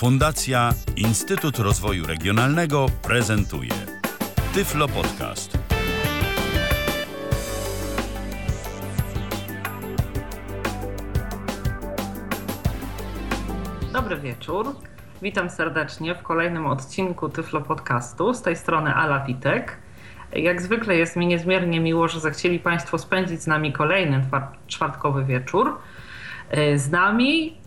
Fundacja Instytut Rozwoju Regionalnego prezentuje Tyflo Podcast. Dobry wieczór. Witam serdecznie w kolejnym odcinku Tyflo Podcastu. Z tej strony Ala Witek. Jak zwykle jest mi niezmiernie miło, że zechcieli Państwo spędzić z nami kolejny czwartkowy wieczór. Z nami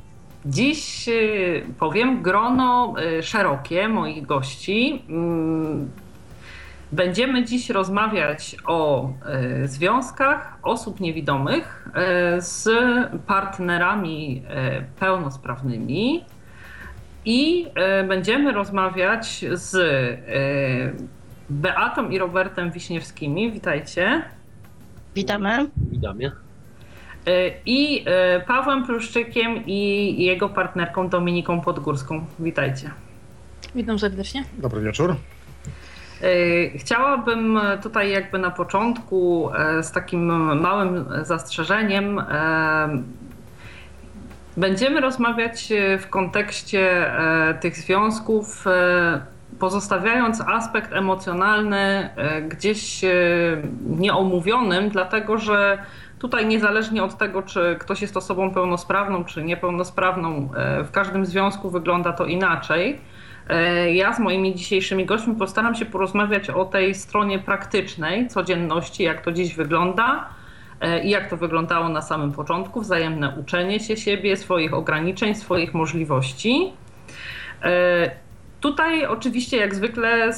dziś y, powiem grono y, szerokie moich gości. Mm, będziemy dziś rozmawiać o y, związkach osób niewidomych z partnerami pełnosprawnymi i będziemy rozmawiać z Beatą i Robertem Wiśniewskimi. Witajcie. Witamy. Witamy. I Pawłem Pluszczykiem i jego partnerką Dominiką Podgórską. Witajcie. Witam serdecznie. Dobry wieczór. Chciałabym tutaj jakby na początku z takim małym zastrzeżeniem Będziemy rozmawiać w kontekście tych związków pozostawiając aspekt emocjonalny e, gdzieś e, nieomówionym, dlatego że tutaj niezależnie od tego, czy ktoś jest osobą pełnosprawną, czy niepełnosprawną, e, w każdym związku wygląda to inaczej. Ja z moimi dzisiejszymi gośćmi postaram się porozmawiać o tej stronie praktycznej codzienności, jak to dziś wygląda i jak to wyglądało na samym początku, wzajemne uczenie się siebie, swoich ograniczeń, swoich możliwości. Tutaj oczywiście jak zwykle,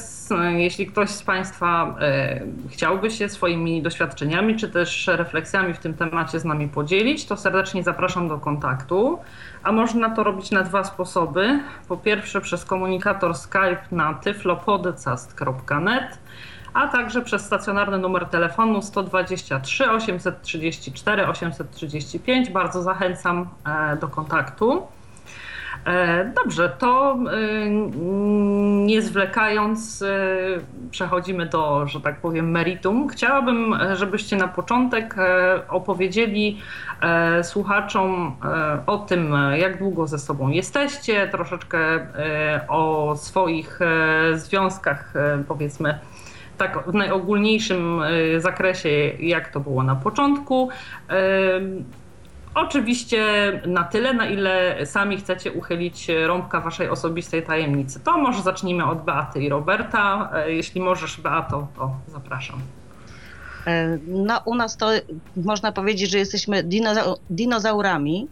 jeśli ktoś z Państwa e, chciałby się swoimi doświadczeniami czy też refleksjami w tym temacie z nami podzielić, to serdecznie zapraszam do kontaktu. A można to robić na dwa sposoby. Po pierwsze przez komunikator Skype na tyflopodcast.net, a także przez stacjonarny numer telefonu 123 834 835. Bardzo zachęcam e, do kontaktu. E, dobrze, to e, nie zwlekając, e, przechodzimy do, że tak powiem, meritum. Chciałabym, żebyście na początek opowiedzieli słuchaczom o tym, jak długo ze sobą jesteście, troszeczkę o swoich związkach, powiedzmy, tak w najogólniejszym zakresie, jak to było na początku. Oczywiście na tyle, na ile sami chcecie uchylić rąbka waszej osobistej tajemnicy. To może zacznijmy od Beaty i Roberta. E, jeśli możesz, Beato, to zapraszam. E, no, u nas to można powiedzieć, że jesteśmy dinozaurami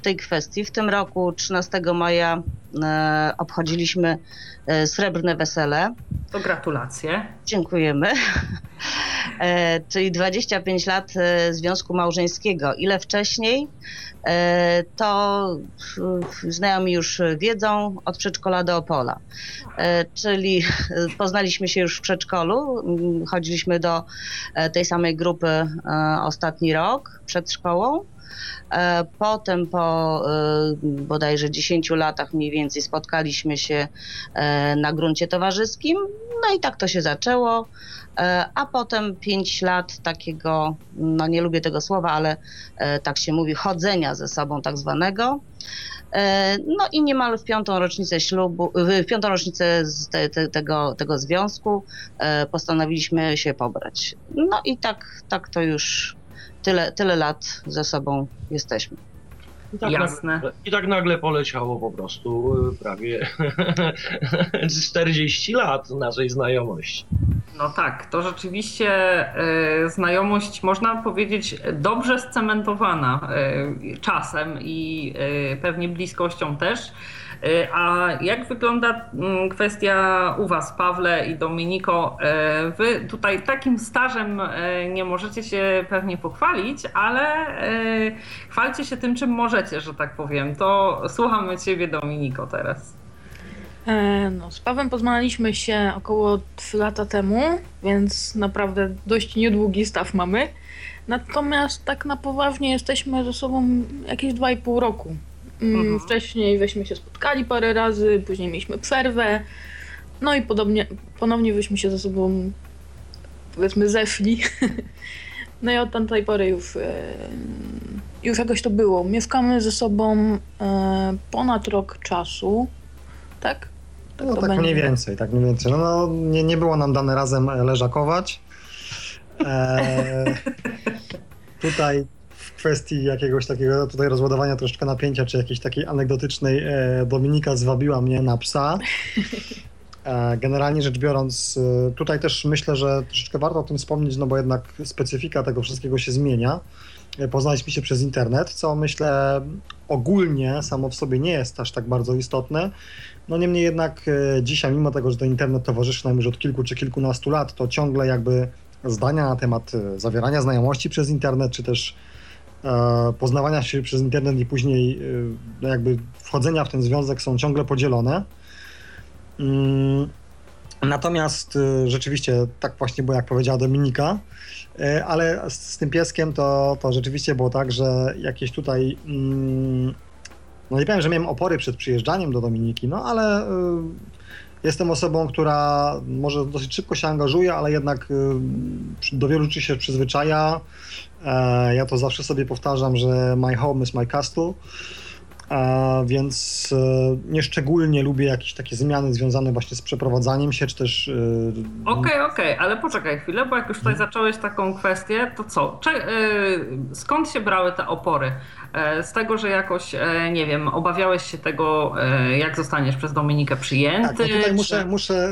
w tej kwestii. W tym roku, 13 maja, e, obchodziliśmy srebrne wesele. To gratulacje. Dziękujemy. E, czyli 25 lat e, związku małżeńskiego. Ile wcześniej, e, to znajomi już wiedzą, od przedszkola do Opola. Czyli poznaliśmy się już w przedszkolu, chodziliśmy do tej samej grupy ostatni rok przed szkołą. Potem po bodajże 10 latach mniej więcej spotkaliśmy się na gruncie towarzyskim. No i tak to się zaczęło. E, a potem 5 lat takiego, no nie lubię tego słowa, ale e, tak się mówi, chodzenia ze sobą tak zwanego. E, no i niemal w piątą rocznicę ślubu, w piątą rocznicę te, te, tego, tego związku postanowiliśmy się pobrać. No i tak, tak to już tyle, tyle lat ze sobą jesteśmy. I tak Jasne. Nagle, I tak nagle poleciało po prostu prawie 40 lat naszej znajomości. No tak, to rzeczywiście y, znajomość, można powiedzieć, dobrze scementowana y, czasem i y, pewnie bliskością też. A jak wygląda mm, kwestia u Was, Pawle i Dominiko? Wy tutaj takim stażem nie możecie się pewnie pochwalić, ale chwalcie się tym, czym możecie, że tak powiem. To słuchamy Ciebie, Dominiko, teraz. E, no, z Pawem poznaliśmy się około 3 lata temu, więc naprawdę dość niedługi staw mamy. Natomiast tak na poważnie jesteśmy ze sobą jakieś 2,5 roku. Mm, mhm. Wcześniej weźmy się spotkali parę razy, później mieliśmy przerwę. No i podobnie, ponownie byśmy się ze sobą powiedzmy zeszli. No i od tamtej pory już, e, już jakoś to było. Mieszkamy ze sobą e, ponad rok czasu. tak? No to tak będzie. mniej więcej, tak mniej więcej. No, no nie, nie było nam dane razem e, leżakować. E, tutaj w kwestii jakiegoś takiego tutaj rozładowania troszeczkę napięcia, czy jakiejś takiej anegdotycznej e, Dominika zwabiła mnie na psa. E, generalnie rzecz biorąc, e, tutaj też myślę, że troszeczkę warto o tym wspomnieć, no bo jednak specyfika tego wszystkiego się zmienia. E, Poznaliśmy się przez internet, co myślę ogólnie samo w sobie nie jest aż tak bardzo istotne. No niemniej jednak dzisiaj, mimo tego, że ten internet towarzyszy nam już od kilku czy kilkunastu lat, to ciągle jakby zdania na temat zawierania znajomości przez internet, czy też poznawania się przez internet i później no jakby wchodzenia w ten związek są ciągle podzielone. Mm, Natomiast e, rzeczywiście tak właśnie było, jak powiedziała Dominika, E, ale z, z tym pieskiem to, to rzeczywiście było tak, że jakieś tutaj mm, no nie powiem, że miałem opory przed przyjeżdżaniem do Dominiki, no ale y, jestem osobą, która może dosyć szybko się angażuje, ale jednak y, do wielu rzeczy się przyzwyczaja. E, ja to zawsze sobie powtarzam, że my home is my castle. E, więc e, nieszczególnie lubię jakieś takie zmiany związane właśnie z przeprowadzaniem się, czy też y, Okej, okej, ale poczekaj chwilę, bo jak już tutaj zacząłeś taką kwestię, to co? Y, skąd się brały te opory? E, Z tego, że jakoś, e, nie wiem, obawiałeś się tego, e, jak zostaniesz przez Dominikę przyjęty? Tak, no tutaj czy- muszę, muszę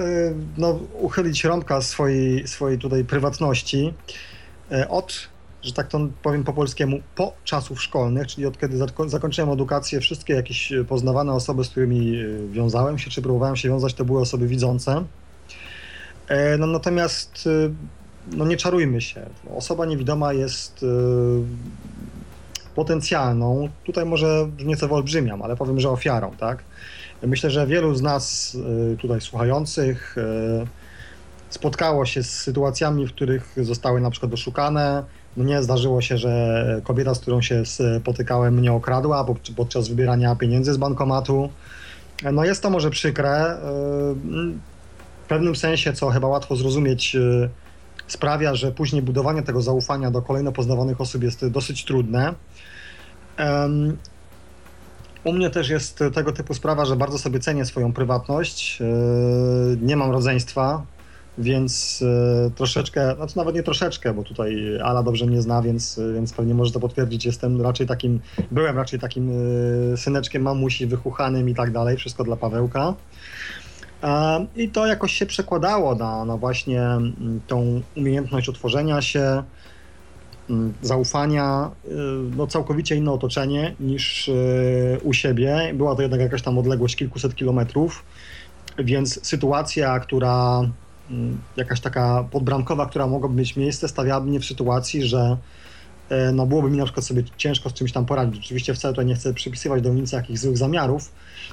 no, uchylić rąbka swojej, swojej tutaj prywatności. E, Od, że tak to powiem po polskiemu, po czasów szkolnych, czyli od kiedy zako- zakończyłem edukację, wszystkie jakieś e, poznawane osoby, z którymi e, wiązałem się, czy próbowałem się wiązać, to były osoby widzące. E, No, natomiast no, nie czarujmy się. Osoba niewidoma jest potencjalną, tutaj może nieco wyolbrzymiam, ale powiem, że ofiarą, tak? Myślę, że wielu z nas tutaj słuchających spotkało się z sytuacjami, w których zostały na przykład oszukane. Mnie zdarzyło się, że kobieta, z którą się spotykałem, mnie okradła po- podczas wybierania pieniędzy z bankomatu. No jest to może przykre. y, W pewnym sensie, co chyba łatwo zrozumieć, y, sprawia, że później budowanie tego zaufania do kolejno poznawanych osób jest dosyć trudne. U mnie też jest tego typu sprawa, że bardzo sobie cenię swoją prywatność. Yy, Nie mam rodzeństwa, więc yy, troszeczkę, znaczy nawet nie troszeczkę, bo tutaj Ala dobrze mnie zna, więc, więc pewnie może to potwierdzić. Jestem raczej takim, byłem raczej takim yy, syneczkiem mamusi, wychuchanym i tak dalej, wszystko dla Pawełka. E, I to jakoś się przekładało na, na właśnie tą umiejętność otworzenia się, zaufania, y, no całkowicie inne otoczenie niż y, u siebie. Była to jednak jakaś tam odległość kilkuset kilometrów, więc sytuacja, która jakaś taka podbramkowa, która mogłaby mieć miejsce, stawiałaby mnie w sytuacji, że y, no byłoby mi na przykład sobie ciężko z czymś tam poradzić. Oczywiście wcale tutaj nie chcę przypisywać Dominice jakichś złych zamiarów,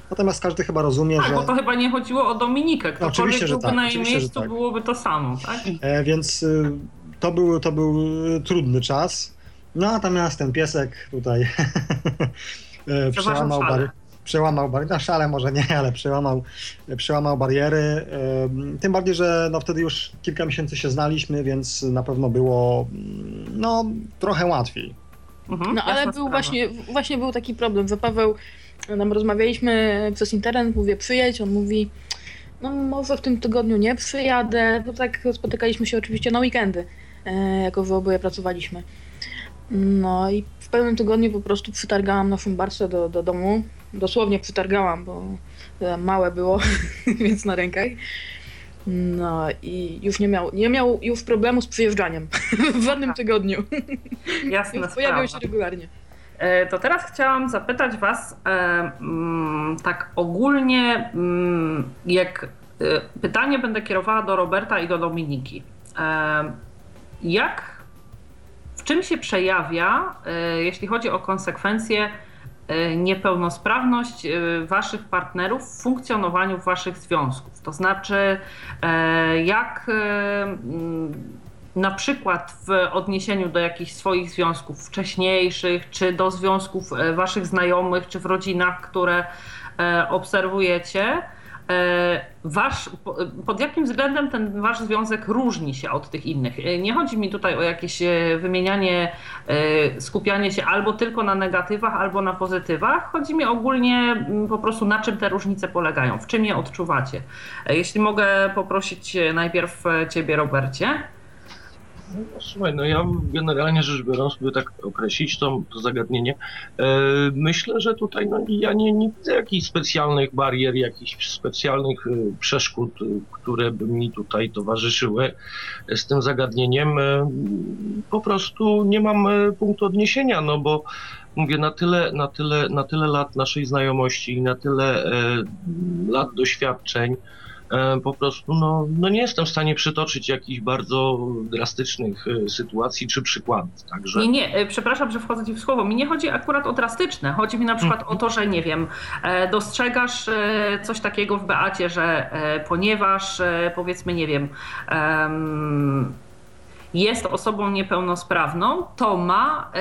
natomiast każdy chyba rozumie, Tak, że... bo to chyba nie chodziło o Dominikę. Ktokolwiek Oczywiście, że tak, na jej oczywiście, że miejscu, tak. byłoby to samo, tak? E, więc y, to był, to był y, trudny czas. No natomiast ten piesek tutaj e, przełamał, bary, przełamał bary, na szale może nie, ale przełamał, przełamał bariery. E, Tym bardziej, że no wtedy już kilka miesięcy się znaliśmy, więc na pewno było mm, no, trochę łatwiej. Mhm, No ale był właśnie, właśnie był taki problem, że Paweł, nam rozmawialiśmy przez internet, mówię przyjedź, on mówi no może w tym tygodniu nie przyjadę, to tak spotykaliśmy się oczywiście na weekendy, e, jako wy oboje pracowaliśmy. No i w pewnym tygodniu po prostu przytargałam naszą Barce do, do domu, dosłownie przytargałam, bo e, małe było, więc na rękach. No i już nie miał, nie miał już problemu z przyjeżdżaniem w żadnym tygodniu. Jasna Już pojawiał się regularnie. E, To teraz chciałam zapytać Was e, mm, tak ogólnie, mm, jak pytanie będę kierowała do Roberta i do Dominiki. Jak, w czym się przejawia, jeśli chodzi o konsekwencje, niepełnosprawność e, Waszych partnerów w funkcjonowaniu Waszych związków? To znaczy, e, jak mm, na przykład w odniesieniu do jakichś swoich związków wcześniejszych, czy do związków waszych znajomych, czy w rodzinach, które obserwujecie, wasz, pod jakim względem ten wasz związek różni się od tych innych? E, nie chodzi mi tutaj o jakieś wymienianie, skupianie się albo tylko na negatywach, albo na pozytywach. Chodzi mi ogólnie po prostu na czym te różnice polegają, w czym je odczuwacie. Jeśli mogę poprosić najpierw Ciebie, Robercie. No, słuchaj, no ja generalnie rzecz biorąc, by tak określić to, to zagadnienie, e, myślę, że tutaj no, ja nie, nie widzę jakichś specjalnych barier, jakichś specjalnych e, przeszkód, e, które by mi tutaj towarzyszyły z tym zagadnieniem. Po prostu nie mam punktu odniesienia, no bo mówię, na tyle, na tyle, na tyle lat naszej znajomości i na tyle lat doświadczeń, po prostu no, no nie jestem w stanie przytoczyć jakichś bardzo drastycznych e, sytuacji czy przykładów. Także... Nie, nie, e, przepraszam, że wchodzę ci w słowo. Mi nie chodzi akurat o drastyczne. Chodzi mi na przykład o to, że nie wiem, dostrzegasz coś takiego w Beacie, że ponieważ powiedzmy, nie wiem, jest osobą niepełnosprawną, to ma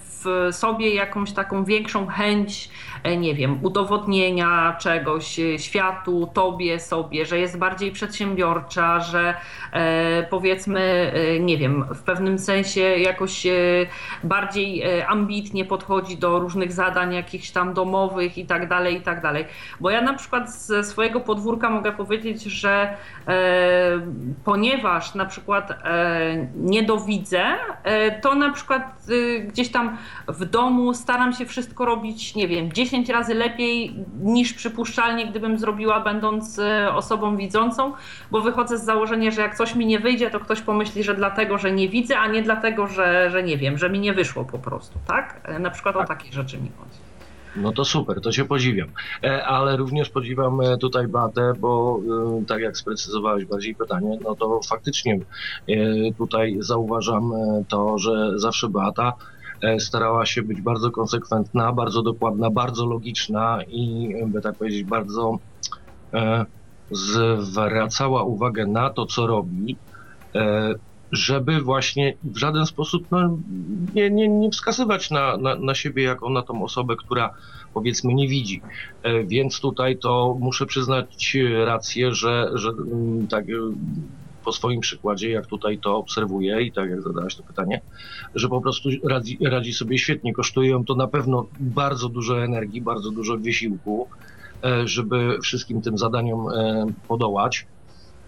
w sobie jakąś taką większą chęć E, nie wiem, udowodnienia czegoś e, światu, tobie, sobie, że jest bardziej przedsiębiorcza, że e, powiedzmy, nie wiem, w pewnym sensie jakoś bardziej ambitnie podchodzi do różnych zadań jakichś tam domowych i tak dalej, i tak dalej. Bo ja na przykład ze swojego podwórka mogę powiedzieć, że ponieważ na przykład niedowidzę, to na przykład gdzieś tam w domu staram się wszystko robić, nie wiem, 10 10 razy lepiej niż przypuszczalnie, gdybym zrobiła będąc e, osobą widzącą, bo wychodzę z założenia, że jak coś mi nie wyjdzie, to ktoś pomyśli, że dlatego, że nie widzę, a nie dlatego, że, że nie wiem, że mi nie wyszło po prostu, tak? E, na przykład tak. o takie rzeczy mi chodzi. No to super, to cię podziwiam. E, ale również podziwiam tutaj Batę, bo tak jak sprecyzowałeś bardziej pytanie, no to faktycznie tutaj zauważam to, że zawsze Beata E, starała się być bardzo konsekwentna, bardzo dokładna, bardzo logiczna i, by tak powiedzieć, bardzo e, zwracała uwagę na to, co robi, e, żeby właśnie w żaden sposób no, nie, nie, nie wskazywać na, na, na siebie jako na tą osobę, która powiedzmy nie widzi. Więc tutaj to muszę przyznać rację, że, że mm, tak po swoim przykładzie, jak tutaj to obserwuję i tak jak zadałaś to pytanie, że po prostu radzi, radzi sobie świetnie. Kosztuje ją to na pewno bardzo dużo energii, bardzo dużo wysiłku, e, żeby wszystkim tym zadaniom e, podołać.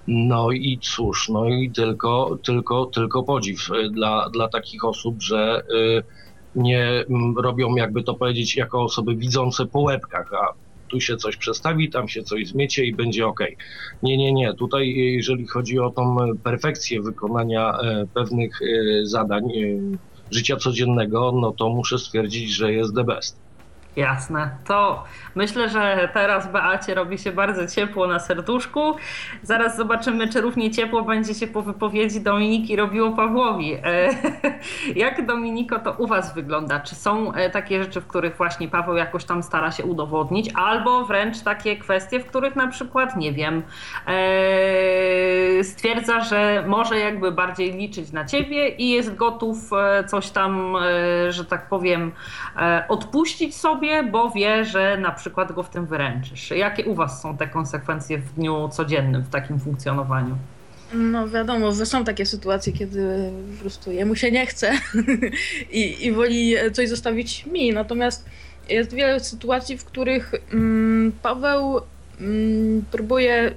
No i cóż, no i tylko, tylko, tylko podziw e, dla, dla takich osób, że nie robią, jakby to powiedzieć, jako osoby widzące po łebkach, a tu się coś przestawi, tam się coś zmiecie i będzie ok. Nie, nie, nie. Tutaj, jeżeli chodzi o tą perfekcję wykonania e, pewnych e, zadań e, życia codziennego, no to muszę stwierdzić, że jest the best. Jasne. To myślę, że teraz Beacie robi się bardzo ciepło na serduszku. Zaraz zobaczymy, czy równie ciepło będzie się po wypowiedzi Dominiki robiło Pawłowi. E, jak Dominiko to u Was wygląda? Czy są e, takie rzeczy, w których właśnie Paweł jakoś tam stara się udowodnić, albo wręcz takie kwestie, w których na przykład, nie wiem, e, stwierdza, że może jakby bardziej liczyć na Ciebie i jest gotów coś tam, że tak powiem, odpuścić sobie bo wie, że na przykład go w tym wyręczysz. Jakie u Was są te konsekwencje w dniu codziennym w takim funkcjonowaniu? No wiadomo, są takie sytuacje, kiedy po prostu jemu się nie chce i, i woli coś zostawić mi. Natomiast jest wiele sytuacji, w których mm, Paweł mm, próbuje,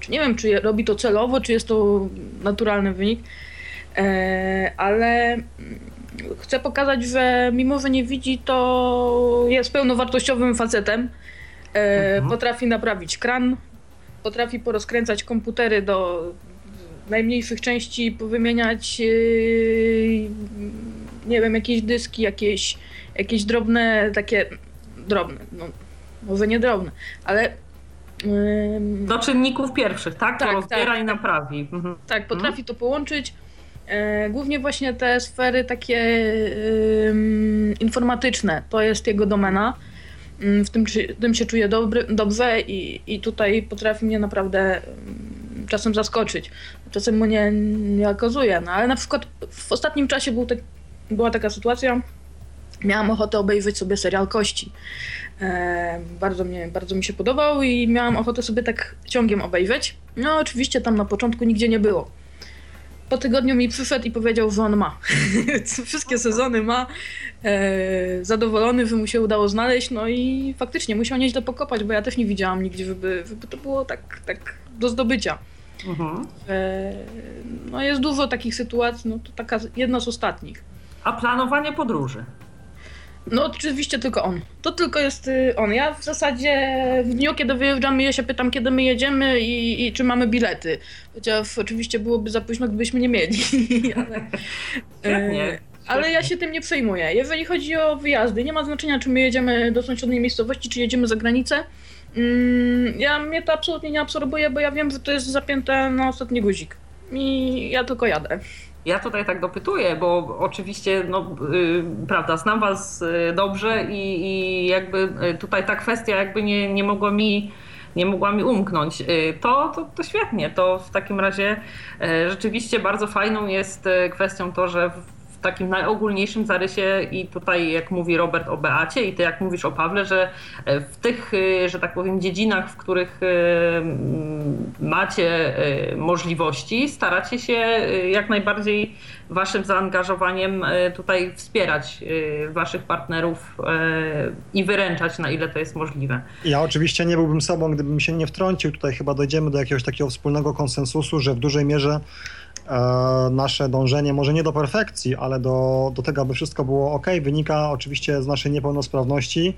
czy nie wiem, czy robi to celowo, czy jest to naturalny wynik, e, ale chcę pokazać, że mimo, że nie widzi, to jest pełnowartościowym facetem. E, mhm. Potrafi naprawić kran, potrafi porozkręcać komputery do najmniejszych części, powymieniać yy, nie wiem, jakieś dyski, jakieś, jakieś drobne, takie drobne, no może nie drobne, ale do czynników pierwszych, tak? tak to rozbiera tak, i naprawi. Mhm. Tak, potrafi mhm. to połączyć. E, głównie właśnie te sfery takie informatyczne, to jest jego domena. Mm, w tym, tym się czuję dobry, dobrze i, i tutaj potrafi mnie naprawdę czasem zaskoczyć. Czasem mu nie, nie okazuje, no ale na przykład w ostatnim czasie był te, była taka sytuacja, miałam ochotę obejrzeć sobie serial Kości. E, bardzo, mnie, bardzo mi się podobał i miałam ochotę sobie tak ciągiem obejrzeć. No oczywiście tam na początku nigdzie nie było. Po tygodniu mi przyszedł i powiedział, że on ma. Wszystkie sezony ma. E, zadowolony, że mu się udało znaleźć. No i faktycznie musiał nieźle pokopać, bo ja też nie widziałam nigdzie, żeby, żeby to było tak, tak do zdobycia. Mhm. E, no jest dużo takich sytuacji, no to taka jedna z ostatnich. A planowanie podróży? No oczywiście tylko on. To tylko jest y, on. Ja w zasadzie w dniu, kiedy wyjeżdżamy, ja się pytam, kiedy my jedziemy i, i czy mamy bilety. Chociaż oczywiście byłoby za późno, gdybyśmy nie mieli. ale, Świetnie. e, ale ja się tym nie przejmuję. Jeżeli chodzi o wyjazdy, nie ma znaczenia, czy my jedziemy do sąsiedniej miejscowości, czy jedziemy za granicę. Mm, Ja mnie to absolutnie nie absorbuje, bo ja wiem, że to jest zapięte na ostatni guzik. I ja tylko jadę. Ja tutaj tak dopytuję, bo oczywiście, no, y, prawda, znam Was y, dobrze i, i jakby y, tutaj ta kwestia jakby nie, nie mogła mi nie mogła mi umknąć. Y, To, to, to świetnie. To w takim razie rzeczywiście bardzo fajną jest kwestią to, że w takim najogólniejszym zarysie i tutaj jak mówi Robert o Beacie i ty jak mówisz o Pawle, że y, w tych, y, że tak powiem, dziedzinach, w których mm, macie możliwości, staracie się jak najbardziej waszym zaangażowaniem tutaj wspierać waszych partnerów i wyręczać na ile to jest możliwe. Ja oczywiście nie byłbym sobą, gdybym się nie wtrącił. Tutaj chyba dojdziemy do jakiegoś takiego wspólnego konsensusu, że w dużej mierze e, nasze dążenie, może nie do perfekcji, ale do, do tego, aby wszystko było ok, wynika oczywiście z naszej niepełnosprawności.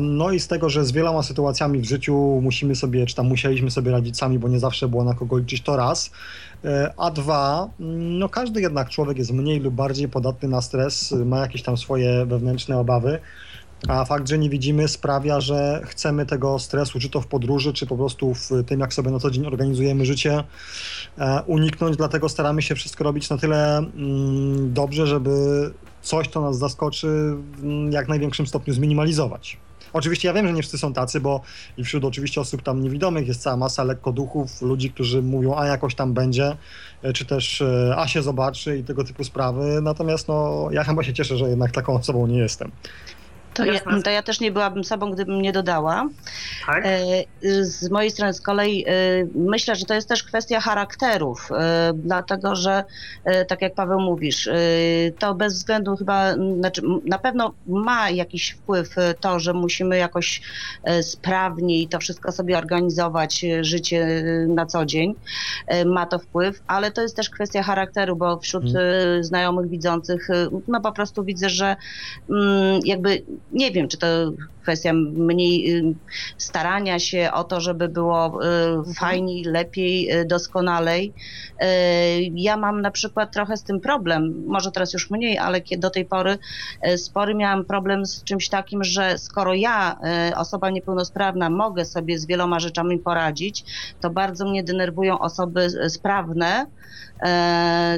No i z tego, że z wieloma sytuacjami w życiu musimy sobie, czy tam musieliśmy sobie radzić sami, bo nie zawsze było na kogo liczyć, to raz. E, A dwa, mm, no każdy jednak człowiek jest mniej lub bardziej podatny na stres, ma jakieś tam swoje wewnętrzne obawy. A fakt, że nie widzimy, sprawia, że chcemy tego stresu, czy to w podróży, czy po prostu w tym, jak sobie na co dzień organizujemy życie, e, uniknąć. Dlatego staramy się wszystko robić na tyle mm, dobrze, żeby coś, co nas zaskoczy, w jak największym stopniu zminimalizować. Oczywiście ja wiem, że nie wszyscy są tacy, bo i wśród oczywiście osób tam niewidomych jest cała masa lekkoduchów, ludzi, którzy mówią, a jakoś tam będzie, e, czy też e, a się zobaczy i tego typu sprawy. Natomiast no, ja chyba się cieszę, że jednak taką osobą nie jestem. To ja, to ja też nie byłabym sobą, gdybym nie dodała. Tak? E, Z mojej strony z kolei e, myślę, że to jest też kwestia charakterów, e, dlatego że tak jak Paweł mówisz, to bez względu chyba, znaczy na pewno ma jakiś wpływ to, że musimy jakoś sprawniej to wszystko sobie organizować, życie na co dzień, ma to wpływ, ale to jest też kwestia charakteru, bo wśród Mm. e, znajomych widzących, no po prostu widzę, że mm, jakby nie wiem, czy to kwestia mniej y, starania się o to, żeby było y, fajniej, lepiej, y, doskonalej. Ja mam na przykład trochę z tym problem, może teraz już mniej, ale do tej pory spory miałam problem z czymś takim, że skoro ja, osoba niepełnosprawna, mogę sobie z wieloma rzeczami poradzić, to bardzo mnie denerwują osoby sprawne,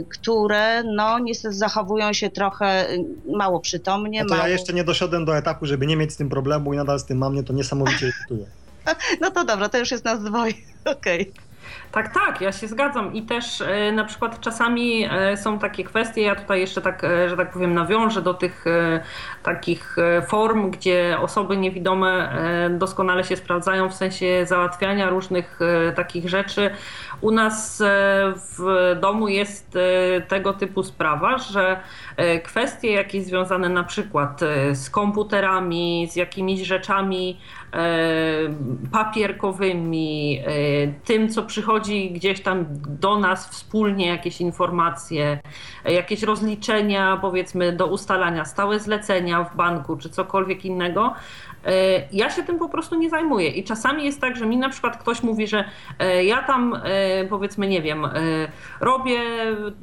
które no niestety zachowują się trochę y, mało przytomnie. No to ja mało... jeszcze nie doszedłem do etapu, żeby nie mieć z tym problemu i nadal z tym mam, mnie to niesamowicie irytuje. No to dobra, to już jest nas dwoje. Okej. Tak, tak, ja się zgadzam i też e, na przykład czasami e, są takie kwestie, ja tutaj jeszcze tak, e, że tak powiem, nawiążę do tych takich form, gdzie osoby niewidome doskonale się sprawdzają w sensie załatwiania różnych takich rzeczy. U nas w domu jest tego typu sprawa, że kwestie jakieś związane na przykład z komputerami, z jakimiś rzeczami papierkowymi, e, tym, co przychodzi gdzieś tam do nas wspólnie, jakieś informacje, e, jakieś rozliczenia, powiedzmy, do ustalania, stałe zlecenia w banku czy cokolwiek innego. E, Ja się tym po prostu nie zajmuję. I czasami jest tak, że mi na przykład ktoś mówi, że e, ja tam e, powiedzmy, nie wiem, robię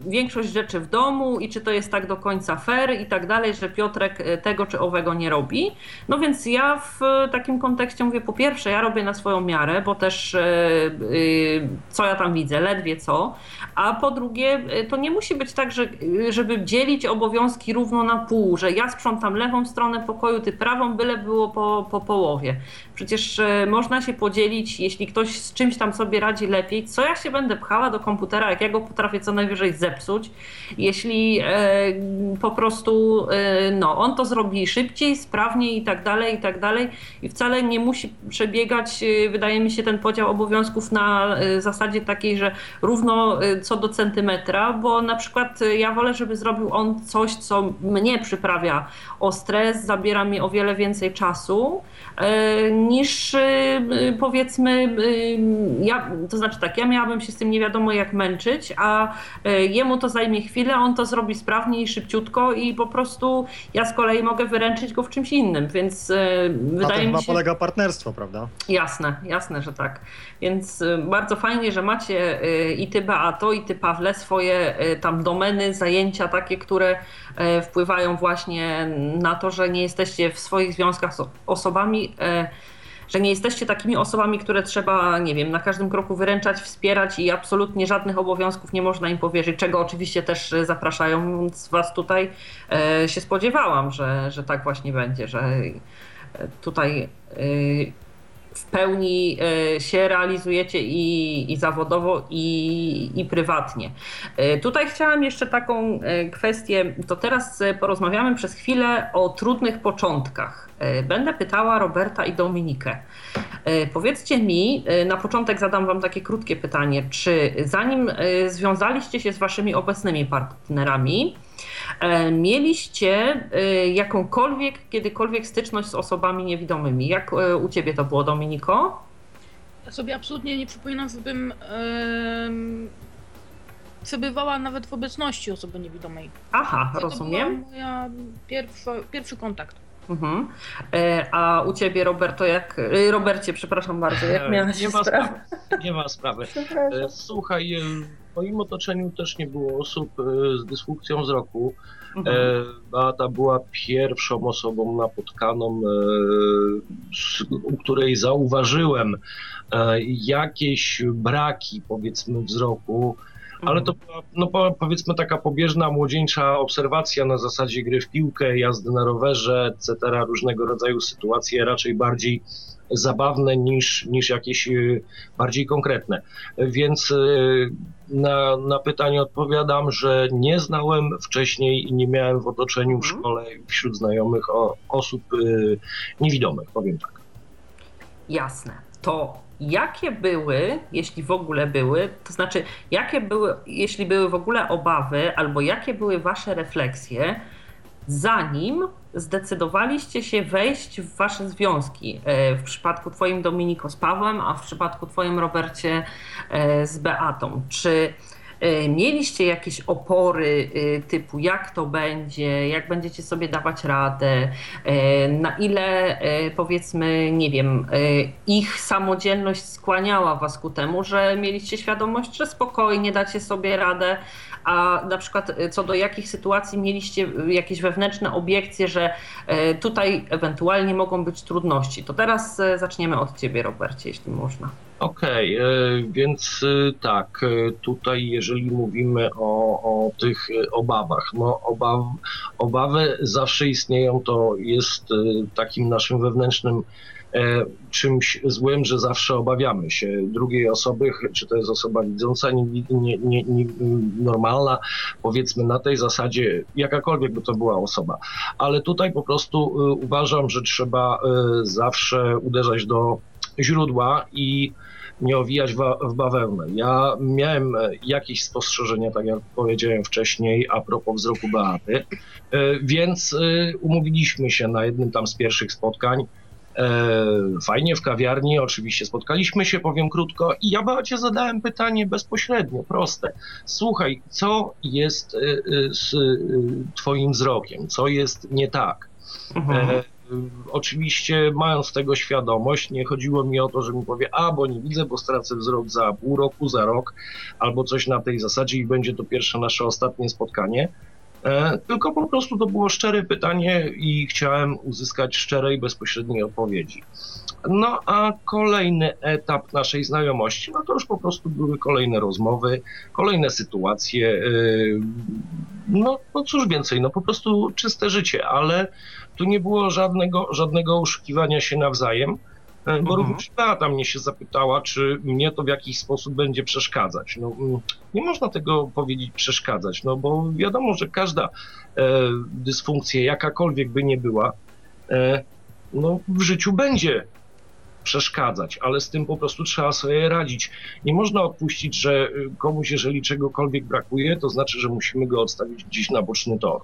większość rzeczy w domu i czy to jest tak do końca fair i tak dalej, że Piotrek tego czy owego nie robi. No więc ja w takim kontekście mówię, po pierwsze, ja robię na swoją miarę, bo też co ja tam widzę, ledwie co. A po drugie, to nie musi być tak, że, żeby dzielić obowiązki równo na pół, że ja sprzątam lewą stronę pokoju, ty prawą, byle było po po, po połowie. Przecież e, można się podzielić, jeśli ktoś z czymś tam sobie radzi lepiej, co ja się będę pchała do komputera, jak ja go potrafię co najwyżej zepsuć, jeśli e, po prostu e, no, on to zrobi szybciej, sprawniej i tak dalej, i tak dalej. I wcale nie musi przebiegać, wydaje mi się, ten podział obowiązków na zasadzie takiej, że równo co do centymetra, bo na przykład ja wolę, żeby zrobił on coś, co mnie przyprawia o stres, zabiera mi o wiele więcej czasu niż e, powiedzmy e, ja, to znaczy tak, ja miałabym się z tym nie wiadomo jak męczyć, a e, jemu to zajmie chwilę, on to zrobi sprawnie i szybciutko i po prostu ja z kolei mogę wyręczyć go w czymś innym, więc Na tym wydaje chyba mi się... polega partnerstwo, prawda? Jasne, jasne, że tak. Więc y, bardzo fajnie, że macie y, i ty Beato, i ty Pawle swoje y, tam domeny, zajęcia takie, które y, wpływają właśnie na to, że nie jesteście w swoich związkach z osobami, y, że nie jesteście takimi osobami, które trzeba, nie wiem, na każdym kroku wyręczać, wspierać i absolutnie żadnych obowiązków nie można im powierzyć, czego oczywiście też y, zapraszając was tutaj y, się spodziewałam, że, że tak właśnie będzie, że y, tutaj w pełni e, się realizujecie i, i zawodowo, i, i prywatnie. E, Tutaj chciałam jeszcze taką e, kwestię, to teraz porozmawiamy przez chwilę o trudnych początkach. Będę pytała Roberta i Dominikę. Powiedzcie mi, na początek zadam Wam takie krótkie pytanie, czy zanim związaliście się z Waszymi obecnymi partnerami, mieliście e, jakąkolwiek, kiedykolwiek styczność z osobami niewidomymi? Jak e, u Ciebie to było, Dominiko? Ja sobie absolutnie nie przypominam, żebym em, przebywała nawet w obecności osoby niewidomej. Aha, To rozumiem. była moja pierwsza, pierwszy kontakt. Mhm. E, A u Ciebie, Roberto, jak... e, Robercie, przepraszam bardzo, jak miałaś nie ma sprawy. Nie ma sprawy. E, Słuchaj, e, w moim otoczeniu też nie było osób e, z dysfunkcją wzroku. E, Mhm. Beata była pierwszą osobą napotkaną, e, u której zauważyłem e, jakieś braki, powiedzmy, wzroku. Ale to była, no po- powiedzmy, taka pobieżna, młodzieńcza obserwacja na zasadzie gry w piłkę, jazdy na rowerze, etc., różnego rodzaju sytuacje, raczej bardziej zabawne niż, niż jakieś y, bardziej konkretne. Więc y, na, na pytanie odpowiadam, że nie znałem wcześniej i nie miałem w otoczeniu, w Mhm. szkole, wśród znajomych o, osób y, niewidomych, powiem tak. Jasne. To jakie były, jeśli w ogóle były, to znaczy, jakie były, jeśli były w ogóle obawy, albo jakie były wasze refleksje, zanim zdecydowaliście się wejść w wasze związki? E, W przypadku twoim Dominiko z Pawłem, a w przypadku twoim Robercie e, z Beatą. Czy e, mieliście jakieś opory typu jak to będzie, jak będziecie sobie dawać radę, na ile powiedzmy, nie wiem, ich samodzielność skłaniała was ku temu, że mieliście świadomość, że spokojnie dacie sobie radę, a na przykład e, co do jakich sytuacji mieliście e, jakieś wewnętrzne obiekcje, że e, tutaj ewentualnie mogą być trudności. To teraz zaczniemy od ciebie, Robercie, jeśli można. Okej, e, więc tak, tutaj jeżeli mówimy o, o tych obawach, no obaw, obawy zawsze istnieją, to jest takim naszym wewnętrznym czymś złym, że zawsze obawiamy się drugiej osoby, czy to jest osoba widząca, nie, nie, nie, nie, normalna, powiedzmy na tej zasadzie, jakakolwiek by to była osoba. Ale tutaj po prostu e, uważam, że trzeba e, zawsze uderzać do źródła i nie owijać w bawełnę. Ja miałem e, jakieś spostrzeżenia, tak jak powiedziałem wcześniej, a propos wzroku Beaty, E, więc e, umówiliśmy się na jednym tam z pierwszych spotkań. E, Fajnie w kawiarni, oczywiście spotkaliśmy się, powiem krótko, i ja Beacie zadałem pytanie bezpośrednio, proste. Słuchaj, co jest e, e, z Twoim wzrokiem? Co jest nie tak? Mhm. E, oczywiście mając tego świadomość, nie chodziło mi o to, że mi powie, a bo nie widzę, bo stracę wzrok za pół roku, za rok, albo coś na tej zasadzie i będzie to pierwsze nasze ostatnie spotkanie. E, tylko po prostu to było szczere pytanie i chciałem uzyskać szczere i bezpośredniej odpowiedzi. No a kolejny etap naszej znajomości, no to już po prostu były kolejne rozmowy, kolejne sytuacje. e, no, no cóż więcej, no po prostu czyste życie, ale tu nie było żadnego, żadnego oszukiwania się nawzajem. Bo Mhm. również Beata mnie się zapytała, czy mnie to w jakiś sposób będzie przeszkadzać. No, nie można tego powiedzieć przeszkadzać, no bo wiadomo, że każda e, dysfunkcja, jakakolwiek by nie była, e, no, w życiu będzie przeszkadzać, ale z tym po prostu trzeba sobie radzić. Nie można odpuścić, że y, komuś, jeżeli czegokolwiek brakuje, to znaczy, że musimy go odstawić gdzieś na boczny tor.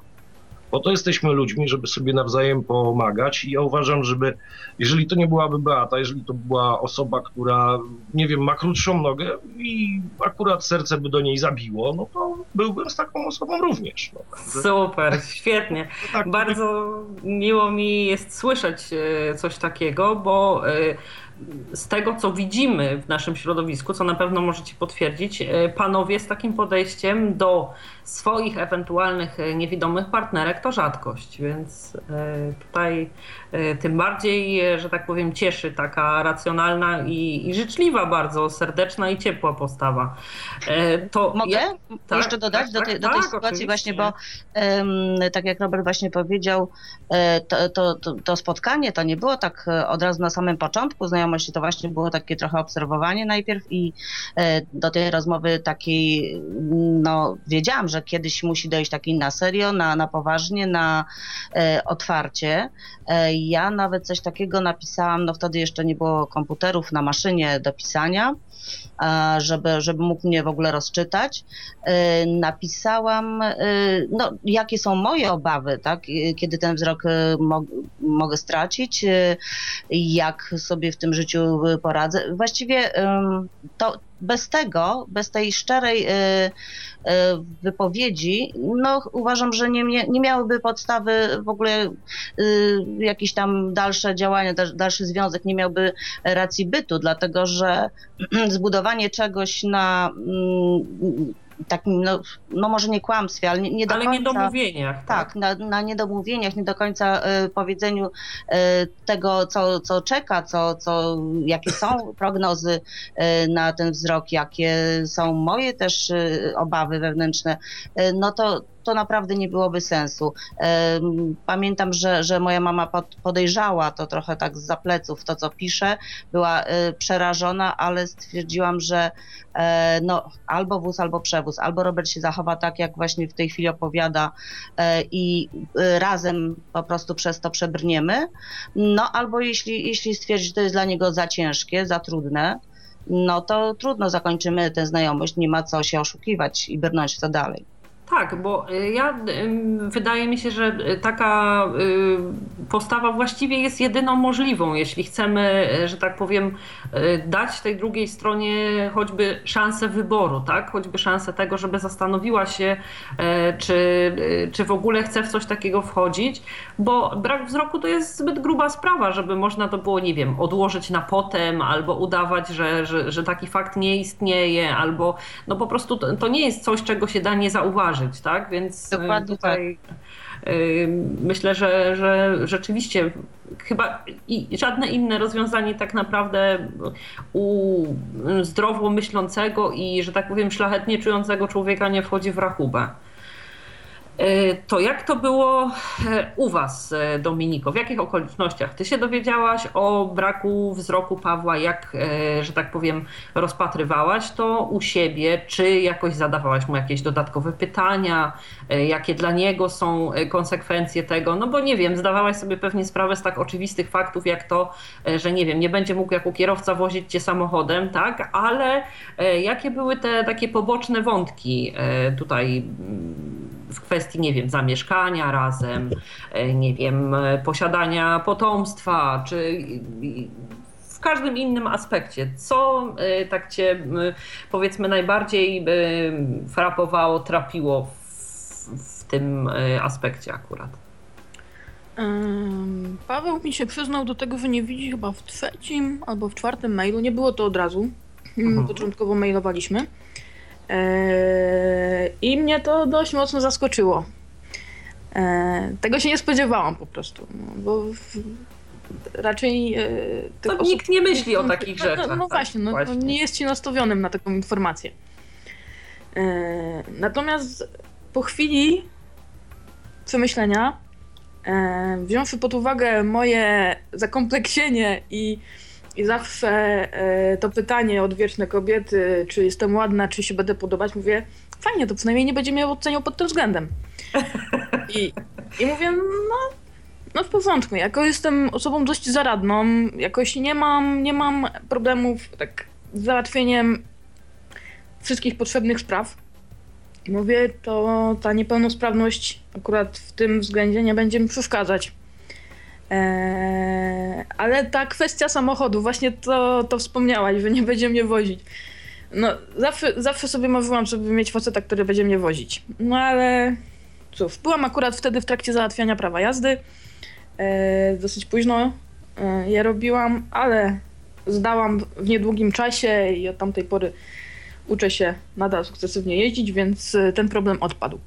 Po to jesteśmy ludźmi, żeby sobie nawzajem pomagać i ja uważam, żeby, jeżeli to nie byłaby Beata, jeżeli to była osoba, która, nie wiem, ma krótszą nogę i akurat serce by do niej zabiło, no to byłbym z taką osobą również. No, także Super, świetnie. to tak, Bardzo miło mi jest słyszeć e, coś takiego, bo e, z tego, co widzimy w naszym środowisku, co na pewno możecie potwierdzić, e, panowie z takim podejściem do swoich ewentualnych e, niewidomych partnerek to rzadkość, więc e, tutaj tym bardziej, że tak powiem, cieszy taka racjonalna i, i życzliwa bardzo, serdeczna i ciepła postawa. To Mogę ja- tak, jeszcze dodać tak, do, tak, tej, do tej tak, sytuacji właśnie, oczywiście. bo em, tak jak Robert właśnie powiedział, to, to, to, to spotkanie to nie było tak od razu na samym początku znajomości, to właśnie było takie trochę obserwowanie najpierw i e, do tej rozmowy takiej, no wiedziałam, że kiedyś musi dojść takiej na serio, na, na poważnie, na e, otwarcie. E, ja nawet coś takiego napisałam, no wtedy jeszcze nie było komputerów na maszynie do pisania, żeby, żeby mógł mnie w ogóle rozczytać. E, Napisałam, e, no, jakie są moje obawy, tak, e, kiedy ten wzrok e, mo- mogę stracić, e, jak sobie w tym życiu e, poradzę. Właściwie to bez tego, bez tej szczerej e, e, wypowiedzi, no uważam, że nie, nie, nie miałyby podstawy w ogóle y, jakieś tam dalsze działania, dal- dalszy związek nie miałby racji bytu, dlatego że zbudowanie czegoś na mm, takim, no, no może nie kłamstwie, ale nie, nie do Ale końca... niedomówieniach. Tak, na, na niedomówieniach, nie do końca e, powiedzeniu e, tego, co, co czeka, co, co, jakie są prognozy e, na ten wzrok, jakie są moje też e, obawy wewnętrzne, e, no to, to naprawdę nie byłoby sensu. E, Pamiętam, że, że moja mama pod- podejrzała to trochę tak z pleców, to co pisze, była e, przerażona, ale stwierdziłam, że e, no, albo wóz, albo przewóz, albo Robert się zachowa tak, jak właśnie w tej chwili opowiada i razem po prostu przez to przebrniemy, no albo jeśli, jeśli stwierdzi, że to jest dla niego za ciężkie, za trudne, no to trudno zakończymy tę znajomość, nie ma co się oszukiwać i brnąć w to dalej. Tak, bo y, ja wydaje mi się, że y, taka y, postawa właściwie jest jedyną możliwą, jeśli chcemy, że tak powiem, dać tej drugiej stronie choćby szansę wyboru, tak? Choćby szansę tego, żeby zastanowiła się, czy, czy w ogóle chce w coś takiego wchodzić, bo brak wzroku to jest zbyt gruba sprawa, żeby można to było, nie wiem, odłożyć na potem, albo udawać, że, że, że taki fakt nie istnieje, albo no po prostu to, to nie jest coś, czego się da nie zauważyć, tak? Więc y, Dokładnie tutaj y, myślę, że, że rzeczywiście chyba i żadne inne rozwiązanie tak naprawdę u zdrowo myślącego i, że tak powiem, szlachetnie czującego człowieka nie wchodzi w rachubę. Y, To jak to było e, u Was, e, Dominiko? W jakich okolicznościach Ty się dowiedziałaś o braku wzroku Pawła? Jak, e, że tak powiem, rozpatrywałaś to u siebie? Czy jakoś zadawałaś mu jakieś dodatkowe pytania? E, Jakie dla niego są e, konsekwencje tego? No bo nie wiem, zdawałaś sobie pewnie sprawę z tak oczywistych faktów, jak to, e, że nie wiem, nie będzie mógł jako kierowca wozić Cię samochodem, tak? Ale e, jakie były te takie poboczne wątki e, tutaj mm, w kwestii, nie wiem, zamieszkania razem, e, nie wiem, posiadania potomstwa, czy w każdym innym aspekcie. Co e, tak cię, powiedzmy, najbardziej e, frapowało, trapiło w, w tym aspekcie akurat? Paweł mi się przyznał do tego, że nie widzi chyba w trzecim albo w czwartym mailu. Nie było to od razu. Mhm. Początkowo mailowaliśmy. Eee, I mnie to dość mocno zaskoczyło. Eee, Tego się nie spodziewałam po prostu, no, bo raczej e, tych To osób- nikt nie myśli o takich no, no, rzeczach. No, tak, właśnie, no, no, nie jest ci nastawionym na taką informację. Natomiast po chwili przemyślenia, wziąwszy pod uwagę moje zakompleksienie i, i zawsze e, to pytanie odwieczne kobiety, czy jestem ładna, czy się będę podobać, mówię, fajnie, to przynajmniej nie będzie mnie oceniał pod tym względem. I, i mówię, no, no w porządku, jako jestem osobą dość zaradną, jakoś nie mam, nie mam problemów tak z załatwieniem wszystkich potrzebnych spraw. I mówię, to ta niepełnosprawność akurat w tym względzie nie będzie mi przeszkadzać. Eee, ale ta kwestia samochodu, właśnie to, to wspomniałaś, że nie będzie mnie wozić. No, zawsze, zawsze sobie marzyłam, żeby mieć faceta, który będzie mnie wozić. No ale cóż, byłam akurat wtedy w trakcie załatwiania prawa jazdy. Eee, dosyć późno e, je robiłam, ale zdałam w niedługim czasie i od tamtej pory uczę się nadal sukcesywnie jeździć, więc e, ten problem odpadł.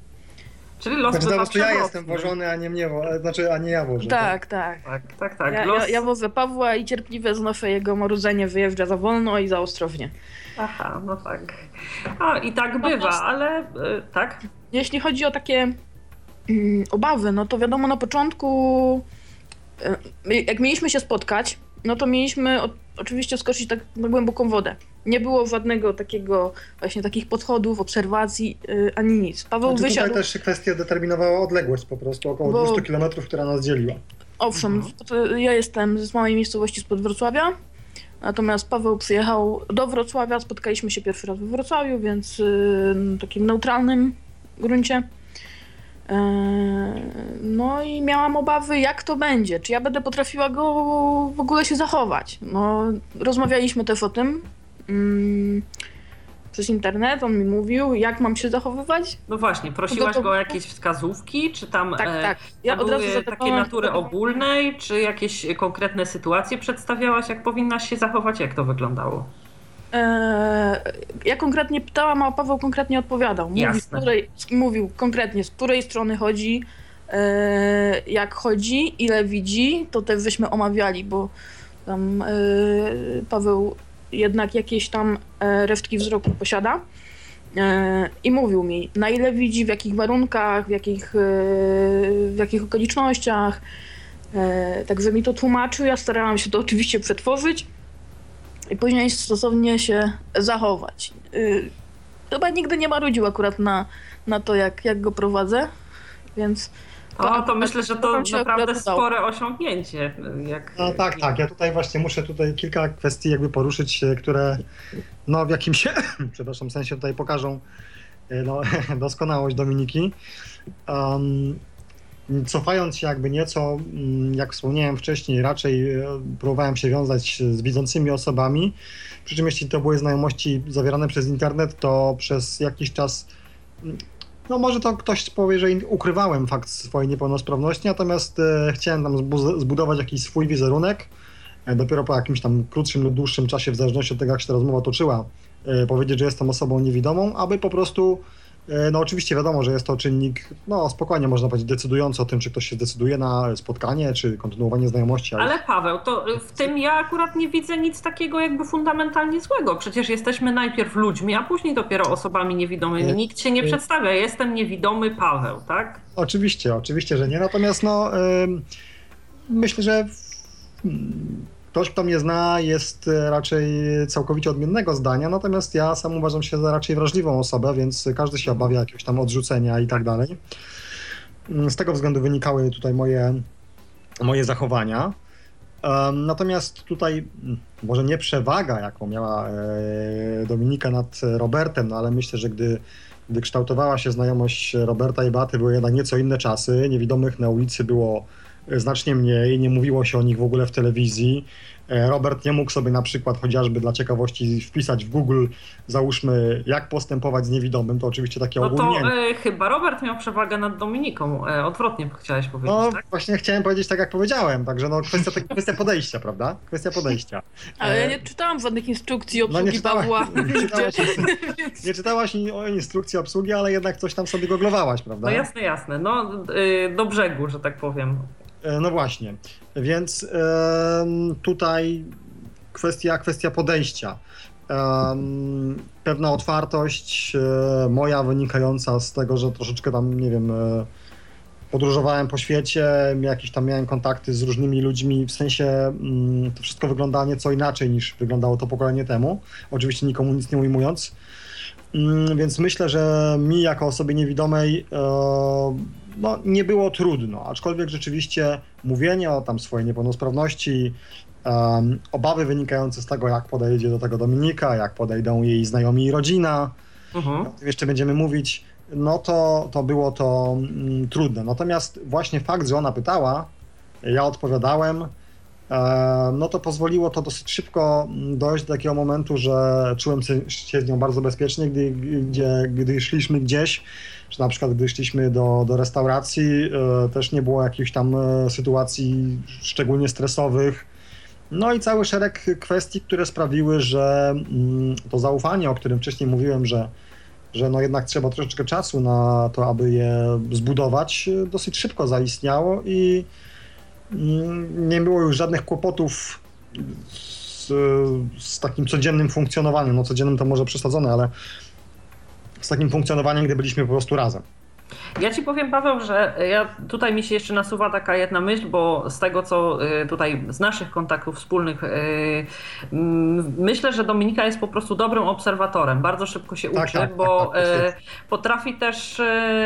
Czyli los Znaczy bywa to ja jestem wożony, a nie mnie, wo- znaczy, a nie ja wożę. Tak, tak. Tak, tak, tak. Ja, los... ja, ja wożę Pawła i cierpliwie znoszę jego marudzenie, wyjeżdża za wolno i za ostrożnie. Aha, no tak. A, i tak bywa, ale y, tak. Jeśli chodzi o takie mm, obawy, no to wiadomo na początku, y, jak mieliśmy się spotkać, no to mieliśmy o, oczywiście skoczyć tak na głęboką wodę. Nie było żadnego takiego, właśnie takich podchodów, obserwacji, y, ani nic. Paweł Znaczy, tutaj wysiadł. też kwestia determinowała odległość po prostu, około Bo- 200 km, która nas dzieliła. Owszem, Mhm. ja jestem z małej miejscowości spod Wrocławia, natomiast Paweł przyjechał do Wrocławia, spotkaliśmy się pierwszy raz we Wrocławiu, więc yy, takim neutralnym gruncie. Yy, no i miałam obawy, jak to będzie, czy ja będę potrafiła go w ogóle się zachować. No, rozmawialiśmy też o tym mm, przez internet, on mi mówił, jak mam się zachowywać. No właśnie, prosiłaś go o jakieś wskazówki, czy tam Tak, e, tak. Ja od razu były takie natury ogólnej, czy jakieś konkretne sytuacje przedstawiałaś, jak powinnaś się zachować, jak to wyglądało? Eee, ja konkretnie pytałam, a Paweł konkretnie odpowiadał. Mówił, z której, mówił konkretnie, z której strony chodzi, eee, jak chodzi, ile widzi, to też żeśmy omawiali, bo tam eee, Paweł jednak jakieś tam e, resztki wzroku posiada. I mówił mi, na ile widzi, w jakich warunkach, w jakich, e, w jakich okolicznościach. E, Także mi to tłumaczył, ja starałam się to oczywiście przetworzyć i później stosownie się zachować. Y, Chyba nigdy nie marudził akurat na, na to, jak, jak go prowadzę, więc O, to akurat- myślę, że to to naprawdę spore osiągnięcie. Jak, No tak, tak. Ja tutaj właśnie muszę tutaj kilka kwestii jakby poruszyć, e, które no w jakimś, przepraszam, sensie tutaj pokażą e, no, doskonałość Dominiki. Um, cofając się jakby nieco, jak wspomniałem wcześniej, raczej e, próbowałem się wiązać z widzącymi osobami, przy czym jeśli to były znajomości zawierane przez internet, to przez jakiś czas no może to ktoś powie, że ukrywałem fakt swojej niepełnosprawności, natomiast e, chciałem tam zbu- zbudować jakiś swój wizerunek. E, dopiero po jakimś tam krótszym lub dłuższym czasie, w zależności od tego, jak się ta rozmowa toczyła, powiedzieć, że jestem osobą niewidomą, aby po prostu, no oczywiście wiadomo, że jest to czynnik, no spokojnie można powiedzieć, decydujący o tym, czy ktoś się zdecyduje na spotkanie, czy kontynuowanie znajomości. Ale Paweł, to w tym ja akurat nie widzę nic takiego jakby fundamentalnie złego. Przecież jesteśmy najpierw ludźmi, a później dopiero osobami niewidomymi. Nie. Nikt się nie Nie. przedstawia. Jestem niewidomy Paweł, tak? Oczywiście, oczywiście, że nie. Natomiast no, myślę, że mm, ktoś, kto mnie zna, jest e, raczej całkowicie odmiennego zdania, natomiast ja sam uważam się za raczej wrażliwą osobę, więc każdy się obawia jakiegoś tam odrzucenia i tak dalej. Mm, Z tego względu wynikały tutaj moje, moje zachowania. Natomiast tutaj mm, może nie przewaga, jaką miała e, Dominika nad Robertem, no ale myślę, że gdy gdy kształtowała się znajomość Roberta i Baty, były jednak nieco inne czasy. Niewidomych na ulicy było znacznie mniej, nie mówiło się o nich w ogóle w telewizji. E, Robert nie mógł sobie na przykład chociażby dla ciekawości wpisać w Google, załóżmy, jak postępować z niewidomym, to oczywiście takie No to e, chyba Robert miał przewagę nad Dominiką. E, odwrotnie chciałeś powiedzieć, No tak? właśnie chciałem powiedzieć tak, jak powiedziałem, także no kwestia, kwestia podejścia, prawda? Kwestia podejścia. Ale ja E, nie czytałam żadnych instrukcji No obsługi nie czytałaś, Pawła. nie czytałaś, nie czytałaś o instrukcji obsługi, ale jednak coś tam sobie goglowałaś, prawda? No jasne, jasne. No e, do brzegu, że tak powiem. E, No właśnie, więc tutaj kwestia, kwestia podejścia. pewna otwartość e, moja wynikająca z tego, że troszeczkę tam, nie wiem, e, podróżowałem po świecie, jakieś tam miałem kontakty z różnymi ludźmi, w sensie mm, to wszystko wygląda nieco inaczej niż wyglądało to pokolenie temu, oczywiście nikomu nic nie ujmując. Mm, więc myślę, że mi jako osobie niewidomej no, nie było trudno, aczkolwiek rzeczywiście mówienie o tam swojej niepełnosprawności, um, obawy wynikające z tego, jak podejdzie do tego Dominika, jak podejdą jej znajomi i rodzina, Mhm. jeszcze będziemy mówić, no to, to było to mm, trudne. Natomiast właśnie fakt, że ona pytała, ja odpowiadałem, e, no to pozwoliło to dosyć szybko mm, dojść do takiego momentu, że czułem się- się z nią bardzo bezpiecznie, gdy, gdzie, gdy szliśmy gdzieś, czy na przykład gdy szliśmy do, do restauracji, e, też nie było jakichś tam e, sytuacji szczególnie stresowych. No i cały szereg kwestii, które sprawiły, że mm, to zaufanie, o którym wcześniej mówiłem, że, że no jednak trzeba troszeczkę czasu na to, aby je zbudować, dosyć szybko zaistniało i mm, nie było już żadnych kłopotów z, z takim codziennym funkcjonowaniem. No codziennym to może przesadzone, ale z takim funkcjonowaniem, gdy byliśmy po prostu razem. Ja ci powiem, Paweł, że ja tutaj mi się jeszcze nasuwa taka jedna myśl, bo z tego, co y, tutaj z naszych kontaktów wspólnych, y, myślę, że Dominika jest po prostu dobrym obserwatorem. Bardzo szybko się Tak, uczy, tak, bo tak, tak, jest. y, potrafi też,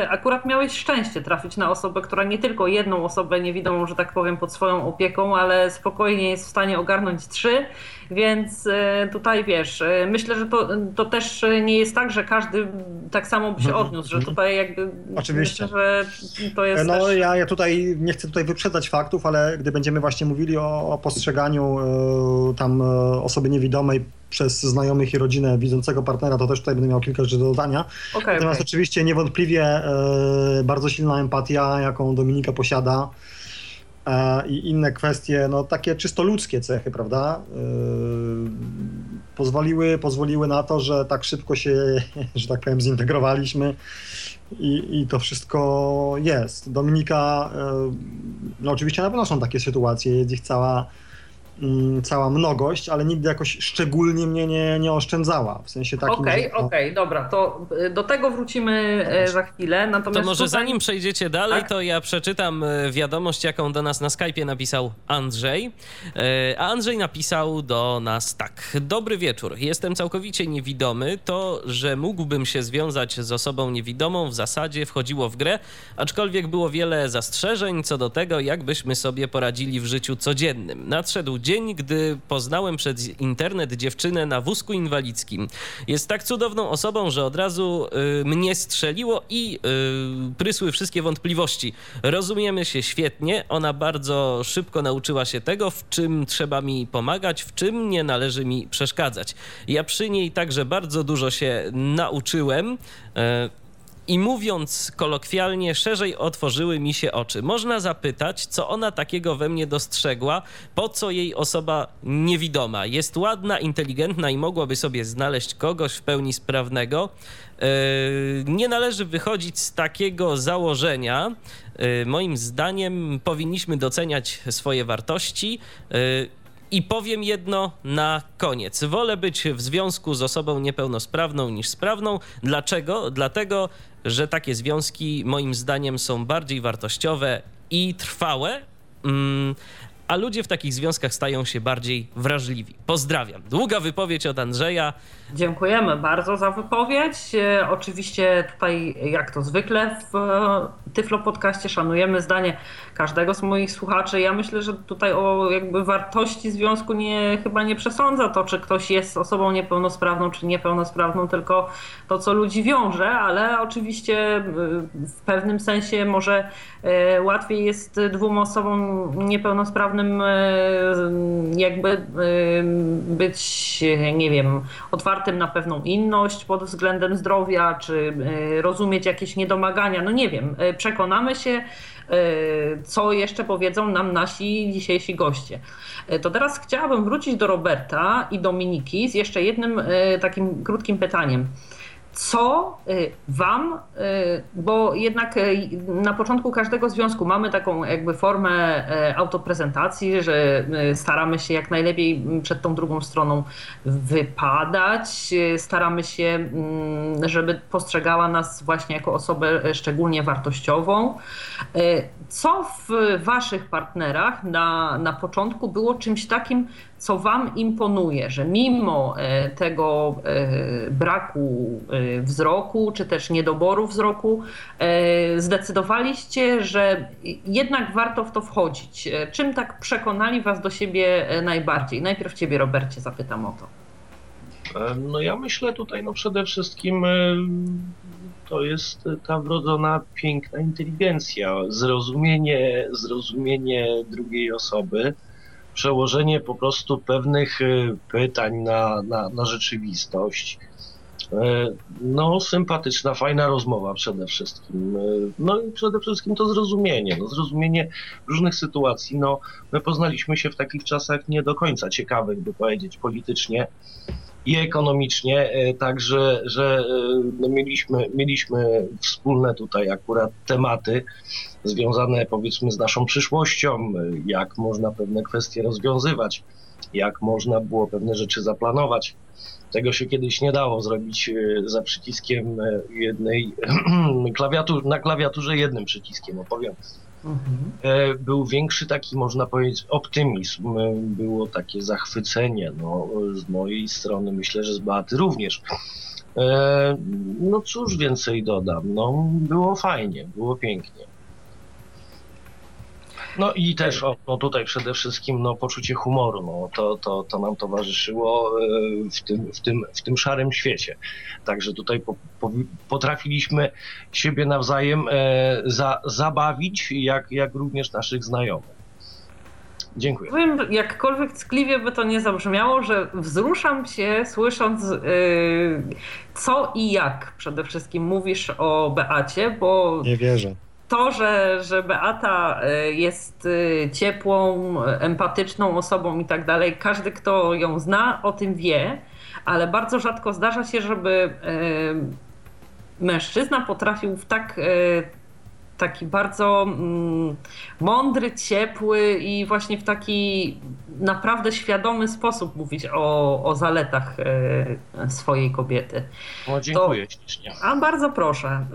akurat miałeś szczęście trafić na osobę, która nie tylko jedną osobę niewidomą, że tak powiem, pod swoją opieką, ale spokojnie jest w stanie ogarnąć trzy. Więc y, tutaj wiesz, y, myślę, że to, to też nie jest tak, że każdy tak samo by się Mhm, odniósł, że tutaj jakby Oczywiście. myślę, że to jest No też... ja, ja tutaj nie chcę tutaj wyprzedzać faktów, ale gdy będziemy właśnie mówili o, o postrzeganiu e, tam e, osoby niewidomej przez znajomych i rodzinę widzącego partnera, to też tutaj będę miał kilka rzeczy do dodania. Okej, Natomiast okej. oczywiście niewątpliwie e, bardzo silna empatia, jaką Dominika posiada e, i inne kwestie, no takie czysto ludzkie cechy, prawda, e, pozwoliły, pozwoliły na to, że tak szybko się, że tak powiem, zintegrowaliśmy i, i to wszystko jest. Dominika, e, no oczywiście na pewno są takie sytuacje, jest ich cała, cała mnogość, ale nigdy jakoś szczególnie mnie nie, nie oszczędzała, w sensie takim, Okej, że, no, okej, dobra, to y, do tego wrócimy e, za chwilę. Natomiast To może tutaj... zanim przejdziecie dalej, Tak? to ja przeczytam e, wiadomość, jaką do nas na Skype'ie napisał Andrzej. E, A Andrzej napisał do nas tak. Dobry wieczór. Jestem całkowicie niewidomy. To, że mógłbym się związać z osobą niewidomą w zasadzie wchodziło w grę, aczkolwiek było wiele zastrzeżeń co do tego, jak byśmy sobie poradzili w życiu codziennym. Nadszedł dzień, gdy poznałem przez internet dziewczynę na wózku inwalidzkim. Jest tak cudowną osobą, że od razu y, mnie strzeliło i y, prysły wszystkie wątpliwości. Rozumiemy się świetnie. Ona bardzo szybko nauczyła się tego, w czym trzeba mi pomagać, w czym nie należy mi przeszkadzać. Ja przy niej także bardzo dużo się nauczyłem. e, i mówiąc kolokwialnie, szerzej otworzyły mi się oczy. Można zapytać, co ona takiego we mnie dostrzegła, po co jej osoba niewidoma. Jest ładna, inteligentna i mogłaby sobie znaleźć kogoś w pełni sprawnego. Yy, Nie należy wychodzić z takiego założenia. Yy, Moim zdaniem powinniśmy doceniać swoje wartości. I powiem jedno na koniec. Wolę być w związku z osobą niepełnosprawną niż sprawną. Dlaczego? Dlatego, że takie związki moim zdaniem są bardziej wartościowe i trwałe. A ludzie w takich związkach stają się bardziej wrażliwi. Pozdrawiam. Długa wypowiedź od Andrzeja. Dziękujemy bardzo za wypowiedź. E, Oczywiście tutaj, jak to zwykle w e, Tyflo Podcaście, szanujemy zdanie każdego z moich słuchaczy. Ja myślę, że tutaj o jakby wartości związku nie, chyba nie przesądza to, czy ktoś jest osobą niepełnosprawną, czy niepełnosprawną, tylko to, co ludzi wiąże, ale oczywiście e, w pewnym sensie może łatwiej jest dwóm osobom niepełnosprawnym e, jakby e, być, nie wiem, otwartym na pewną inność pod względem zdrowia, czy e, rozumieć jakieś niedomagania. No nie wiem, przekonamy się, co jeszcze powiedzą nam nasi dzisiejsi goście. To teraz chciałabym wrócić do Roberta i Dominiki z jeszcze jednym takim krótkim pytaniem. Co y, Wam, y, bo jednak y, na początku każdego związku mamy taką jakby formę autoprezentacji, że staramy się jak najlepiej przed tą drugą stroną wypadać, staramy się, mm, żeby postrzegała nas właśnie jako osobę szczególnie wartościową. Co w Waszych partnerach na, na początku było czymś takim, co Wam imponuje, że mimo e, tego e, braku e, wzroku, czy też niedoboru wzroku, zdecydowaliście, że jednak warto w to wchodzić. Czym tak przekonali Was do siebie najbardziej? Najpierw Ciebie, Robercie, zapytam o to. No ja myślę tutaj no przede wszystkim to jest ta wrodzona piękna inteligencja, zrozumienie, zrozumienie drugiej osoby, przełożenie po prostu pewnych y, pytań na, na, na rzeczywistość. Y, no, sympatyczna, fajna rozmowa przede wszystkim. Y, no i przede wszystkim to zrozumienie. No, zrozumienie różnych sytuacji. No, my poznaliśmy się w takich czasach nie do końca ciekawych, by powiedzieć, politycznie i ekonomicznie, także że no, mieliśmy, mieliśmy wspólne tutaj akurat tematy związane powiedzmy z naszą przyszłością, jak można pewne kwestie rozwiązywać, jak można było pewne rzeczy zaplanować. Tego się kiedyś nie dało zrobić e, za przyciskiem e, jednej klawiatur, na klawiaturze jednym przyciskiem, opowiem. Mhm. E, był większy taki, można powiedzieć, optymizm, było takie zachwycenie no, z mojej strony, myślę, że z Beaty również. No cóż więcej dodam, no było fajnie, było pięknie. No i też o, no tutaj przede wszystkim no, poczucie humoru, no, to, to, to nam towarzyszyło e, w tym, w, tym, w tym szarym świecie. Także tutaj po, po, potrafiliśmy siebie nawzajem e, za, zabawić, jak, jak również naszych znajomych. Dziękuję. Powiem, jakkolwiek ckliwie by to nie zabrzmiało, że wzruszam się słysząc yy, co i jak przede wszystkim mówisz o Beacie, bo... Nie wierzę to, że, że Beata e, jest e, ciepłą, empatyczną osobą i tak dalej, każdy, kto ją zna, o tym wie, ale bardzo rzadko zdarza się, żeby e, mężczyzna potrafił w tak taki bardzo mm, mądry, ciepły i właśnie w taki naprawdę świadomy sposób mówić o, o zaletach e, swojej kobiety. O, dziękuję to, ślicznie. A bardzo proszę.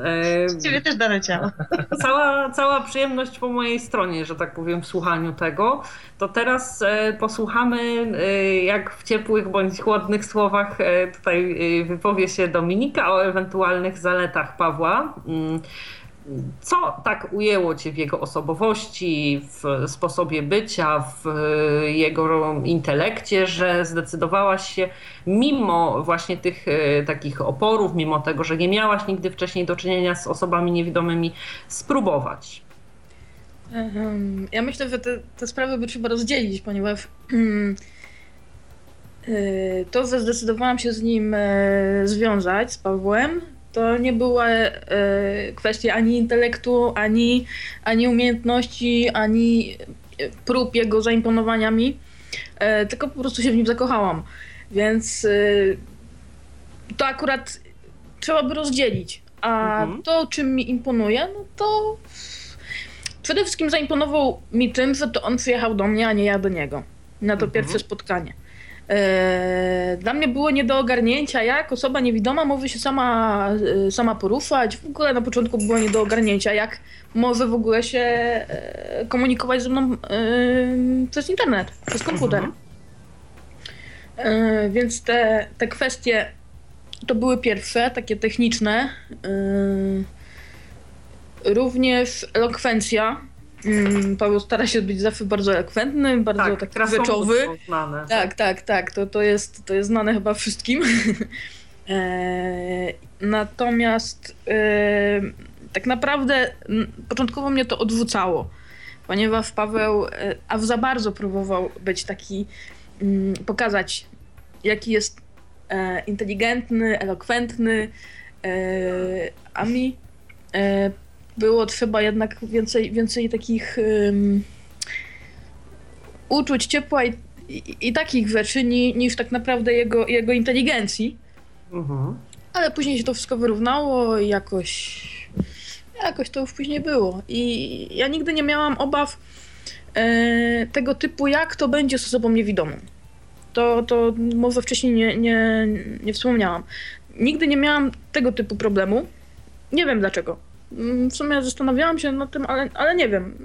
E, Ciebie też doleciało. Cała, cała przyjemność po mojej stronie, że tak powiem, w słuchaniu tego. To teraz e, posłuchamy, e, jak w ciepłych bądź chłodnych słowach tutaj wypowie się Dominika o ewentualnych zaletach Pawła. Mm, co tak ujęło Cię w jego osobowości, w sposobie bycia, w jego intelekcie, że zdecydowałaś się, mimo właśnie tych e, takich oporów, mimo tego, że nie miałaś nigdy wcześniej do czynienia z osobami niewidomymi, spróbować? Ja myślę, że te, te sprawy by trzeba rozdzielić, ponieważ e, to, że zdecydowałam się z nim e, związać, z Pawłem, to nie była e, kwestia ani intelektu, ani, ani umiejętności, ani prób jego zaimponowania mi, e, tylko po prostu się w nim zakochałam. Więc e, to akurat trzeba by rozdzielić. A mhm. to, czym mi imponuje, no to przede wszystkim zaimponował mi tym, że to on przyjechał do mnie, a nie ja do niego. Na to mhm. pierwsze spotkanie. E, dla mnie było nie do ogarnięcia, jak osoba niewidoma może się sama, e, sama poruszać. W ogóle na początku było nie do ogarnięcia, jak może w ogóle się e, komunikować ze mną przez internet, przez komputer. Mhm. Więc te, te kwestie to były pierwsze, takie techniczne. Również elokwencja Paweł stara się być zawsze bardzo elokwentny, bardzo tak, taki rzeczowy. Tak, tak, tak, tak. To, to, jest, to jest znane chyba wszystkim. e, natomiast e, tak naprawdę początkowo mnie to odwrócało, ponieważ Paweł e, a za bardzo próbował być taki, m, mm, pokazać jaki jest e, inteligentny, elokwentny, e, a mi e, było trzeba jednak więcej, więcej takich um, uczuć ciepła i, i, i, takich rzeczy ni, niż tak naprawdę jego, jego inteligencji. Mhm. ale później się to wszystko wyrównało i jakoś, jakoś to już później było. I ja nigdy nie miałam obaw e, tego typu, jak to będzie z osobą niewidomą. To, to może wcześniej nie, nie, nie wspomniałam. Nigdy nie miałam tego typu problemu. Nie wiem dlaczego. Mm, W sumie zastanawiałam się nad tym, ale, ale nie wiem.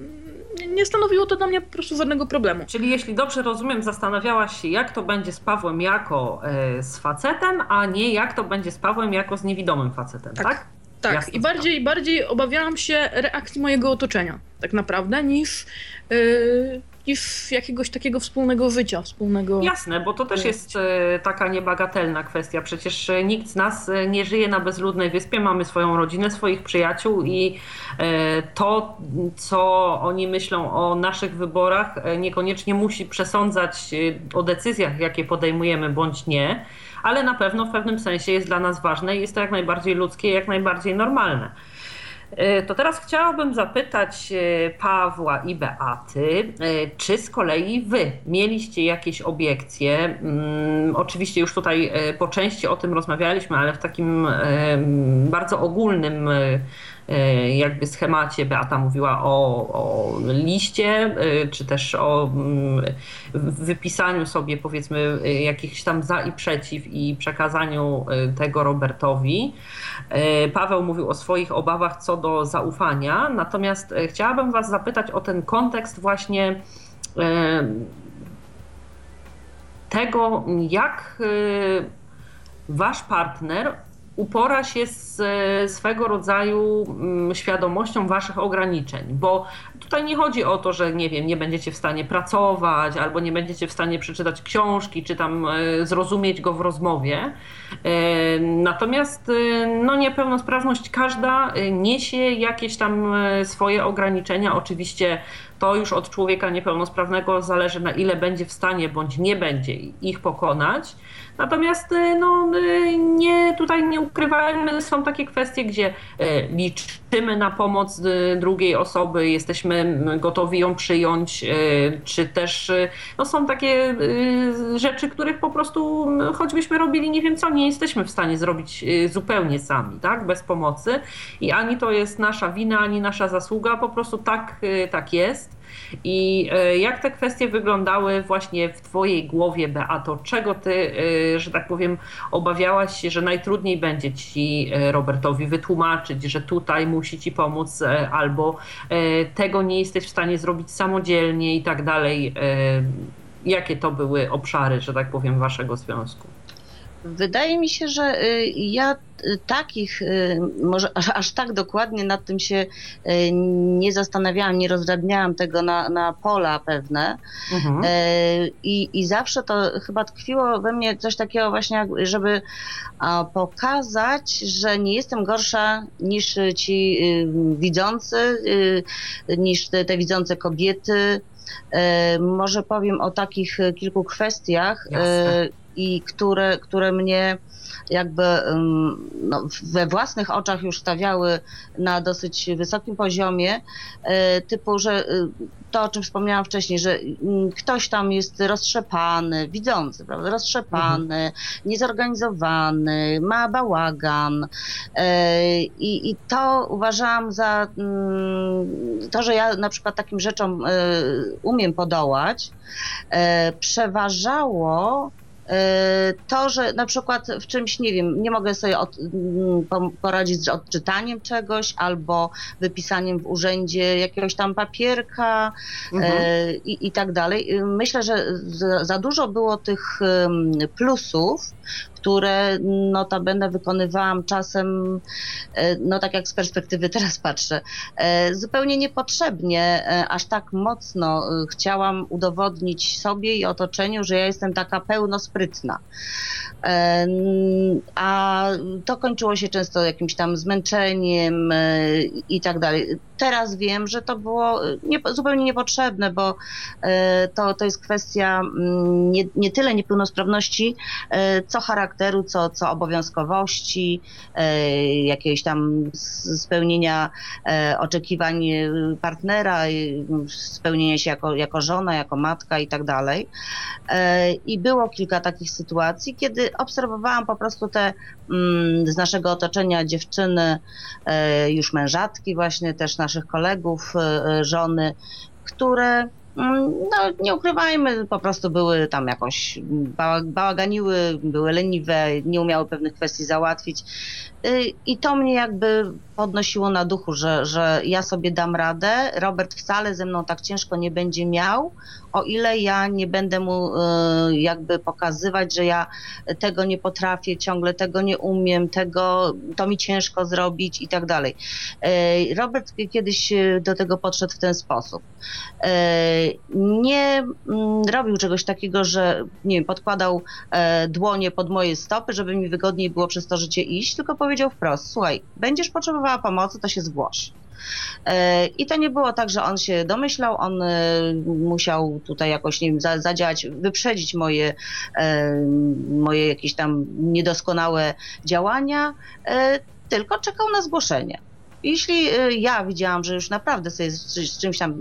Nie- stanowiło to dla mnie po prostu żadnego problemu. Czyli jeśli dobrze rozumiem, zastanawiałaś się, jak to będzie z Pawłem jako e, z facetem, a nie jak to będzie z Pawłem jako z niewidomym facetem, tak? Tak. Tak, Jasne i bardziej, bardziej obawiałam się reakcji mojego otoczenia, tak naprawdę, niż, yy, niż jakiegoś takiego wspólnego życia, wspólnego. Jasne, bo to też jest e, taka niebagatelna kwestia. Przecież e, nikt z nas e, nie żyje na bezludnej wyspie, mamy swoją rodzinę, swoich przyjaciół i to, co oni myślą o naszych wyborach, niekoniecznie musi przesądzać o decyzjach, jakie podejmujemy bądź nie, ale na pewno w pewnym sensie jest dla nas ważne i jest to jak najbardziej ludzkie, jak najbardziej normalne. E, To teraz chciałabym zapytać e, Pawła i Beaty, e, czy z kolei wy mieliście jakieś obiekcje? Mm, Oczywiście już tutaj po części o tym rozmawialiśmy, ale w takim bardzo ogólnym jakby schemacie Beata mówiła o, o liście, e, czy też o mm, wypisaniu sobie powiedzmy e, jakichś tam za i przeciw i przekazaniu e, tego Robertowi. E, Paweł mówił o swoich obawach co do zaufania, natomiast e, chciałabym Was zapytać o ten kontekst właśnie e, tego, jak e, Wasz partner upora się z swego rodzaju mm, świadomością Waszych ograniczeń, bo tutaj nie chodzi o to, że nie wiem, nie będziecie w stanie pracować, albo nie będziecie w stanie przeczytać książki, czy tam e, zrozumieć go w rozmowie. E, Natomiast e, no, niepełnosprawność każda niesie jakieś tam swoje ograniczenia. Oczywiście to już od człowieka niepełnosprawnego zależy, na ile będzie w stanie bądź nie będzie ich pokonać. Natomiast e, no, e, nie, tutaj nie ukrywajmy, są takie kwestie, gdzie e, liczymy na pomoc drugiej osoby, jesteśmy gotowi ją przyjąć, czy też no, są takie rzeczy, których po prostu choćbyśmy robili nie wiem co, nie jesteśmy w stanie zrobić zupełnie sami, tak, bez pomocy. I ani to jest nasza wina, ani nasza zasługa, po prostu tak, tak jest. I e, jak te kwestie wyglądały właśnie w Twojej głowie, Beato? Czego Ty, e, że tak powiem, obawiałaś się, że najtrudniej będzie Ci e, Robertowi wytłumaczyć, że tutaj musi Ci pomóc, albo tego nie jesteś w stanie zrobić samodzielnie i tak dalej? Jakie to były obszary, że tak powiem, Waszego związku? Wydaje mi się, że y, ja y, takich, y, może aż, aż tak dokładnie nad tym się nie zastanawiałam, nie rozdrabniałam tego na, na pola pewne. Mhm. E, I, I zawsze to chyba tkwiło we mnie coś takiego właśnie, żeby pokazać, że nie jestem gorsza niż ci widzący, niż te, te widzące kobiety. E, Może powiem o takich e, kilku kwestiach, Jasne. e, i które, które mnie jakby no, we własnych oczach już stawiały na dosyć wysokim poziomie, typu, że to, o czym wspomniałam wcześniej, że mm, ktoś tam jest roztrzepany, widzący, prawda, roztrzepany, niezorganizowany, ma bałagan e, i, i to uważałam za mm, to, że ja na przykład takim rzeczom e, umiem podołać, e, przeważało to, że na przykład w czymś, nie wiem, nie mogę sobie od, mm, poradzić z odczytaniem czegoś albo wypisaniem w urzędzie jakiegoś tam papierka Mhm. e, i, i tak dalej. Myślę, że za, dużo było tych plusów, które notabene wykonywałam czasem, e, no tak jak z perspektywy teraz patrzę, e, zupełnie niepotrzebnie, e, aż tak mocno chciałam udowodnić sobie i otoczeniu, że ja jestem taka pełnosprytna. A to kończyło się często jakimś tam zmęczeniem i tak dalej. Teraz wiem, że to było nie, zupełnie niepotrzebne, bo to, to jest kwestia mm, nie, nie tyle niepełnosprawności, co charakteru, co, co obowiązkowości, jakiejś tam spełnienia oczekiwań partnera, spełnienia się jako, jako żona, jako matka i tak dalej. I było kilka takich sytuacji, kiedy obserwowałam po prostu te mm, z naszego otoczenia dziewczyny, już mężatki właśnie, też naszych kolegów, e, żony, które mm, no, nie ukrywajmy, po prostu były tam jakoś bałaganiły, były leniwe, nie umiały pewnych kwestii załatwić. Y, I to mnie jakby podnosiło na duchu, że, że ja sobie dam radę. Robert wcale ze mną tak ciężko nie będzie miał, o ile ja nie będę mu y, jakby pokazywać, że ja tego nie potrafię, ciągle tego nie umiem, tego to mi ciężko zrobić i tak dalej. Y, Robert kiedyś do tego podszedł w ten sposób. Nie mm, robił czegoś takiego, że nie wiem, podkładał e, dłonie pod moje stopy, żeby mi wygodniej było przez to życie iść, tylko powiedział wprost, słuchaj, będziesz potrzebowała pomocy, to się zgłoś. E, I to nie było tak, że on się domyślał, on e, musiał tutaj jakoś nie wiem, zadziałać, wyprzedzić moje, e, moje jakieś tam niedoskonałe działania, tylko czekał na zgłoszenie. Jeśli y, ja widziałam, że już naprawdę sobie z, czymś tam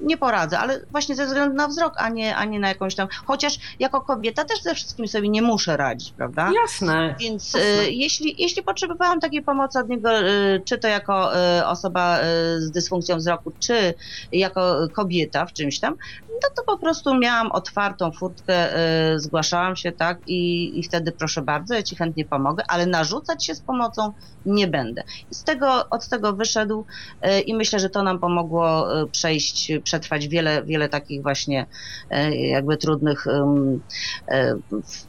nie poradzę, ale właśnie ze względu na wzrok, a nie, a nie na jakąś tam, chociaż jako kobieta też ze wszystkim sobie nie muszę radzić, prawda? Jasne. Więc y, jasne. Jeśli, jeśli potrzebowałam takiej pomocy od niego, y, czy to jako osoba z dysfunkcją wzroku, czy jako kobieta w czymś tam, no to po prostu miałam otwartą furtkę, zgłaszałam się, tak, i, i wtedy proszę bardzo, ja ci chętnie pomogę, ale narzucać się z pomocą nie będę. Z tego, od tego wyszedł e, i myślę, że to nam pomogło e, przejść, przetrwać wiele, wiele takich właśnie e, jakby trudnych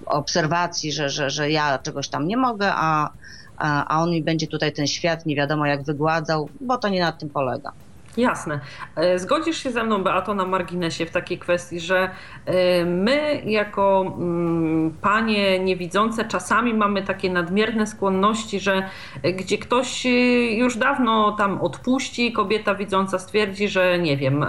obserwacji, że, że, że ja czegoś tam nie mogę, a, a on mi będzie tutaj ten świat nie wiadomo jak wygładzał, bo to nie na tym polega. Jasne. E, zgodzisz się ze mną, Beato, na marginesie w takiej kwestii, że e, my jako mm, panie niewidzące czasami mamy takie nadmierne skłonności, że gdzie ktoś e, już dawno tam odpuści, kobieta widząca stwierdzi, że nie wiem,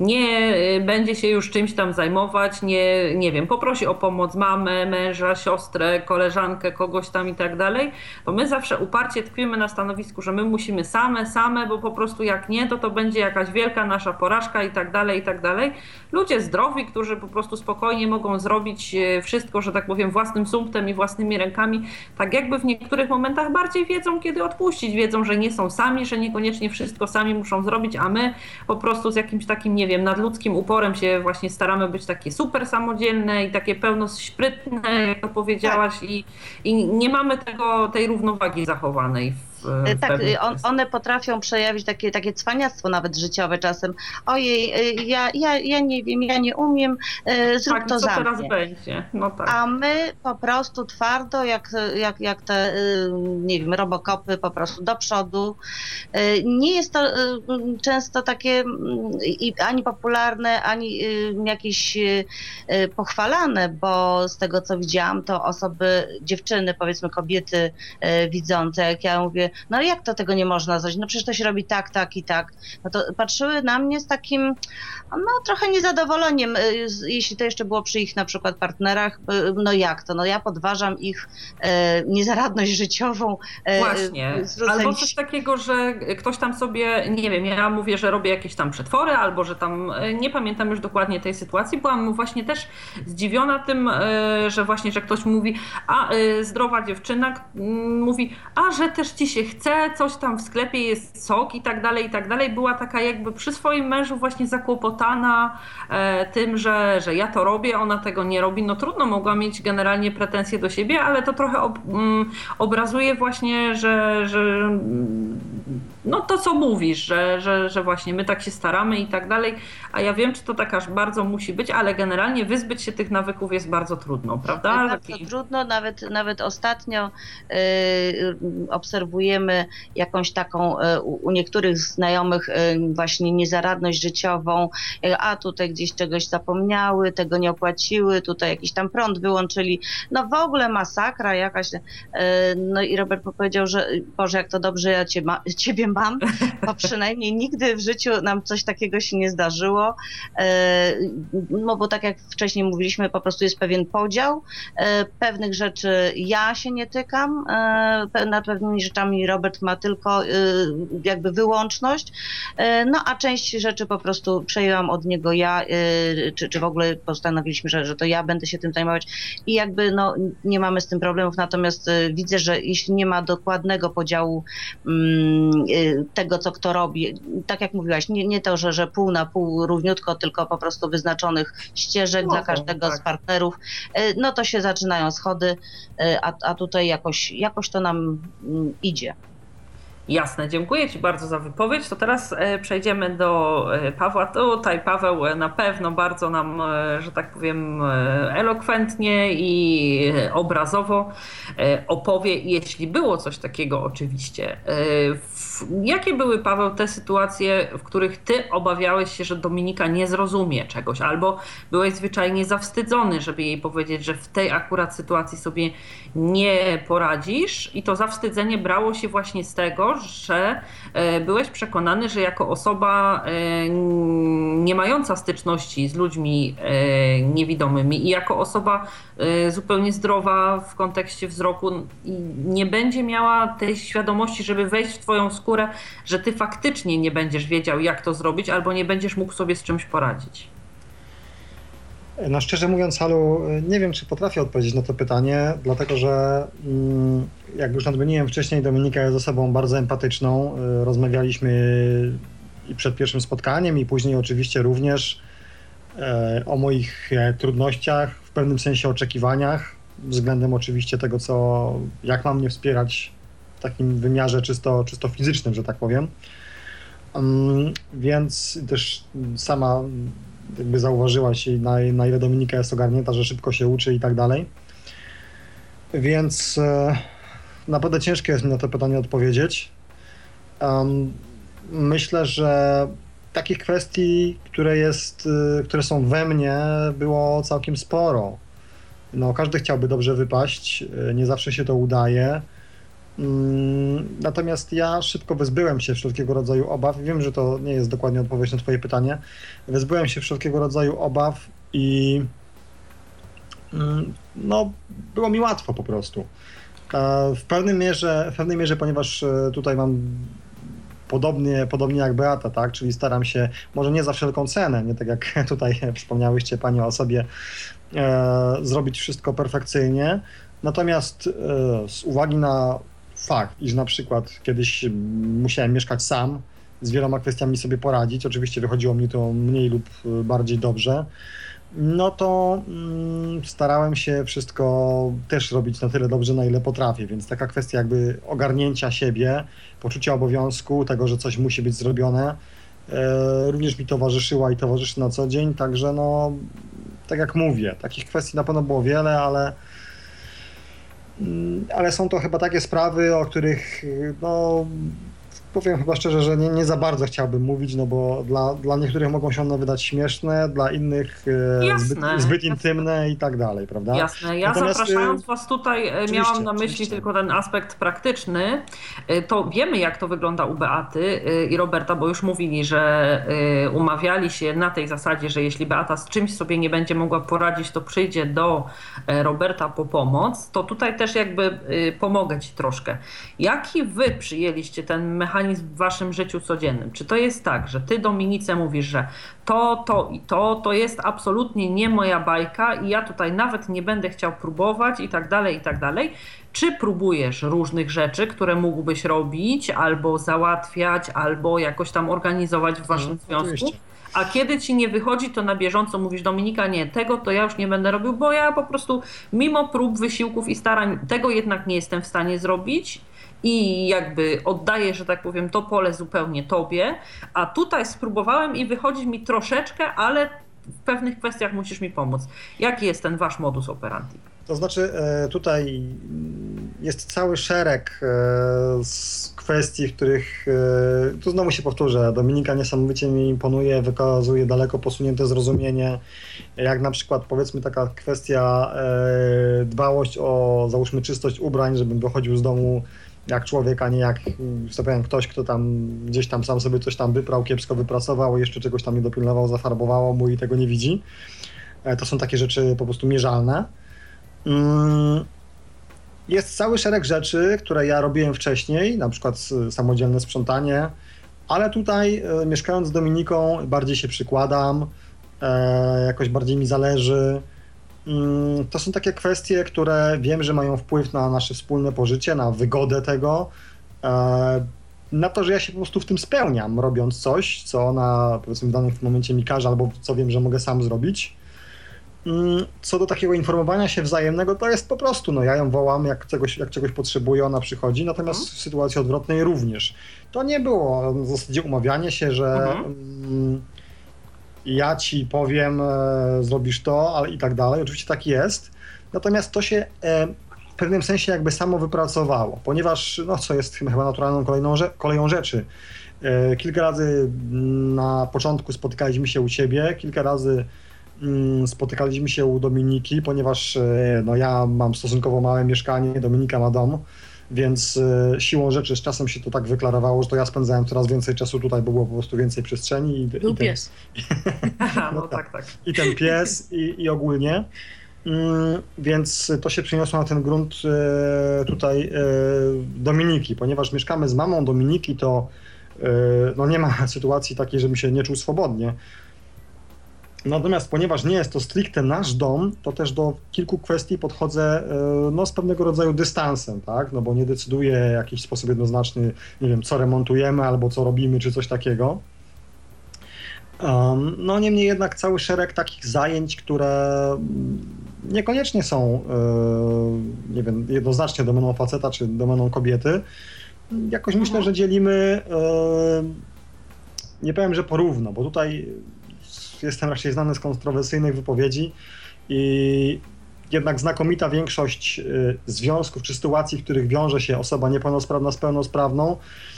nie będzie się już czymś tam zajmować, nie, nie wiem, poprosi o pomoc mamę, męża, siostrę, koleżankę, kogoś tam i tak dalej, to my zawsze uparcie tkwimy na stanowisku, że my musimy same, same, bo po prostu jak nie, to to będzie jakaś wielka nasza porażka i tak dalej, i tak dalej. Ludzie zdrowi, którzy po prostu spokojnie mogą zrobić e, wszystko, że tak powiem, własnym sumptem i własnymi rękami, tak jakby w niektórych momentach bardziej wiedzą, kiedy odpuścić, wiedzą, że nie są sami, że niekoniecznie wszystko sami muszą zrobić, a my po prostu z jakimś takim, nie wiem, nadludzkim uporem się właśnie staramy być takie super samodzielne i takie pełno sprytne, jak to powiedziałaś, tak. i, i nie mamy tego, tej równowagi zachowanej E, tak, on, one potrafią przejawić takie, takie cwaniactwo nawet życiowe czasem. Ojej, e, ja, ja, ja nie wiem, ja nie umiem, e, zrób tak, to co za teraz mnie. będzie? No tak. A my po prostu twardo, jak, jak, jak te, nie wiem, robokopy po prostu do przodu. Nie jest to często takie ani popularne, ani jakieś pochwalane, bo z tego co widziałam, to osoby, dziewczyny, powiedzmy kobiety widzące, jak ja mówię, no jak to tego nie można zrobić? No przecież to się robi tak, tak i tak. No to patrzyły na mnie z takim, no trochę niezadowoleniem, y, jeśli to jeszcze było przy ich na przykład partnerach, y, no jak to? No ja podważam ich e, niezaradność życiową. E, Właśnie. Albo coś takiego, że ktoś tam sobie, nie wiem, ja mówię, że robię jakieś tam przetwory, albo że tam, nie pamiętam już dokładnie tej sytuacji, byłam właśnie też zdziwiona tym, że właśnie, że ktoś mówi, a zdrowa dziewczyna mówi, a że też ci się chce, coś tam w sklepie jest sok i tak dalej, i tak dalej. Była taka jakby przy swoim mężu właśnie zakłopotana e, tym, że, że ja to robię, ona tego nie robi. No trudno, mogła mieć generalnie pretensje do siebie, ale to trochę ob, mm, obrazuje właśnie, że, że no to co mówisz, że, że, że właśnie my tak się staramy i tak dalej, a ja wiem, czy to tak aż bardzo musi być, ale generalnie wyzbyć się tych nawyków jest bardzo trudno, prawda? Bardzo Taki... trudno, nawet, nawet ostatnio y, obserwujemy jakąś taką y, u niektórych znajomych y, właśnie niezaradność życiową, a tutaj gdzieś czegoś zapomniały, tego nie opłaciły, tutaj jakiś tam prąd wyłączyli, no w ogóle masakra jakaś, no i Robert powiedział, że Boże, jak to dobrze ja cię ma, ciebie mam, bo przynajmniej nigdy w życiu nam coś takiego się nie zdarzyło. E, no bo tak jak wcześniej mówiliśmy, po prostu jest pewien podział. E, pewnych rzeczy ja się nie tykam, e, nad pewnymi rzeczami Robert ma tylko jakby wyłączność, no a część rzeczy po prostu przejęłam od niego ja, czy, czy w ogóle postanowiliśmy, że, że to ja będę się tym zajmować. I jakby no nie mamy z tym problemów, natomiast widzę, że jeśli nie ma dokładnego podziału mm, tego, co kto robi, tak jak mówiłaś, nie, nie to, że, że pół na pół równiutko, tylko po prostu wyznaczonych ścieżek no, dla każdego tak. z partnerów, e, no to się zaczynają schody, e, a, a tutaj jakoś, jakoś to nam mm, idzie. Jasne, dziękuję Ci bardzo za wypowiedź. To teraz e, przejdziemy do Pawła. Tutaj Paweł na pewno bardzo nam, że tak powiem, elokwentnie i obrazowo opowie, jeśli było coś takiego oczywiście. Jakie były, Paweł, te sytuacje, w których Ty obawiałeś się, że Dominika nie zrozumie czegoś, albo byłeś zwyczajnie zawstydzony, żeby jej powiedzieć, że w tej akurat sytuacji sobie nie poradzisz? I to zawstydzenie brało się właśnie z tego, że e, byłeś przekonany, że jako osoba e, nie mająca styczności z ludźmi e, niewidomymi i jako osoba zupełnie zdrowa w kontekście wzroku nie będzie miała tej świadomości, żeby wejść w twoją skórę, że ty faktycznie nie będziesz wiedział jak to zrobić albo nie będziesz mógł sobie z czymś poradzić. No szczerze mówiąc, Halu, nie wiem, czy potrafię odpowiedzieć na to pytanie, dlatego że mm, jak już nadmieniłem wcześniej, Dominika jest osobą bardzo empatyczną. Y, rozmawialiśmy i przed pierwszym spotkaniem, i później oczywiście również e, o moich e, trudnościach, w pewnym sensie oczekiwaniach, względem oczywiście tego, co, jak mam mnie wspierać takim wymiarze czysto, czysto fizycznym, że tak powiem. Mm, więc też sama jakby zauważyłaś, na, na ile Dominika jest ogarnięta, że szybko się uczy i tak dalej. Więc e, naprawdę ciężko jest mi na to pytanie odpowiedzieć. Myślę, że takich kwestii, które, jest, e, które są we mnie, było całkiem sporo. No, każdy chciałby dobrze wypaść, e, nie zawsze się to udaje. Mm, natomiast ja szybko wyzbyłem się wszelkiego rodzaju obaw. Wiem, że to nie jest dokładnie odpowiedź na Twoje pytanie. Wyzbyłem się wszelkiego rodzaju obaw i mm, no, było mi łatwo po prostu. E, w pewnej mierze, w pewnej mierze ponieważ e, tutaj mam podobnie, podobnie jak Beata, tak? Czyli staram się, może nie za wszelką cenę, nie tak jak tutaj wspomniałyście Pani o sobie, e, zrobić wszystko perfekcyjnie. Natomiast z uwagi na fakt, iż na przykład kiedyś musiałem mieszkać sam, z wieloma kwestiami sobie poradzić, oczywiście wychodziło mi to mniej lub bardziej dobrze, no to mm, starałem się wszystko też robić na tyle dobrze, na ile potrafię, więc taka kwestia jakby ogarnięcia siebie, poczucia obowiązku, tego, że coś musi być zrobione, e, również mi towarzyszyła i towarzyszy na co dzień, także no, tak jak mówię, takich kwestii na pewno było wiele, ale ale są to chyba takie sprawy, o których no, powiem chyba szczerze, że nie, nie, za bardzo chciałbym mówić, no bo dla, dla niektórych mogą się one wydać śmieszne, dla innych e, zbyt, zbyt, intymne i tak dalej, prawda? Jasne. Ja Natomiast, e, zapraszając Was tutaj e, miałam na myśli oczywiście. tylko ten aspekt praktyczny. To wiemy, jak to wygląda u Beaty i Roberta, bo już mówili, że umawiali się na tej zasadzie, że jeśli Beata z czymś sobie nie będzie mogła poradzić, to przyjdzie do Roberta po pomoc. To tutaj też jakby pomogę Ci troszkę. Jaki Wy przyjęliście ten mechanizm mechanizm w waszym życiu codziennym? Czy to jest tak, że ty Dominice mówisz, że to, to i to, to jest absolutnie nie moja bajka i ja tutaj nawet nie będę chciał próbować i tak dalej, i tak dalej. Czy próbujesz różnych rzeczy, które mógłbyś robić, albo załatwiać, albo jakoś tam organizować w waszym no, związku? A kiedy ci nie wychodzi, to na bieżąco mówisz Dominika, nie, tego to ja już nie będę robił, bo ja po prostu mimo prób, wysiłków i starań tego jednak nie jestem w stanie zrobić i jakby oddaję, że tak powiem, to pole zupełnie tobie, a tutaj spróbowałem i wychodzi mi troszeczkę, ale w pewnych kwestiach musisz mi pomóc. Jaki jest ten wasz modus operandi? To znaczy, e, tutaj jest cały szereg e, kwestii, w których, e, tu znowu się powtórzę, Dominika niesamowicie mi imponuje, wykazuje daleko posunięte zrozumienie, jak na przykład powiedzmy taka kwestia dbałość o, załóżmy, czystość ubrań, żebym wychodził z domu jak człowiek, a nie jak, że tak powiem, ktoś, kto tam gdzieś tam sam sobie coś tam wyprał, kiepsko wypracował, jeszcze czegoś tam nie dopilnował, zafarbowało mu i tego nie widzi. E, To są takie rzeczy po prostu mierzalne. Mm, Jest cały szereg rzeczy, które ja robiłem wcześniej, na przykład samodzielne sprzątanie, ale tutaj e, mieszkając z Dominiką bardziej się przykładam, e, jakoś bardziej mi zależy. Mm, To są takie kwestie, które wiem, że mają wpływ na nasze wspólne pożycie, na wygodę tego, e, na to, że ja się po prostu w tym spełniam, robiąc coś, co ona powiedzmy w danym momencie mi każe, albo co wiem, że mogę sam zrobić. Mm, Co do takiego informowania się wzajemnego, to jest po prostu, no ja ją wołam, jak czegoś, jak czegoś potrzebuję, ona przychodzi, natomiast w sytuacji odwrotnej również. To nie było w zasadzie umawianie się, że Mhm. Mm, ja ci powiem, e, zrobisz to, ale i tak dalej. Oczywiście tak jest. Natomiast to się e, w pewnym sensie jakby samo wypracowało, ponieważ, no co jest chyba naturalną kolejną, rze- koleją rzeczy. E, Kilka razy na początku spotykaliśmy się u ciebie, kilka razy mm, spotykaliśmy się u Dominiki, ponieważ e, no, ja mam stosunkowo małe mieszkanie, Dominika ma dom, więc e, siłą rzeczy z czasem się to tak wyklarowało, że to ja spędzałem coraz więcej czasu tutaj, bo było po prostu więcej przestrzeni. I, Był i ten, pies. Aha, no No tak, tak. i ten pies i, i ogólnie. Mm, Więc to się przeniosło na ten grunt e, tutaj e, Dominiki, ponieważ mieszkamy z mamą Dominiki, to no nie ma sytuacji takiej, żebym się nie czuł swobodnie. Natomiast ponieważ nie jest to stricte nasz dom, to też do kilku kwestii podchodzę e, no, z pewnego rodzaju dystansem, tak? No bo nie decyduję w jakiś sposób jednoznaczny, nie wiem, co remontujemy albo co robimy, czy coś takiego. Um, no niemniej jednak cały szereg takich zajęć, które niekoniecznie są, e, nie wiem, jednoznacznie domeną faceta czy domeną kobiety, jakoś myślę, że dzielimy, e, nie powiem, że porówno, bo tutaj jestem raczej znany z kontrowersyjnych wypowiedzi i jednak znakomita większość e, związków czy sytuacji, w których wiąże się osoba niepełnosprawna z pełnosprawną,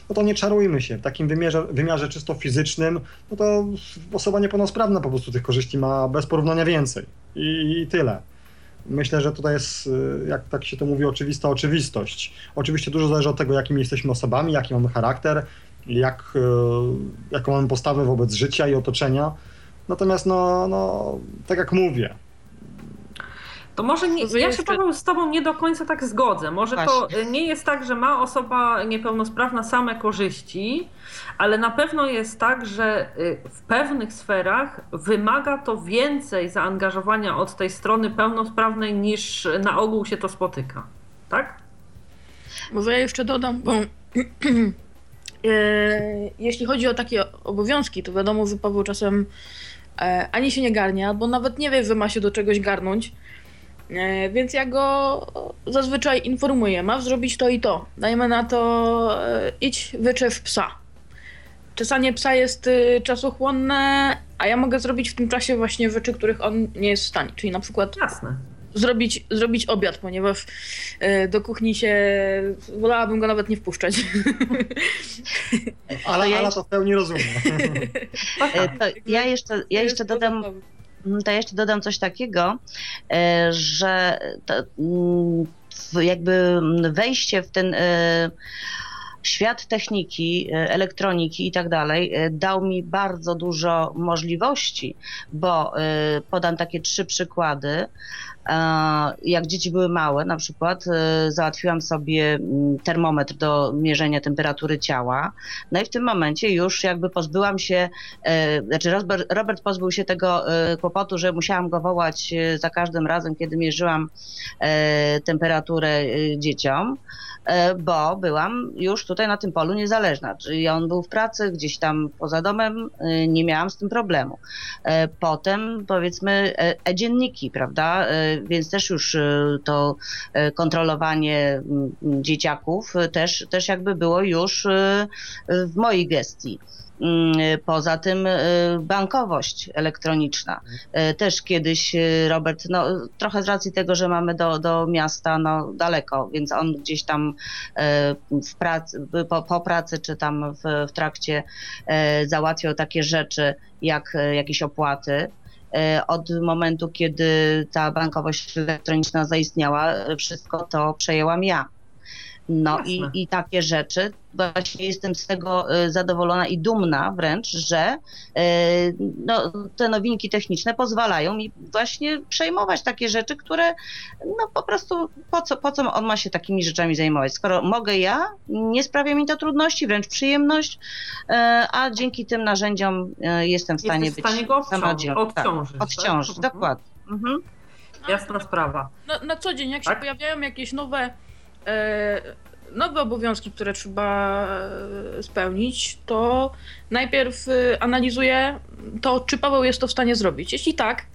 no to nie czarujmy się. W takim wymiarze, wymiarze czysto fizycznym, no to osoba niepełnosprawna po prostu tych korzyści ma bez porównania więcej. I, i tyle. Myślę, że tutaj jest, y, jak tak się to mówi, oczywista oczywistość. Oczywiście dużo zależy od tego, jakimi jesteśmy osobami, jaki mamy charakter, jak, y, jaką mamy postawę wobec życia i otoczenia. Natomiast, no, no tak jak mówię, To może nie, To ja się Paweł z Tobą nie do końca tak zgodzę. Może to Właśnie. y, nie jest tak, że ma osoba niepełnosprawna same korzyści, ale na pewno jest tak, że y, w pewnych sferach wymaga to więcej zaangażowania od tej strony pełnosprawnej niż na ogół się to spotyka. Tak? Może ja jeszcze dodam, bo e, jeśli chodzi o takie obowiązki, to wiadomo, że Paweł czasem ani się nie garnie, albo nawet nie wie, że ma się do czegoś garnąć. E, więc ja go zazwyczaj informuję, masz zrobić to i to. Dajmy na to, e, idź wyczew psa. Czesanie psa jest y, czasochłonne, a ja mogę zrobić w tym czasie właśnie rzeczy, których on nie jest w stanie. Czyli na przykład Jasne. Zrobić, zrobić obiad, ponieważ e, do kuchni się wolałabym go nawet nie wpuszczać. ale ja to w pełni rozumie. Tak, E, tak. To ja jeszcze, ja jeszcze dodam Mm, To ja jeszcze dodam coś takiego, e, że to, mm, jakby wejście w ten świat techniki, elektroniki i tak dalej dał mi bardzo dużo możliwości, bo podam takie trzy przykłady. Jak dzieci były małe, na przykład e, załatwiłam sobie mm, termometr do mierzenia temperatury ciała. No i w tym momencie już jakby pozbyłam się E, Znaczy Robert, pozbył się tego e, kłopotu, że musiałam go wołać e, za każdym razem, kiedy mierzyłam temperaturę dzieciom, bo byłam już tutaj na tym polu niezależna. Czyli on był w pracy, gdzieś tam poza domem, nie miałam z tym problemu. Potem powiedzmy e-dzienniki, prawda? Więc też już e, to e, kontrolowanie mm, dzieciaków e, też, też jakby było już w mojej gestii. Mm, Poza tym bankowość elektroniczna. Też kiedyś Robert, no trochę z racji tego, że mamy do, do miasta no, daleko, więc on gdzieś tam w pracy, po, po pracy czy tam w, w trakcie załatwiał takie rzeczy jak jakieś opłaty. Y, Od momentu, kiedy ta bankowość elektroniczna zaistniała, wszystko to przejęłam ja. No i, i takie rzeczy. Właśnie jestem z tego e, zadowolona i dumna wręcz, że e, no, te nowinki techniczne pozwalają mi właśnie przejmować takie rzeczy, które no po prostu po co, po co on ma się takimi rzeczami zajmować? Skoro mogę ja, nie sprawia mi to trudności, wręcz przyjemność, e, a dzięki tym narzędziom jestem w stanie Jesteś być w stanie go odciążyć, tak, odciążyć, tak? dokładnie. Mhm. Jasna sprawa. Na, na co dzień, jak tak? się pojawiają jakieś nowe nowe obowiązki, które trzeba e, spełnić, to najpierw e, analizuję to, czy Paweł jest to w stanie zrobić. Jeśli tak,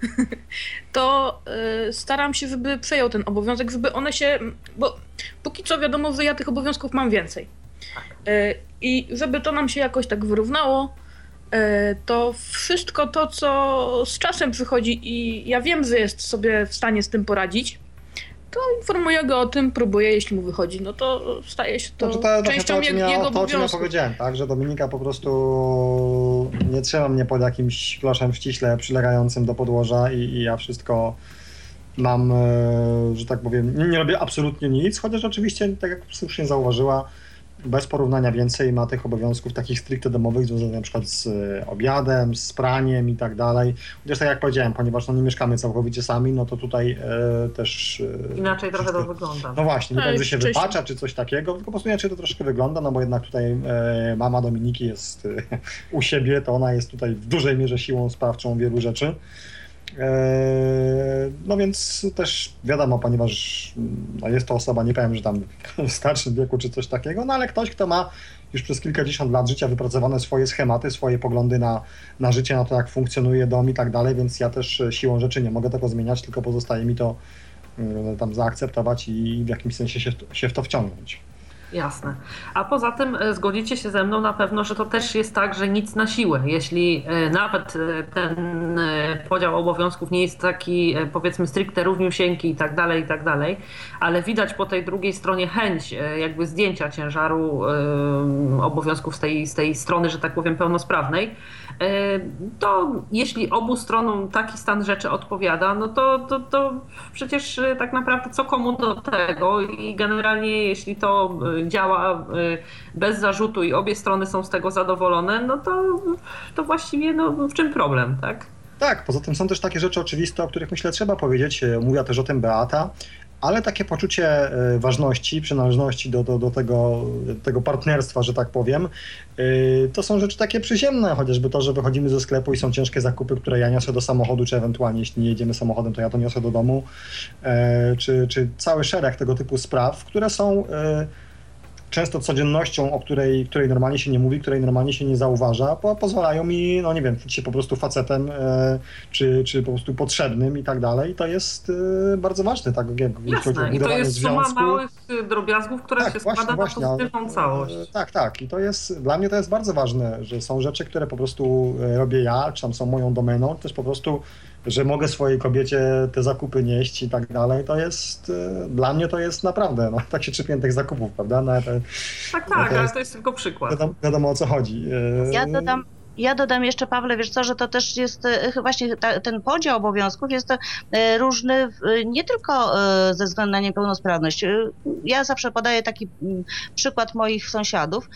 to e, staram się, żeby przejął ten obowiązek, żeby one się. Bo póki co wiadomo, że ja tych obowiązków mam więcej. I żeby to nam się jakoś tak wyrównało, to wszystko to, co z czasem przychodzi, i ja wiem, że jest sobie w stanie z tym poradzić to informuję go o tym, próbuję, jeśli mu wychodzi, no to staje się to, znaczy to częścią to, jego, ja, jego To, o czym ja powiedziałem, tak, że Dominika po prostu nie trzyma mnie pod jakimś kloszem ściśle przylegającym do podłoża i, i ja wszystko mam, e, że tak powiem, nie, nie robię absolutnie nic, chociaż oczywiście, tak jak słusznie zauważyła, bez porównania więcej ma tych obowiązków takich stricte domowych, związanych na przykład z e, obiadem, z praniem i tak dalej. Chociaż tak jak powiedziałem, ponieważ no nie mieszkamy całkowicie sami, no to tutaj e, też... E, inaczej trochę to wygląda. No właśnie, nie powiem, że się wypacza czy coś takiego, tylko po prostu inaczej to troszkę wygląda, no bo jednak tutaj e, mama Dominiki jest e, u siebie, to ona jest tutaj w dużej mierze siłą sprawczą wielu rzeczy. Eee, no więc też wiadomo, ponieważ no jest to osoba, nie powiem, że tam w starszym wieku czy coś takiego, no ale ktoś, kto ma już przez kilkadziesiąt lat życia wypracowane swoje schematy, swoje poglądy na, na życie, na to, jak funkcjonuje dom i tak dalej, więc ja też siłą rzeczy nie mogę tego zmieniać, tylko pozostaje mi to e, tam zaakceptować i w jakimś sensie się, się w to wciągnąć. Jasne. A poza tym e, zgodzicie się ze mną na pewno, że to też jest tak, że nic na siłę. Jeśli e, nawet e, ten podział obowiązków nie jest taki, powiedzmy, stricte równiusieńki i tak dalej, i tak dalej, ale widać po tej drugiej stronie chęć jakby zdjęcia ciężaru obowiązków z tej, z tej strony, że tak powiem, pełnosprawnej, to jeśli obu stronom taki stan rzeczy odpowiada, no to, to, to przecież tak naprawdę co komu do tego i generalnie jeśli to działa bez zarzutu i obie strony są z tego zadowolone, no to, to właściwie no, w czym problem, tak? Tak, poza tym są też takie rzeczy oczywiste, o których myślę trzeba powiedzieć. Mówiła też o tym Beata, ale takie poczucie e, ważności, przynależności do, do, do tego, tego partnerstwa, że tak powiem, e, to są rzeczy takie przyziemne, chociażby to, że wychodzimy ze sklepu i są ciężkie zakupy, które ja niosę do samochodu, czy ewentualnie jeśli nie jedziemy samochodem, to ja to niosę do domu, e, czy, czy cały szereg tego typu spraw, które są często codziennością, o której, której normalnie się nie mówi, której normalnie się nie zauważa, po, pozwalają mi, no nie wiem, czuć się po prostu facetem, e, czy, czy po prostu potrzebnym i tak dalej. To jest e, bardzo ważne, tak jak Jasne. I to jest związku. suma małych drobiazgów, które tak, się właśnie, składa właśnie, na pozytywną całość. E, tak, tak. I to jest, dla mnie to jest bardzo ważne, że są rzeczy, które po prostu e, robię ja, czy tam są moją domeną, też po prostu że mogę swojej kobiecie te zakupy nieść i tak dalej, to jest, e, dla mnie to jest naprawdę, no, tak się tych zakupów, prawda? No, to, tak, tak, to ale jest, to jest tylko przykład. Wiadomo, wiadomo o co chodzi. Ja dodam, ja dodam jeszcze, Pawle, wiesz co, że to też jest e, właśnie ta, ten podział obowiązków jest e, różny nie tylko e, ze względu na niepełnosprawność. Ja zawsze podaję taki mm, przykład moich sąsiadów,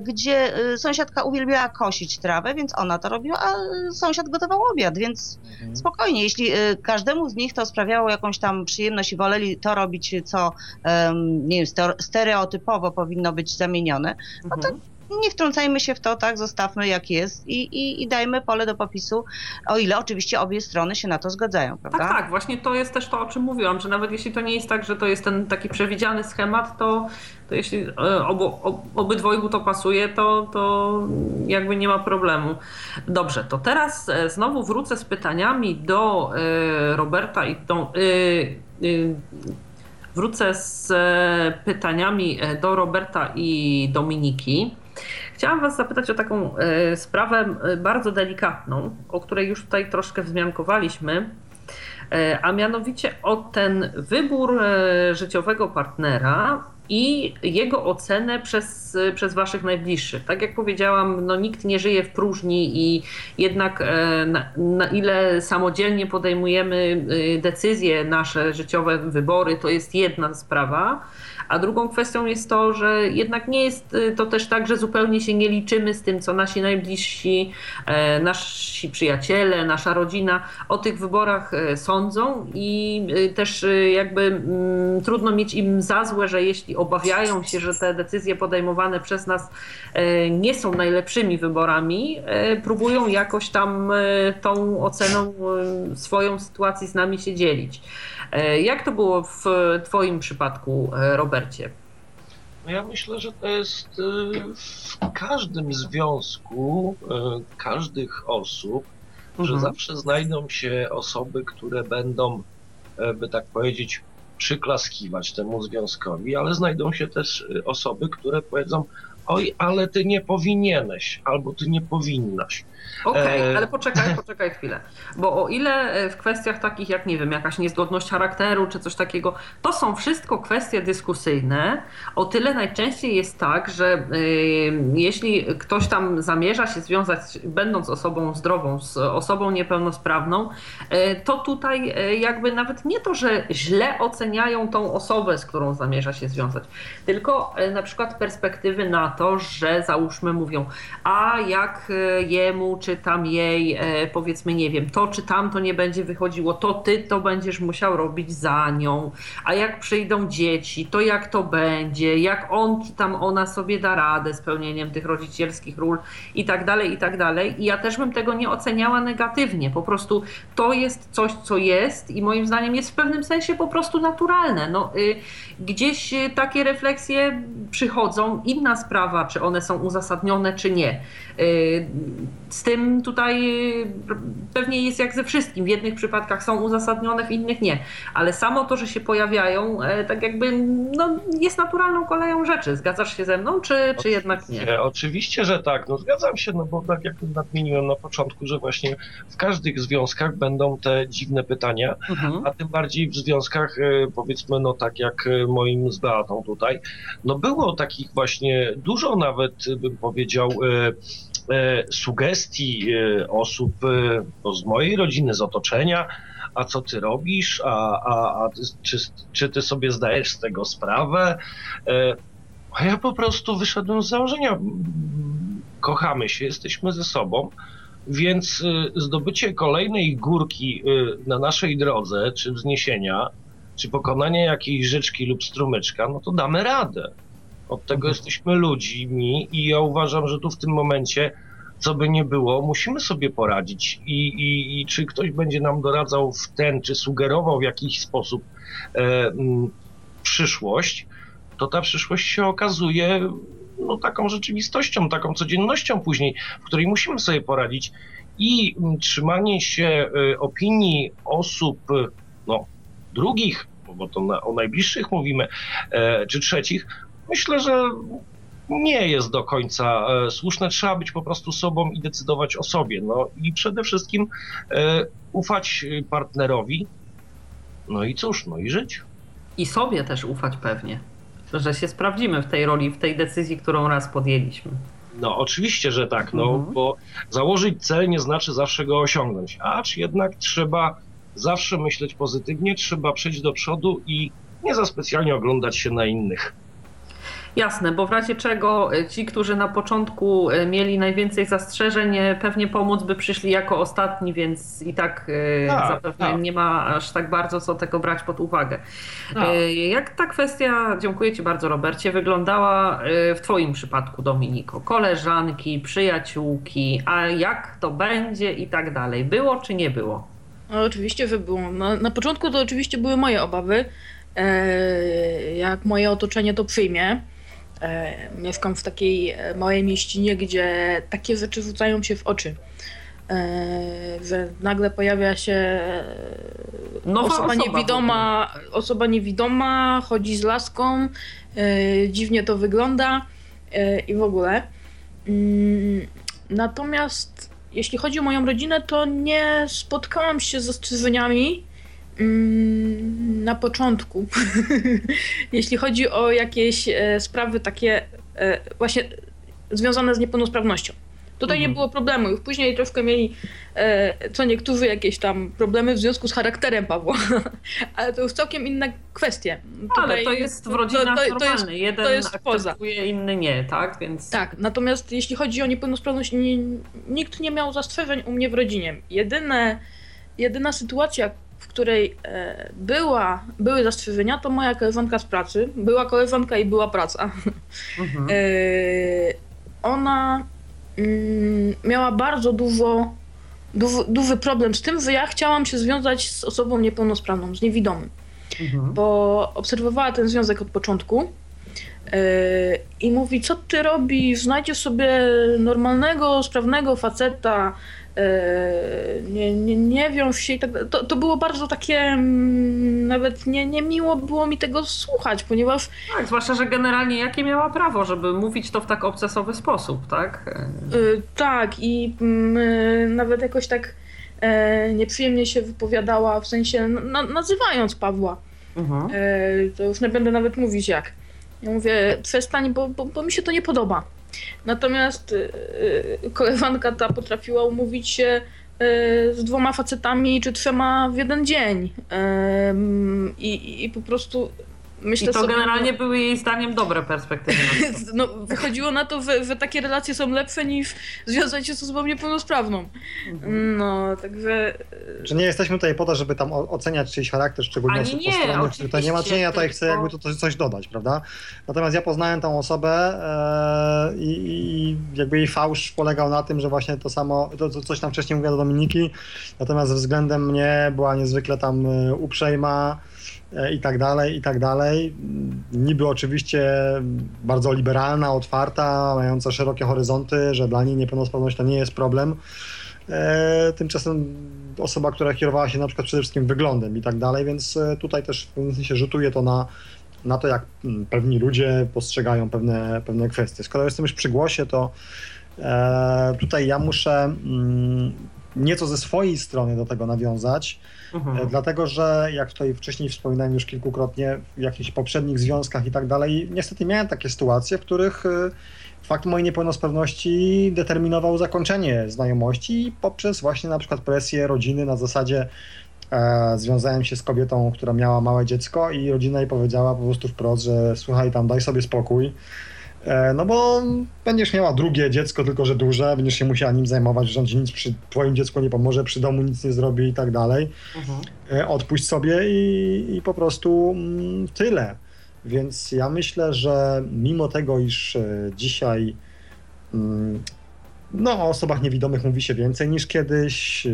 gdzie sąsiadka uwielbiała kosić trawę, więc ona to robiła, a sąsiad gotował obiad, więc mhm. spokojnie, jeśli każdemu z nich to sprawiało jakąś tam przyjemność i woleli to robić, co nie wiem, stereotypowo powinno być zamienione, no to mhm nie wtrącajmy się w to, tak, zostawmy jak jest i, i, i dajmy pole do popisu, o ile oczywiście obie strony się na to zgadzają, prawda? Tak, tak, właśnie to jest też to, o czym mówiłam, że nawet jeśli to nie jest tak, że to jest ten taki przewidziany schemat, to, to jeśli e, obu, obydwojgu to pasuje, to, to jakby nie ma problemu. Dobrze, to teraz e, znowu wrócę z pytaniami do e, Roberta i do wrócę z pytaniami do Roberta i Dominiki. Chciałam Was zapytać o taką e, sprawę e, bardzo delikatną, o której już tutaj troszkę wzmiankowaliśmy, e, a mianowicie o ten wybór życiowego partnera i jego ocenę przez, przez waszych najbliższych. Tak jak powiedziałam, no, nikt nie żyje w próżni i jednak na, na ile samodzielnie podejmujemy decyzje nasze życiowe, wybory, to jest jedna sprawa. A drugą kwestią jest to, że jednak nie jest y, to też tak, że zupełnie się nie liczymy z tym, co nasi najbliżsi, e, nasi przyjaciele, nasza rodzina o tych wyborach e, sądzą i y, też y, jakby mm, trudno mieć im za złe, że jeśli obawiają się, że te decyzje podejmowane przez nas e, nie są najlepszymi wyborami, próbują jakoś tam tą oceną swoją sytuacji z nami się dzielić. E, jak to było w Twoim przypadku, e, Robercie? No ja myślę, że to jest e, w każdym związku każdych osób, mhm. że zawsze znajdą się osoby, które będą, by tak powiedzieć, przyklaskiwać temu związkowi, ale znajdą się też osoby, które powiedzą, oj, ale ty nie powinieneś, albo ty nie powinnaś. Okej, okay, e, ale poczekaj, poczekaj chwilę. Bo o ile e, w kwestiach takich jak, nie wiem, jakaś niezgodność charakteru czy coś takiego, to są wszystko kwestie dyskusyjne, o tyle najczęściej jest tak, że y, jeśli ktoś tam zamierza się związać, będąc osobą zdrową, z osobą niepełnosprawną, y, to tutaj y, jakby nawet nie to, że źle oceniają tą osobę, z którą zamierza się związać, tylko na przykład perspektywy na to, że załóżmy mówią, a jak jemu czy tam jej, e, powiedzmy, nie wiem, to czy tam to nie będzie wychodziło, to ty to będziesz musiał robić za nią, a jak przyjdą dzieci, to jak to będzie, jak on czy tam ona sobie da radę z pełnieniem tych rodzicielskich ról i tak dalej, i tak dalej. I ja też bym tego nie oceniała negatywnie. Po prostu to jest coś, co jest i moim zdaniem jest w pewnym sensie po prostu naturalne. No, y, gdzieś takie refleksje przychodzą. Inna sprawa, czy one są uzasadnione, czy nie. Y, z tym tutaj pewnie jest jak ze wszystkim. W jednych przypadkach są uzasadnione, w innych nie. Ale samo to, że się pojawiają, e, tak jakby no, jest naturalną koleją rzeczy. Zgadzasz się ze mną, czy, czy jednak nie? Oczywiście, że tak. No, zgadzam się, no bo tak jak nadmieniłem na początku, że właśnie w każdych związkach będą te dziwne pytania, mhm. a tym bardziej w związkach e, powiedzmy, no tak jak e, moim z Beatą tutaj, no było takich właśnie dużo nawet bym powiedział sugestii e, osób e, no, z mojej rodziny, z otoczenia, a co ty robisz, a, a, a czy, czy ty sobie zdajesz z tego sprawę? A ja po prostu wyszedłem z założenia, kochamy się, jesteśmy ze sobą, więc zdobycie kolejnej górki na naszej drodze, czy wzniesienia, czy pokonanie jakiejś rzeczki lub strumyczka, no to damy radę. Od tego jesteśmy ludźmi i ja uważam, że tu w tym momencie, co by nie było, musimy sobie poradzić. I, i, i czy ktoś będzie nam doradzał w ten, czy sugerował w jakiś sposób e, m, przyszłość, to ta przyszłość się okazuje no, taką rzeczywistością, taką codziennością później, w której musimy sobie poradzić. I trzymanie się e, opinii osób no, drugich, bo to na, o najbliższych mówimy, e, czy trzecich, myślę, że nie jest do końca e, słuszne. Trzeba być po prostu sobą i decydować o sobie. No i przede wszystkim e, ufać partnerowi. No i cóż, no i żyć. I sobie też ufać pewnie, że się sprawdzimy w tej roli, w tej decyzji, którą raz podjęliśmy. No, oczywiście, że tak, no, mhm. bo założyć cel nie znaczy zawsze go osiągnąć, acz jednak trzeba zawsze myśleć pozytywnie, trzeba przejść do przodu i nie za specjalnie oglądać się na innych. Jasne, bo w razie czego e, ci, którzy na początku e, mieli najwięcej zastrzeżeń, e, pewnie pomóc by przyszli jako ostatni, więc i tak, tak zapewne tak. nie ma aż tak bardzo co tego brać pod uwagę. Tak. Jak ta kwestia, dziękuję Ci bardzo Robercie, wyglądała w Twoim przypadku Dominiko? Koleżanki, przyjaciółki, a jak to będzie i tak dalej? Było czy nie było? No, oczywiście, że było. Na, na początku to oczywiście były moje obawy, jak moje otoczenie to przyjmie. E, mieszkam w takiej e, małej mieścinie, gdzie takie rzeczy rzucają się w oczy. E, że nagle pojawia się Nowa osoba, osoba niewidoma, osoba niewidoma, chodzi z laską, dziwnie to wygląda i w ogóle. Mm, natomiast jeśli chodzi o moją rodzinę, to nie spotkałam się z ostrzeżeniami, na początku, jeśli chodzi o jakieś e, sprawy takie e, właśnie związane z niepełnosprawnością. Tutaj mhm. nie było problemu. Już później troszkę mieli e, co niektórzy jakieś tam problemy w związku z charakterem Pawła. Ale to już całkiem inne kwestie. Tutaj, Ale to jest w rodzinach to, to, to jest, Jeden to jest poza. inny nie, tak? Więc... Tak, natomiast jeśli chodzi o niepełnosprawność, nie, nikt nie miał zastrzeżeń u mnie w rodzinie. Jedyne, jedyna sytuacja, w której e, była, były zastrzeżenia, to moja koleżanka z pracy. Była koleżanka i była praca. Mhm. E, ona Mm, miała bardzo dużo, duży, duży problem z tym, że ja chciałam się związać z osobą niepełnosprawną, z niewidomym. Mhm. Bo obserwowała ten związek od początku yy, i mówi, co ty robisz, znajdziesz sobie normalnego, sprawnego faceta, E, nie, nie, nie wiąż się i tak to, to było bardzo takie, mm, nawet nie, nie miło było mi tego słuchać, ponieważ... Tak, zwłaszcza, że generalnie jakie miała prawo, żeby mówić to w tak obcesowy sposób, tak? E, tak i mm, nawet jakoś tak e, nieprzyjemnie się wypowiadała, w sensie na, nazywając Pawła. Mhm. to już nie będę nawet mówić jak. Ja mówię, przestań, bo, bo, bo mi się to nie podoba. Natomiast y, y, koleżanka ta potrafiła umówić się y, z dwoma facetami czy trzema w jeden dzień. I, i po prostu Myślę I to sobie, generalnie no, były jej zdaniem dobre perspektywy. no, wychodziło na to, że, że, takie relacje są lepsze niż związać się z osobą niepełnosprawną. Mhm. No, także... Że nie jesteśmy tutaj po to, żeby tam oceniać czyjś charakter, szczególnie Ani osób postronnych, to nie ma czynienia, to chcę jakby tu coś dodać, prawda? Natomiast ja poznałem tą osobę e, i, i, jakby jej fałsz polegał na tym, że właśnie to samo, to, to coś tam wcześniej mówiła do Dominiki, natomiast względem mnie była niezwykle tam e, uprzejma, E, i tak dalej, i tak dalej. Niby oczywiście bardzo liberalna, otwarta, mająca szerokie horyzonty, że dla niej niepełnosprawność to nie jest problem. E, tymczasem osoba, która kierowała się na przykład przede wszystkim wyglądem i tak dalej, więc e, tutaj też w pewnym sensie rzutuje to na, na to, jak mm, pewni ludzie postrzegają pewne, pewne kwestie. Skoro jestem już przy głosie, to tutaj ja muszę mm, nieco ze swojej strony do tego nawiązać, mhm. E, dlatego że jak tutaj wcześniej wspominałem już kilkukrotnie w jakichś poprzednich związkach i tak dalej, niestety miałem takie sytuacje, w których e, fakt mojej niepełnosprawności determinował zakończenie znajomości poprzez właśnie na przykład presję rodziny na zasadzie e, związałem się z kobietą, która miała małe dziecko i rodzina jej powiedziała po prostu wprost, że słuchaj tam, daj sobie spokój, no bo będziesz miała drugie dziecko, tylko że duże, będziesz się musiała nim zajmować, że ci nic przy twoim dziecku nie pomoże, przy domu nic nie zrobi i tak dalej. Mhm. E, odpuść sobie i, i po prostu mm, tyle. Więc ja myślę, że mimo tego, iż e, dzisiaj mm, no, o osobach niewidomych mówi się więcej niż kiedyś,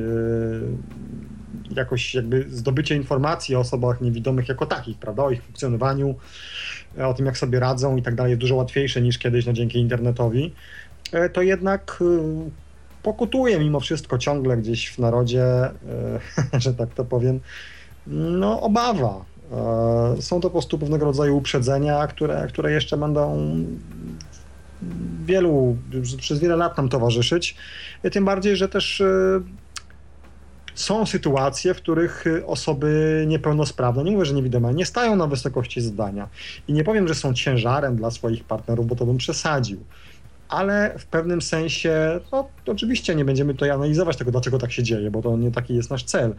jakoś jakby zdobycie informacji o osobach niewidomych jako takich, prawda, o ich funkcjonowaniu, o tym, jak sobie radzą i tak dalej, jest dużo łatwiejsze niż kiedyś no, dzięki internetowi, e, to jednak e, pokutuje mimo wszystko ciągle gdzieś w narodzie, e, że tak to powiem, no obawa. Są to po prostu pewnego rodzaju uprzedzenia, które, które jeszcze będą wielu, przez wiele lat nam towarzyszyć. Tym bardziej, że też są sytuacje, w których y, osoby niepełnosprawne, nie mówię, że niewidome, nie stają na wysokości zadania. I nie powiem, że są ciężarem dla swoich partnerów, bo to bym przesadził. Ale w pewnym sensie, no, oczywiście nie będziemy tutaj analizować tego, dlaczego tak się dzieje, bo to nie taki jest nasz cel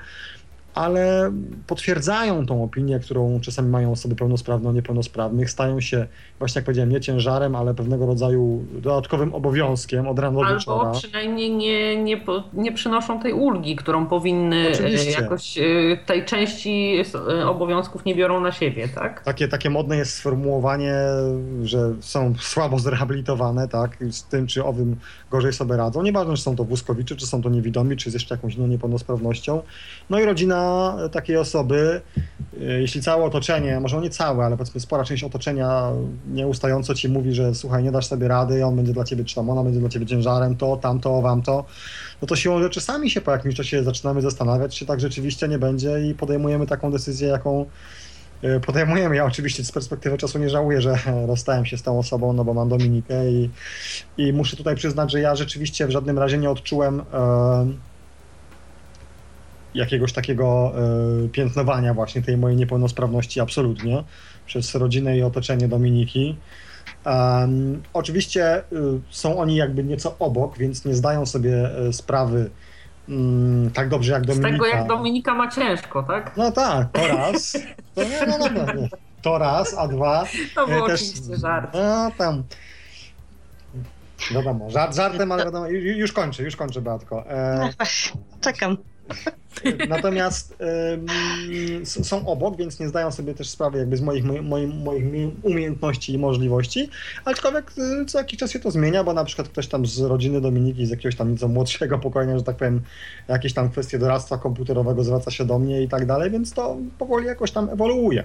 ale potwierdzają tą opinię, którą czasami mają osoby pełnosprawne niepełnosprawnych, stają się, właśnie jak powiedziałem, nie ciężarem, ale pewnego rodzaju dodatkowym obowiązkiem od rana do wieczora. Albo przynajmniej nie, nie, nie przynoszą tej ulgi, którą powinny e, Oczywiście. jakoś e, tej części e, obowiązków nie biorą na siebie, tak? Takie, takie modne jest sformułowanie, że są słabo zrehabilitowane, tak, z tym czy owym gorzej sobie radzą. Nieważne, czy są to wózkowicze, czy są to niewidomi, czy z jeszcze jakąś inną niepełnosprawnością. No i rodzina takiej osoby, e, jeśli całe otoczenie, może nie całe, ale powiedzmy spora część otoczenia nieustająco ci mówi, że słuchaj, nie dasz sobie rady, on będzie dla ciebie, czy tam ona będzie dla ciebie ciężarem, to, tamto, wamto, no to siłą rzeczy sami się po jakimś czasie zaczynamy zastanawiać, czy tak rzeczywiście nie będzie i podejmujemy taką decyzję, jaką e, podejmujemy. Ja oczywiście z perspektywy czasu nie żałuję, że rozstałem się z tą osobą, no bo mam Dominikę i, i muszę tutaj przyznać, że ja rzeczywiście w żadnym razie nie odczułem e, jakiegoś takiego e, piętnowania właśnie tej mojej niepełnosprawności absolutnie przez rodzinę i otoczenie Dominiki. Um, oczywiście y, są oni jakby nieco obok, więc nie zdają sobie y, sprawy mm, tak dobrze jak Dominika. Z tego jak Dominika ma ciężko, tak? No tak, to raz. To, no, no, no, nie. to raz, a dwa. To był e, też, oczywiście żart. No tam. Wiadomo, żart, żartem, ale wiadomo, ju- już kończę, już kończę, Beatko. E, Czekam. Natomiast są obok, więc nie zdają sobie też sprawy jakby z moich, moich, moich umiejętności i możliwości, aczkolwiek y, co jakiś czas się to zmienia, bo na przykład ktoś tam z rodziny Dominiki, z jakiegoś tam nieco młodszego pokolenia, że tak powiem, jakieś tam kwestie doradztwa komputerowego zwraca się do mnie i tak dalej, więc to powoli jakoś tam ewoluuje.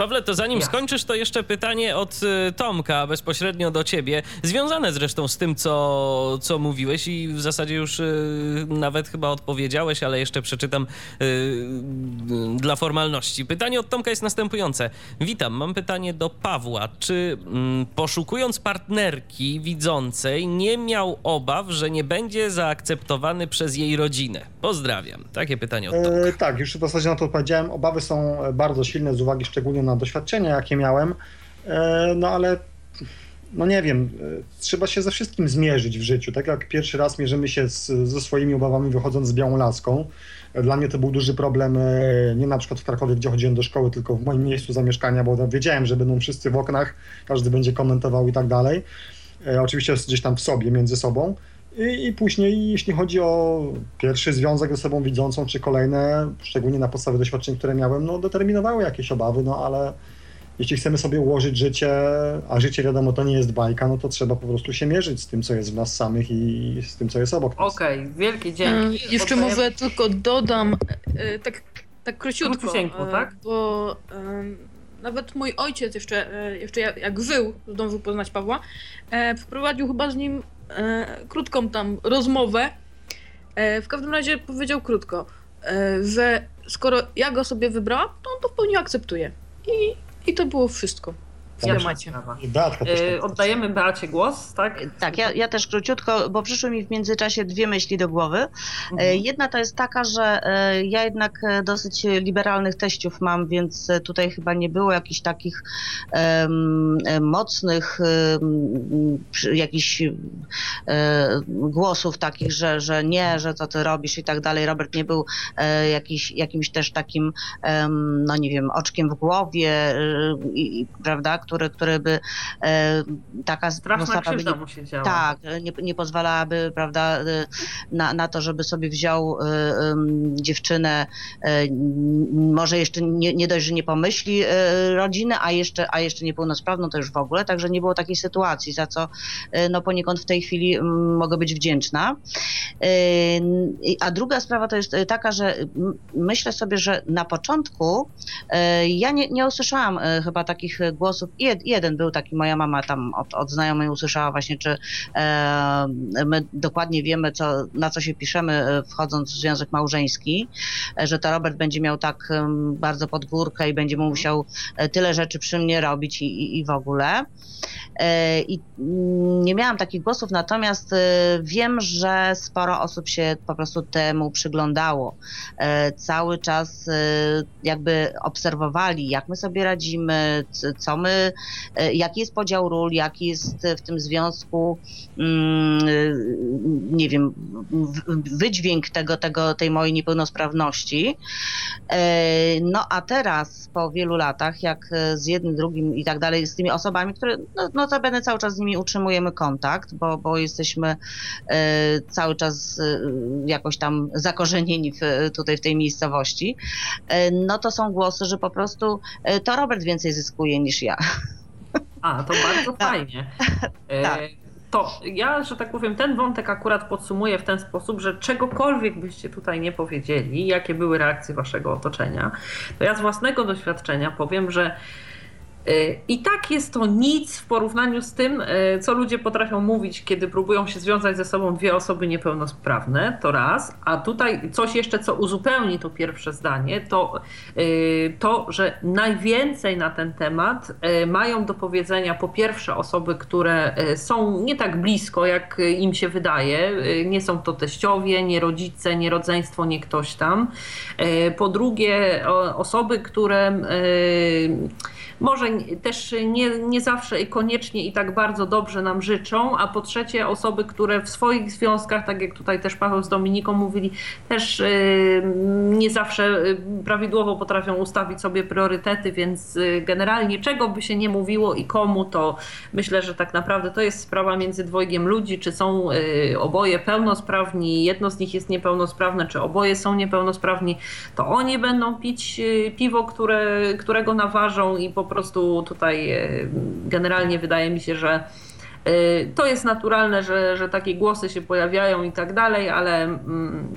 Pawle, to zanim Jasne. skończysz, to jeszcze pytanie od y, Tomka, bezpośrednio do ciebie, związane zresztą z tym, co, co mówiłeś i w zasadzie już y, nawet chyba odpowiedziałeś, ale jeszcze przeczytam y, dla formalności. Pytanie od Tomka jest następujące. Witam, mam pytanie do Pawła. Czy mm, poszukując partnerki widzącej nie miał obaw, że nie będzie zaakceptowany przez jej rodzinę? Pozdrawiam. Takie pytanie od Tomka. E, tak, już w zasadzie na to odpowiedziałem. Obawy są e, bardzo silne z uwagi szczególnie na doświadczenia, jakie miałem. E, no ale, no nie wiem, e, trzeba się ze wszystkim zmierzyć w życiu. Tak jak pierwszy raz mierzymy się z, ze swoimi obawami wychodząc z białą laską. E, Dla mnie to był duży problem, nie na przykład w Krakowie, gdzie chodziłem do szkoły, tylko w moim miejscu zamieszkania, bo wiedziałem, że będą wszyscy w oknach, każdy będzie komentował i tak dalej. Oczywiście gdzieś tam w sobie, między sobą. I, I później, jeśli chodzi o pierwszy związek ze sobą widzącą, czy kolejne, szczególnie na podstawie doświadczeń, które miałem, no determinowały jakieś obawy, no ale jeśli chcemy sobie ułożyć życie, a życie wiadomo to nie jest bajka, no to trzeba po prostu się mierzyć z tym, co jest w nas samych i z tym, co jest obok nas. Okej, wielkie E, dzięki. Jeszcze Oddajemy- może tylko dodam, e, tak, tak króciutko, Króciusieńko, e, tak? bo nawet mój ojciec jeszcze, e, jeszcze jak, jak żył, zdążył poznać Pawła, e, wprowadził chyba z nim e, krótką tam rozmowę. E, w każdym razie powiedział krótko, e, że skoro ja go sobie wybrałam, to on to w pełni akceptuje. I, i to było wszystko w temacie. Beatka E, tak Oddajemy Beacie głos, tak? Tak, ja, ja też króciutko, bo przyszły mi w międzyczasie dwie myśli do głowy. E, Mhm. Jedna to jest taka, że ja jednak dosyć liberalnych teściów mam, więc tutaj chyba nie było jakichś takich e, mocnych przy- jakichś e, głosów takich, że, że nie, że co ty robisz i tak dalej. Robert nie był jakiś, jakimś też takim, no nie wiem, oczkiem w głowie, i, i, prawda, który, który by e, taka Straszna postawa by nie mu się działa. tak, nie, nie pozwalałaby, prawda, y, na, na to, żeby sobie wziął y, ym, dziewczynę, y, n- może jeszcze nie, nie dość, że nie pomyśli y, rodziny, a jeszcze, a jeszcze niepełnosprawną to już w ogóle, także nie było takiej sytuacji, za co y, no poniekąd w tej chwili mm, mogę być wdzięczna. Y, A druga sprawa to jest taka, że m- myślę sobie, że na początku ja nie, nie usłyszałam chyba takich głosów. Jed, jeden był taki, moja mama tam od, od znajomej usłyszała właśnie, czy e, my dokładnie wiemy, co, na co się piszemy, e, wchodząc w związek małżeński, e, że to Robert będzie miał tak em, bardzo pod górkę i będzie mu musiał e, tyle rzeczy przy mnie robić i, i, i w ogóle. E, I nie miałam takich głosów, natomiast wiem, że sporo osób się po prostu temu przyglądało. E, Cały czas jakby obserwowali, jak my sobie radzimy, co my, jaki jest podział ról, jaki jest w tym związku, mm, nie wiem, wydźwięk tego, tego, tej mojej niepełnosprawności. E, No a teraz, po wielu latach, jak e, z jednym, drugim i tak dalej, z tymi osobami, które no, notabene cały czas z nimi utrzymujemy kontakt, bo, bo jesteśmy e, cały czas e, jakoś tam zakorzenieni w, tutaj w tej miejscowości, e, no to są głosy, że po prostu e, to Robert więcej zyskuje niż ja. A, to bardzo fajnie. E, Tak. To ja, że tak powiem, ten wątek akurat podsumuję w ten sposób, że czegokolwiek byście tutaj nie powiedzieli, jakie były reakcje waszego otoczenia, to ja z własnego doświadczenia powiem, że I tak jest to nic w porównaniu z tym, co ludzie potrafią mówić, kiedy próbują się związać ze sobą dwie osoby niepełnosprawne, to raz. A tutaj coś jeszcze, co uzupełni to pierwsze zdanie, to to, że najwięcej na ten temat mają do powiedzenia po pierwsze osoby, które są nie tak blisko, jak im się wydaje. Nie są to teściowie, nie rodzice, nie rodzeństwo, nie ktoś tam. Po drugie, osoby, które może też nie, nie zawsze i koniecznie i tak bardzo dobrze nam życzą, a po trzecie osoby, które w swoich związkach, tak jak tutaj też Paweł z Dominiką mówili, też y, nie zawsze y, prawidłowo potrafią ustawić sobie priorytety, więc y, generalnie czego by się nie mówiło i komu, to myślę, że tak naprawdę to jest sprawa między dwojgiem ludzi, czy są oboje pełnosprawni, jedno z nich jest niepełnosprawne, czy oboje są niepełnosprawni, to oni będą pić piwo, które, którego naważą i po prostu tutaj e, generalnie wydaje mi się, że e, to jest naturalne, że, że takie głosy się pojawiają i tak dalej, ale mm,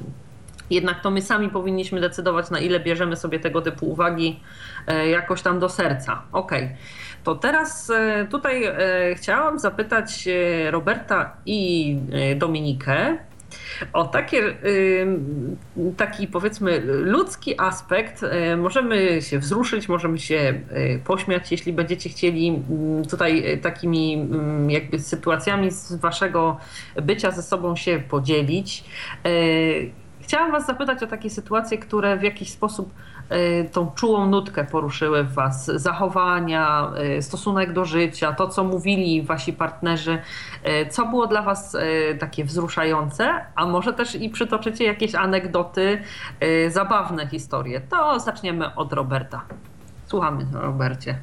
jednak to my sami powinniśmy decydować, na ile bierzemy sobie tego typu uwagi e, jakoś tam do serca. Okej. Okay. To teraz tutaj chciałam zapytać Roberta i Dominikę, o takie, taki powiedzmy ludzki aspekt y, możemy się wzruszyć, możemy się y, pośmiać, jeśli będziecie chcieli tutaj takimi jakby sytuacjami z waszego bycia ze sobą się podzielić. Y, chciałam was zapytać o takie sytuacje, które w jakiś sposób Y, tą czułą nutkę poruszyły w Was, zachowania, y, stosunek do życia, to co mówili Wasi partnerzy, y, co było dla Was takie wzruszające, a może też i przytoczycie jakieś anegdoty, zabawne historie. To zaczniemy od Roberta. Słuchamy, Robercie.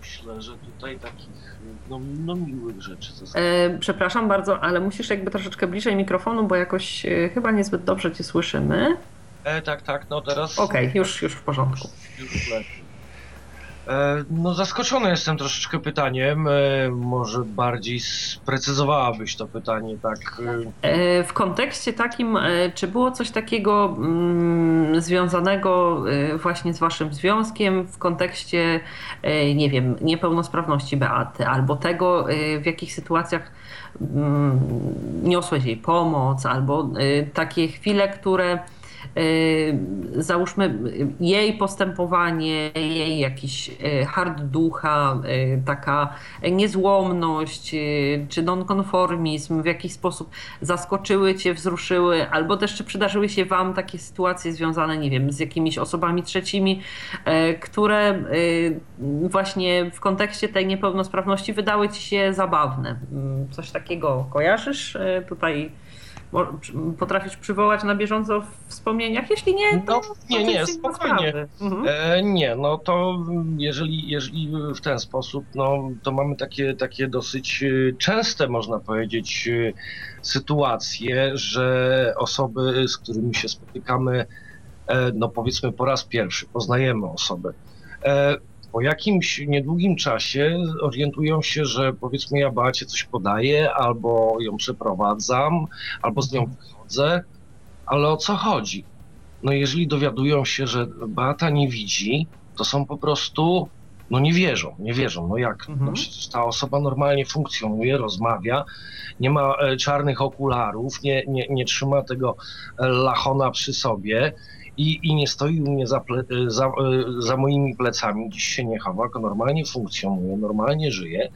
Myślę, że tutaj takich no, no miłych rzeczy. E, przepraszam bardzo, ale musisz jakby troszeczkę bliżej mikrofonu, bo jakoś chyba niezbyt dobrze Cię słyszymy. E, tak, tak, no teraz. Okej, już, już w porządku. Już lepiej. E, no zaskoczony jestem troszeczkę pytaniem. E, może bardziej sprecyzowałabyś to pytanie, tak? E? e, w kontekście takim, czy było coś takiego mm, związanego właśnie z waszym związkiem w kontekście, nie wiem, niepełnosprawności Beaty, albo tego, w jakich sytuacjach mm, niosłeś jej pomoc, albo takie chwile, które załóżmy jej postępowanie, jej jakiś y, hard ducha, y, taka niezłomność czy nonkonformizm w jakiś sposób zaskoczyły cię, wzruszyły, albo też czy przydarzyły się wam takie sytuacje związane, nie wiem, z jakimiś osobami trzecimi, które właśnie w kontekście tej niepełnosprawności wydały ci się zabawne. Mm, coś takiego kojarzysz tutaj? Potrafisz przywołać na bieżąco w wspomnieniach? Jeśli nie, to. No, nie, nie, spokojnie. Mhm. E, nie, no to jeżeli, jeżeli w ten sposób, no to mamy takie, takie dosyć e, częste, można powiedzieć, e, sytuacje, że osoby, z którymi się spotykamy, e, no powiedzmy po raz pierwszy, poznajemy osobę po jakimś niedługim czasie orientują się, że powiedzmy ja Beacie coś podaję, albo ją przeprowadzam, albo z nią wychodzę, ale o co chodzi? No jeżeli dowiadują się, że Beata nie widzi, to są po prostu, no nie wierzą, nie wierzą. No jak? No mhm. No przecież ta osoba normalnie funkcjonuje, rozmawia, nie ma e, czarnych okularów, nie, nie, nie trzyma tego e, lachona przy sobie i, i nie stoi u mnie za, ple, za, za, moimi plecami, dziś się nie chowa, normalnie funkcjonuje, normalnie żyje.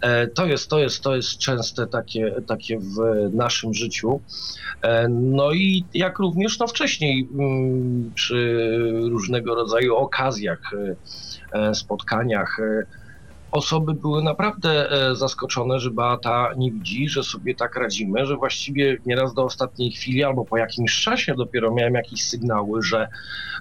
E, to jest, to jest, to jest częste takie, takie w naszym życiu. E, no i jak również no wcześniej mm, przy różnego rodzaju okazjach, e, spotkaniach, osoby były naprawdę e, zaskoczone, że Beata nie widzi, że sobie tak radzimy, że właściwie nieraz do ostatniej chwili albo po jakimś czasie dopiero miałem jakieś sygnały, że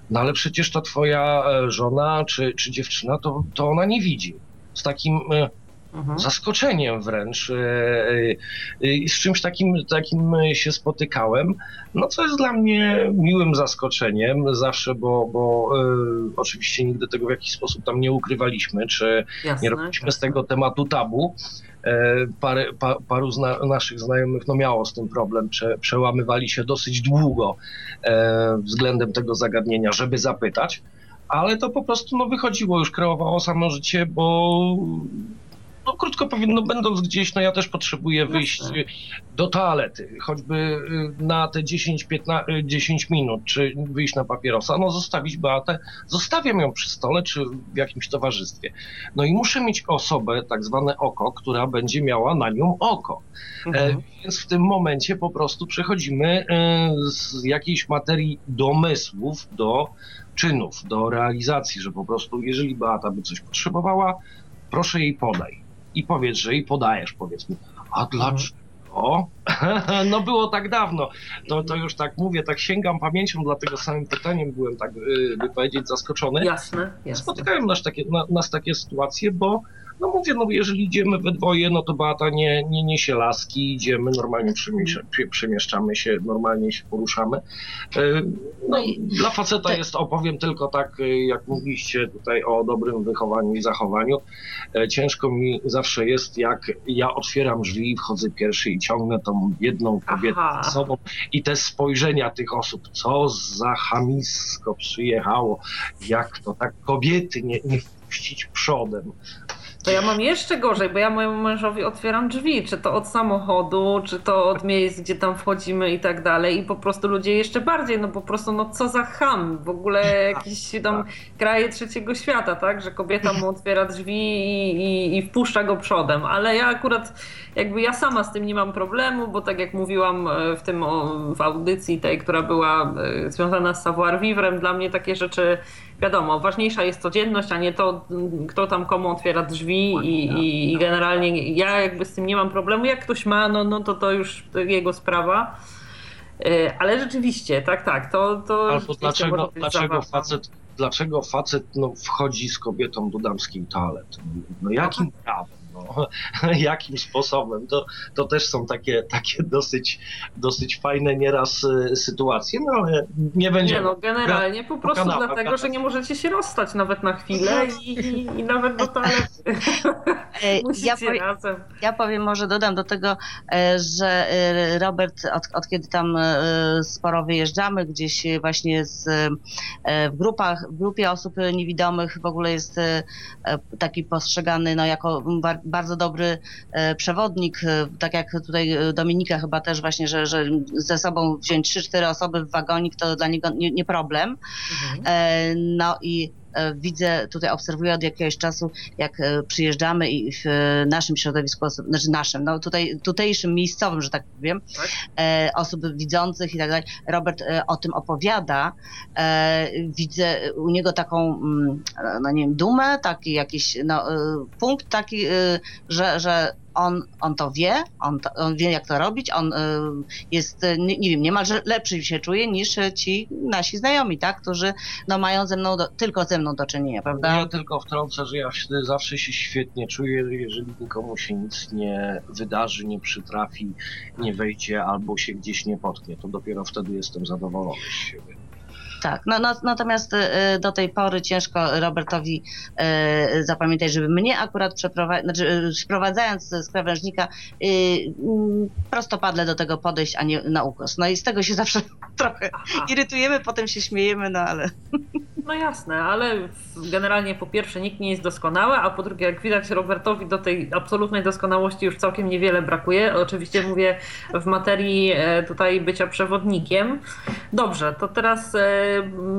no ale przecież ta twoja e, żona czy, czy dziewczyna, to, to ona nie widzi. Z takim e, mhm. zaskoczeniem wręcz. E, e, z czymś takim, takim się spotykałem, no co jest dla mnie miłym zaskoczeniem zawsze, bo, bo e, oczywiście nigdy tego w jakiś sposób tam nie ukrywaliśmy, czy Jasne, nie robiliśmy z tego tematu tabu. Parę, pa, paru zna, naszych znajomych no miało z tym problem, prze, przełamywali się dosyć długo względem tego zagadnienia, żeby zapytać ale to po prostu no, wychodziło, już kreowało samo życie, bo no krótko powiem, no będąc gdzieś, no ja też potrzebuję wyjść Jasne. do toalety, choćby y, na te 10, 15, y, 10 minut, czy wyjść na papierosa, no zostawić Beatę, zostawiam ją przy stole, czy w jakimś towarzystwie. No i muszę mieć osobę, tak zwane oko, która będzie miała na nią oko. Mhm. E, Więc w tym momencie po prostu przechodzimy e, z jakiejś materii domysłów do czynów, do realizacji, że po prostu jeżeli Beata by coś potrzebowała, proszę jej podaj. I powiedz, że jej podajesz, powiedzmy. A dlaczego? No było tak dawno. To, to już tak mówię, tak sięgam pamięcią, dlatego samym pytaniem byłem tak, y, by powiedzieć, zaskoczony. Jasne, jasne. Spotykają nas takie, na, nas takie sytuacje, bo no mówię, no jeżeli idziemy we dwoje, no to Beata nie, nie niesie laski, idziemy, normalnie przemieszczamy, przemieszczamy się, normalnie się poruszamy. Y, No i dla faceta te- jest, opowiem tylko tak, y, jak mówiliście tutaj o dobrym wychowaniu i zachowaniu. E, Ciężko mi zawsze jest, jak ja otwieram drzwi, wchodzę pierwszy i ciągnę tą jedną kobietę Aha. za sobą i te spojrzenia tych osób, co za chamisko przyjechało, jak to tak kobiety nie, nie wpuścić przodem. To ja mam jeszcze gorzej, bo ja mojemu mężowi otwieram drzwi, czy to od samochodu, czy to od miejsc, gdzie tam wchodzimy i tak dalej. I po prostu ludzie jeszcze bardziej, no po prostu, no co za ham, w ogóle jakieś tam kraje trzeciego świata, tak? Że kobieta mu otwiera drzwi i, i, i wpuszcza go przodem. Ale ja akurat, jakby ja sama z tym nie mam problemu, bo tak jak mówiłam e, w tym w audycji tej, która była e, związana z savoir vivre, dla mnie takie rzeczy wiadomo, ważniejsza jest codzienność, a nie to, kto tam komu otwiera drzwi i, i, i generalnie ja jakby z tym nie mam problemu. Jak ktoś ma, no, no to to już jego sprawa. E, Ale rzeczywiście, tak, tak, to, to Albo dlaczego, dlaczego facet, dlaczego facet no, wchodzi z kobietą do damskiej toalety? No jakim prawem? No, jakim sposobem? To, to też są takie, takie dosyć, dosyć fajne nieraz y, sytuacje, no ale nie będzie. Nie no, generalnie po prostu kanapa, dlatego, kanapa. że nie możecie się rozstać nawet na chwilę i, i, i nawet do toalety E, Ja, powie, razem. ja powiem, może dodam do tego, e, że e, Robert, od, od kiedy tam sporo wyjeżdżamy, gdzieś właśnie z, w grupach, w grupie osób niewidomych w ogóle jest taki postrzegany no, jako bardzo dobry e, przewodnik, e, tak jak tutaj e, Dominika chyba też właśnie, że, że ze sobą wziąć 3-4 osoby w wagonik to dla niego nie, nie problem. Mhm. No i widzę, tutaj obserwuję od jakiegoś czasu, jak e, przyjeżdżamy i w e, naszym środowisku, znaczy naszym, no tutaj tutejszym, miejscowym, że tak powiem, Tak. e, osób widzących i tak dalej. Robert e, o tym opowiada. E, Widzę u niego taką, mm, no nie wiem, dumę, taki jakiś no, e, punkt taki, e, że, że on, on to wie, on, to, on wie jak to robić, on e, jest, e, nie, nie wiem, niemalże lepszy się czuje niż e, ci nasi znajomi, tak, którzy no, mają ze mną, do, tylko ze mną do czynienia, prawda? Ja tylko wtrącę, że ja zawsze się świetnie czuję, jeżeli nikomu się nic nie wydarzy, nie przytrafi, nie wejdzie albo się gdzieś nie potknie. To dopiero wtedy jestem zadowolony z siebie. Tak, no, no, natomiast e, do tej pory ciężko Robertowi e, zapamiętać, żeby mnie akurat przeprowadzić, znaczy sprowadzając z krawężnika, mm, prostopadle do tego podejść, a nie na ukos. No i z tego się zawsze trochę Aha. irytujemy, potem się śmiejemy, no ale No jasne, ale generalnie po pierwsze nikt nie jest doskonały, a po drugie, jak widać, Robertowi do tej absolutnej doskonałości już całkiem niewiele brakuje. Oczywiście mówię w materii e, tutaj bycia przewodnikiem. Dobrze, to teraz e,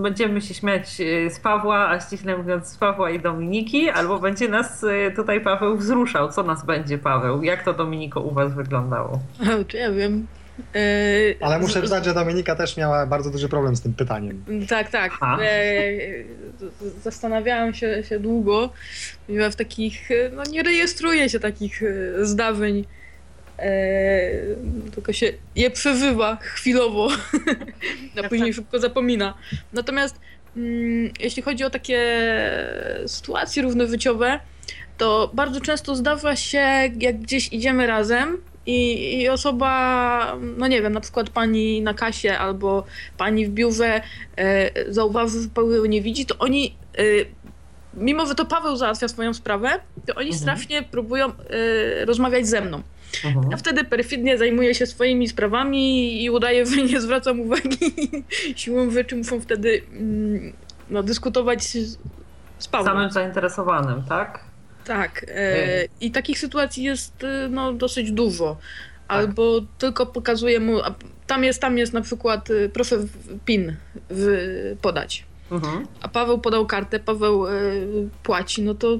będziemy się śmiać e, z Pawła, a ściśle mówiąc z Pawła i Dominiki, albo będzie nas tutaj Paweł wzruszał. Co nas będzie, Paweł? Jak to Dominiko u Was wyglądało? Czy ja wiem. E, Ale muszę przyznać, że Dominika też miała bardzo duży problem z tym pytaniem. Tak, tak. E, zastanawiałam się, się długo, ponieważ w takich, no nie rejestruje się takich e, zdarzeń, e, tylko się je przeżywa chwilowo, a później szybko zapomina. Natomiast mm, jeśli chodzi o takie sytuacje równowyciowe, to bardzo często zdarza się, jak gdzieś idziemy razem i, i osoba, no nie wiem, na przykład pani na kasie albo pani w biurze e, zauważy, że Paweł nie widzi, to oni, e, mimo że to Paweł załatwia swoją sprawę, to oni Mhm. strasznie próbują e, rozmawiać ze mną. Mhm. Ja wtedy perfidnie zajmuję się swoimi sprawami i udaję, że nie zwracam uwagi. Siłą rzeczy muszą wtedy mm, no, dyskutować z, z Pawłem. Samym zainteresowanym, tak? Tak. E, I takich sytuacji jest e, no, dosyć dużo. Albo tylko pokazuje mu. Tam jest, tam jest na przykład, e, proszę PIN w, podać. Mhm. A Paweł podał kartę, Paweł y, płaci, no to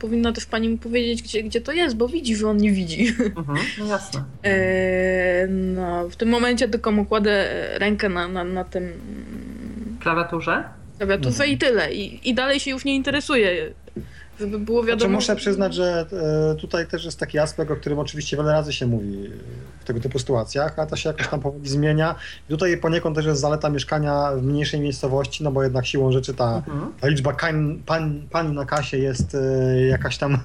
powinna też pani mu powiedzieć, gdzie, gdzie to jest, bo widzi, że on nie widzi. Mhm, no jasne. E, no, w tym momencie tylko mu kładę rękę na, na, na tym... Klawiaturze? Klawiaturze mhm. i tyle. I, I dalej się już nie interesuje żeby było znaczy, wiadomo. Znaczy muszę przyznać, że e, tutaj też jest taki aspekt, o którym oczywiście wiele razy się mówi w tego typu sytuacjach, a to się jakoś tam powoli zmienia. I tutaj poniekąd też jest zaleta mieszkania w mniejszej miejscowości, no bo jednak siłą rzeczy ta, mhm. ta liczba kań, pań, pani na kasie jest e, jakaś tam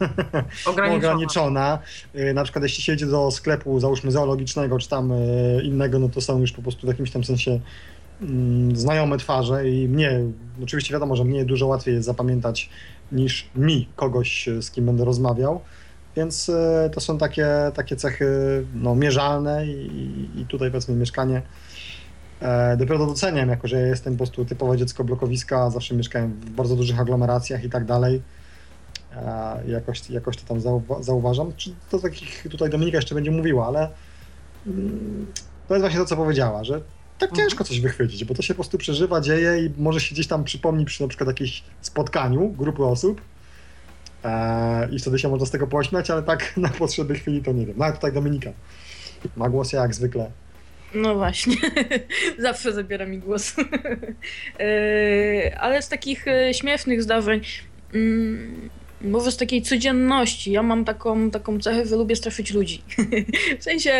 ograniczona. ograniczona. E, na przykład jeśli się jedzie do sklepu, załóżmy zoologicznego, czy tam innego, no to są już po prostu w jakimś tam sensie mm, znajome twarze i mnie, oczywiście wiadomo, że mnie dużo łatwiej jest zapamiętać niż mi, kogoś, z kim będę rozmawiał. Więc e, to są takie, takie cechy no, mierzalne i, i tutaj powiedzmy mieszkanie e, dopiero doceniam, jako że ja jestem po prostu typowe dziecko blokowiska, zawsze mieszkałem w bardzo dużych aglomeracjach i tak dalej. E, jakoś, jakoś to tam zauwa zauważam. Czy to takich tutaj Dominika jeszcze będzie mówiła, ale mm, to jest właśnie to, co powiedziała, że tak mhm. ciężko coś wychwycić, bo to się po prostu przeżywa, dzieje i może się gdzieś tam przypomni przy na przykład jakimś spotkaniu grupy osób eee, i wtedy się można z tego pośmiać, ale tak na potrzeby chwili to nie wiem. Nawet tutaj Dominika ma głos jak zwykle. No właśnie, zawsze zabiera mi głos. eee, ale z takich e, śmiesznych zdarzeń... Mm, Mówię z takiej codzienności. Ja mam taką, taką cechę, że lubię straszyć ludzi. w sensie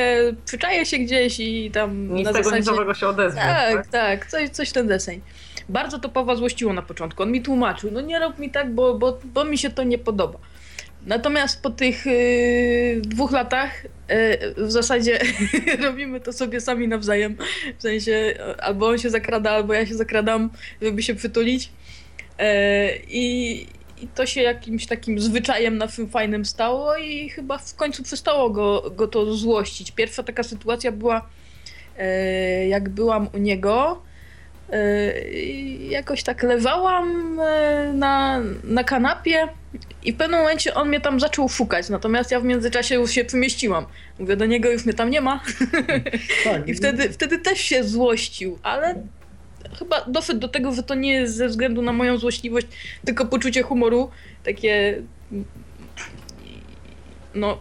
przyczaję się gdzieś i tam Nic na tego zasadzie... nowego się odezwie. Tak, tak, tak, coś, coś ten deseń. Bardzo to Pawła złościło na początku. On mi tłumaczył, no nie rób mi tak, bo, bo, bo mi się to nie podoba. Natomiast po tych yy, dwóch latach yy, w zasadzie robimy to sobie sami nawzajem. W sensie albo on się zakrada, albo ja się zakradam, żeby się przytulić. Yy, I, i to się jakimś takim zwyczajem na tym fajnym stało i chyba w końcu przestało go, go to złościć. Pierwsza taka sytuacja była, e, jak byłam u niego, e, jakoś tak lewałam e, na, na kanapie i w pewnym momencie on mnie tam zaczął szukać, natomiast ja w międzyczasie już się przemieściłam. Mówię do niego, już mnie tam nie ma. Tak. I wtedy, wtedy też się złościł, ale chyba doszedł do tego, że to nie jest ze względu na moją złośliwość, tylko poczucie humoru, takie no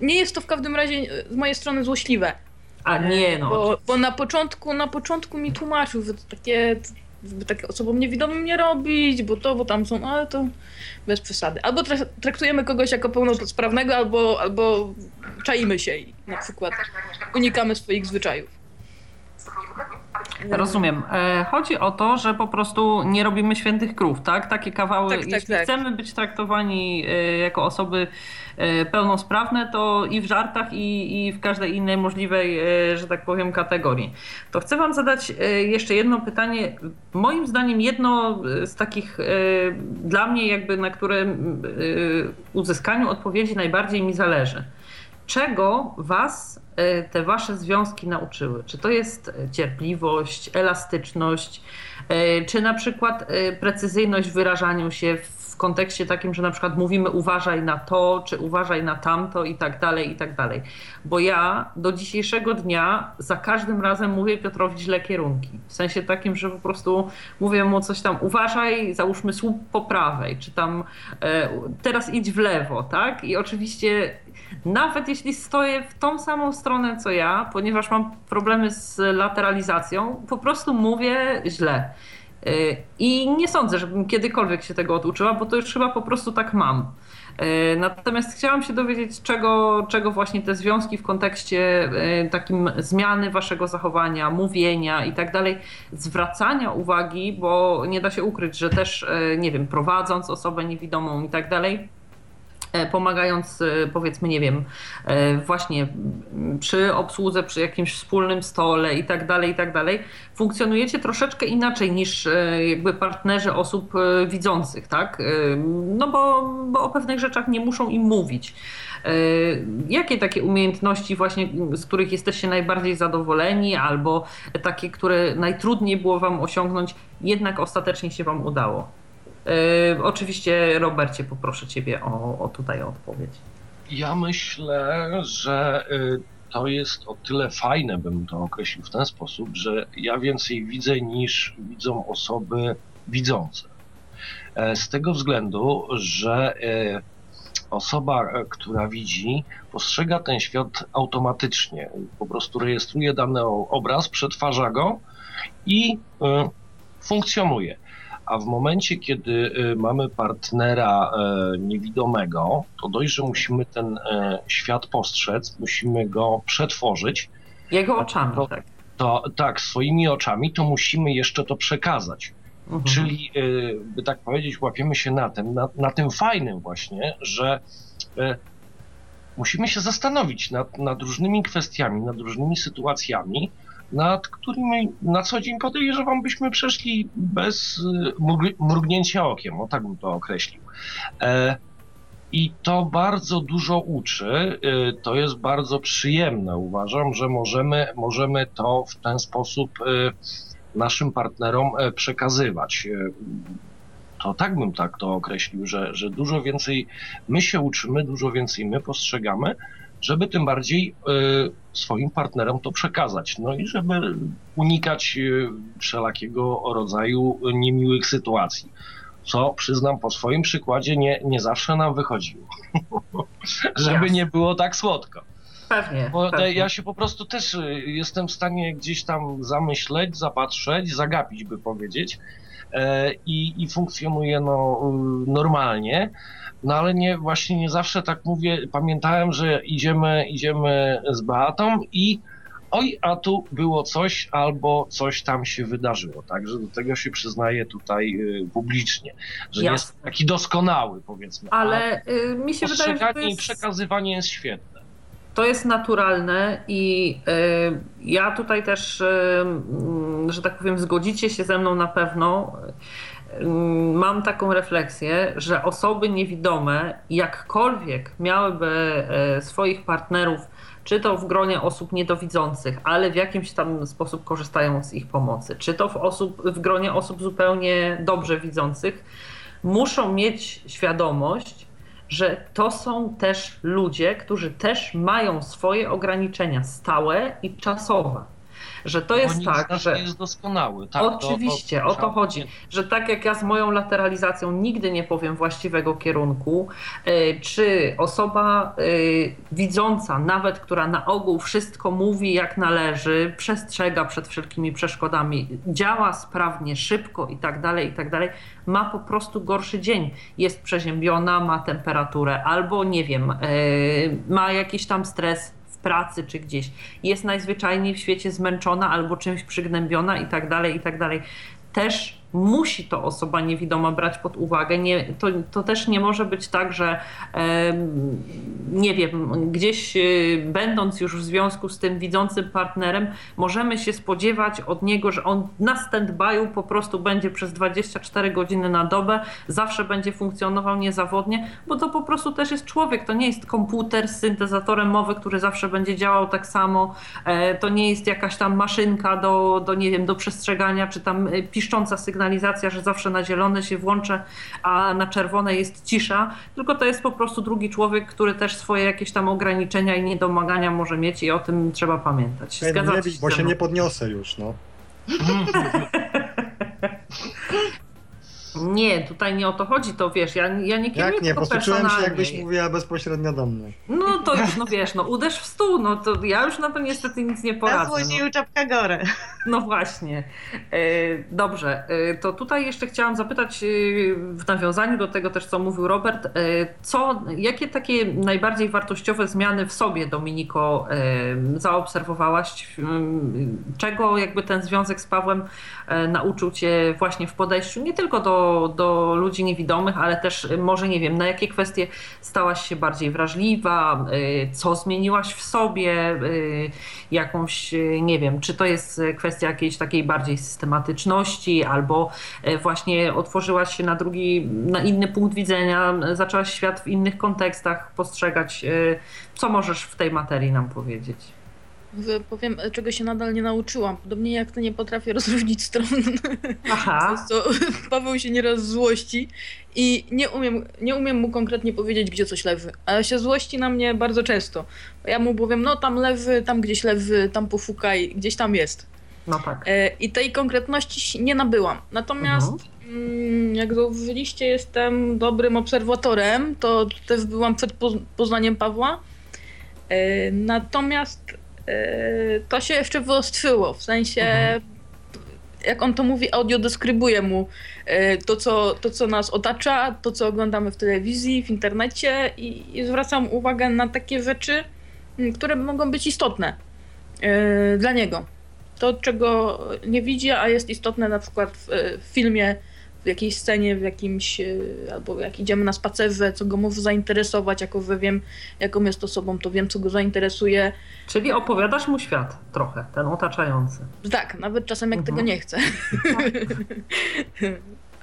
nie jest to w każdym razie z mojej strony złośliwe. A nie no. Bo, bo na początku na początku mi tłumaczył, że to takie żeby takie osobom niewidomym nie robić, bo to, bo tam są, ale to bez przesady. Albo traktujemy kogoś jako pełnosprawnego, albo, albo czaimy się i na przykład unikamy swoich zwyczajów. Rozumiem. E, chodzi o to, że po prostu nie robimy świętych krów, tak? Takie kawały, tak, tak, jeśli tak. chcemy być traktowani e, jako osoby e, pełnosprawne, to i w żartach, i, i w każdej innej możliwej, że tak powiem, kategorii. To chcę Wam zadać jeszcze jedno pytanie. Moim zdaniem jedno z takich dla mnie jakby, na które uzyskaniu odpowiedzi najbardziej mi zależy. Czego Was te wasze związki nauczyły? Czy to jest cierpliwość, elastyczność, e, czy na przykład precyzyjność w wyrażaniu się w kontekście takim, że na przykład mówimy uważaj na to, czy uważaj na tamto i tak dalej, i tak dalej. Bo ja do dzisiejszego dnia za każdym razem mówię Piotrowi źle kierunki. W sensie takim, że po prostu mówię mu coś tam uważaj, załóżmy słup po prawej, czy tam teraz idź w lewo, tak? I oczywiście nawet jeśli stoję w tą samą stronę co ja, ponieważ mam problemy z lateralizacją, po prostu mówię źle. Y, I nie sądzę, żebym kiedykolwiek się tego oduczyła, bo to już chyba po prostu tak mam. Y, natomiast chciałam się dowiedzieć, czego, czego właśnie te związki w kontekście y, takim zmiany waszego zachowania, mówienia i tak dalej, zwracania uwagi, bo nie da się ukryć, że też, nie wiem, prowadząc osobę niewidomą i tak dalej, pomagając e, powiedzmy, nie wiem, e, właśnie przy obsłudze, przy jakimś wspólnym stole i tak dalej, i tak dalej, funkcjonujecie troszeczkę inaczej niż jakby partnerzy osób widzących, tak? No bo, bo o pewnych rzeczach nie muszą im mówić. Jakie takie umiejętności właśnie, z których jesteście najbardziej zadowoleni albo takie, które najtrudniej było wam osiągnąć, jednak ostatecznie się wam udało? Yy, oczywiście, Robercie, poproszę Ciebie o, o tutaj odpowiedź. Ja myślę, że y, to jest o tyle fajne, bym to określił w ten sposób, że ja więcej widzę niż widzą osoby widzące. E, z tego względu, że e, osoba, e, która widzi, postrzega ten świat automatycznie. Po prostu rejestruje dany obraz, przetwarza go i funkcjonuje a w momencie, kiedy y, mamy partnera e, niewidomego, to dość, że musimy ten e, świat postrzec, musimy go przetworzyć. Jego oczami, to, tak. To, tak, swoimi oczami, to musimy jeszcze to przekazać. Mhm. Czyli, y, by tak powiedzieć, łapiemy się na tym, na, na tym fajnym właśnie, że musimy się zastanowić nad, nad różnymi kwestiami, nad różnymi sytuacjami, nad którymi na co dzień podejrzewam byśmy przeszli bez y, mrugnięcia okiem, o tak bym to określił. E, I to bardzo dużo uczy, y, to jest bardzo przyjemne. Uważam, że możemy, możemy to w ten sposób y, naszym partnerom e, przekazywać. To tak bym tak to określił, że, że dużo więcej my się uczymy, dużo więcej my postrzegamy, żeby tym bardziej swoim partnerom to przekazać. No i żeby unikać y, wszelakiego rodzaju niemiłych sytuacji. Co przyznam po swoim przykładzie nie, nie zawsze nam wychodziło. żeby nie było tak słodko. Pewnie, Bo pewnie. ja się po prostu też y, jestem w stanie gdzieś tam zamyśleć, zapatrzeć, zagapić, by powiedzieć. E, I, i funkcjonuje no, normalnie. No ale nie, właśnie nie zawsze tak mówię. Pamiętałem, że idziemy, idziemy z Beatą i oj, a tu było coś albo coś tam się wydarzyło. Także do tego się przyznaję tutaj y, publicznie, że Jasne. jest taki doskonały, powiedzmy. Ale y, mi się wydaje, że to jest... i przekazywanie jest świetne. To jest naturalne i y, ja tutaj też, y, mm, że tak powiem, zgodzicie się ze mną na pewno mam taką refleksję, że osoby niewidome, jakkolwiek miałyby e, swoich partnerów, czy to w gronie osób niedowidzących, ale w jakimś tam sposób korzystają z ich pomocy, czy to w, osób, w gronie osób zupełnie dobrze widzących, muszą mieć świadomość, że to są też ludzie, którzy też mają swoje ograniczenia stałe i czasowe że to jest tak, że jest doskonały. Tak, oczywiście, to, to, o to chodzi, że tak jak ja z moją lateralizacją nigdy nie powiem właściwego kierunku, e, czy osoba e, widząca, nawet która na ogół wszystko mówi jak należy, przestrzega przed wszelkimi przeszkodami, działa sprawnie, szybko i tak dalej, i tak dalej, ma po prostu gorszy dzień. Jest przeziębiona, ma temperaturę, albo nie wiem, e, ma jakiś tam stres, pracy czy gdzieś, jest najzwyczajniej w świecie zmęczona albo czymś przygnębiona i tak dalej, i tak dalej. Też musi to osoba niewidoma brać pod uwagę. Nie, to, to też nie może być tak, że nie wiem, gdzieś e, będąc już w związku z tym widzącym partnerem, możemy się spodziewać od niego, że on na stand-by'u po prostu będzie przez 24 godziny na dobę, zawsze będzie funkcjonował niezawodnie, bo to po prostu też jest człowiek, to nie jest komputer z syntezatorem mowy, który zawsze będzie działał tak samo, e, to nie jest jakaś tam maszynka do, do nie wiem, do przestrzegania, czy tam e, piszcząca sygnał sygnalizacja, że zawsze na zielone się włączę, a na czerwone jest cisza, tylko to jest po prostu drugi człowiek, który też swoje jakieś tam ograniczenia i niedomagania może mieć i o tym trzeba pamiętać. Zgadzam się bo się nie podniosę już, no. Nie, tutaj nie o to chodzi, to wiesz, ja, ja nie kieruję Jak nie, posłuchałem się jakbyś mówiła bezpośrednio do mnie. No to już, no wiesz, no uderz w stół, no to ja już na to niestety nic nie poradzę. Na no. czapka gore. No właśnie. E, dobrze, e, to tutaj jeszcze chciałam zapytać e, w nawiązaniu do tego też, co mówił Robert, co, jakie takie najbardziej wartościowe zmiany w sobie, Dominiko, zaobserwowałaś? Czego jakby ten związek z Pawłem nauczył cię właśnie w podejściu nie tylko do do, ludzi niewidomych, ale też może nie wiem, na jakie kwestie stałaś się bardziej wrażliwa, co zmieniłaś w sobie, jakąś, nie wiem, czy to jest kwestia jakiejś takiej bardziej systematyczności, albo właśnie otworzyłaś się na drugi, na inny punkt widzenia, zaczęłaś świat w innych kontekstach postrzegać. Co możesz w tej materii nam powiedzieć? Powiem, czego się nadal nie nauczyłam. Podobnie jak ty nie potrafię rozróżnić stron. Aha. To Paweł się nieraz złości i nie umiem, nie umiem mu konkretnie powiedzieć, gdzie coś lewy. Ale się złości na mnie bardzo często. Ja mu powiem, no tam lewy, tam gdzieś lewy, tam pofukaj, gdzieś tam jest. No tak. E, I tej konkretności nie nabyłam. Natomiast mhm. jak zauważyliście, jestem dobrym obserwatorem. To też byłam przed poznaniem Pawła. E, natomiast to się jeszcze wyostrzyło, w sensie mhm. jak on to mówi, audio deskrybuje mu yy, to co, to, co nas otacza, to, co oglądamy w telewizji, w internecie i, i zwracam uwagę na takie rzeczy, mm, które mogą być istotne dla niego. To, czego nie widzi, a jest istotne na przykład w, w filmie w jakiejś scenie, w jakimś, e, albo jak idziemy na spacerze, co go może zainteresować, jako że wiem, jaką jest osobą, to wiem, co go zainteresuje. Czyli opowiadasz mu świat trochę, ten otaczający. Tak, nawet czasem jak mhm. tego nie chcę.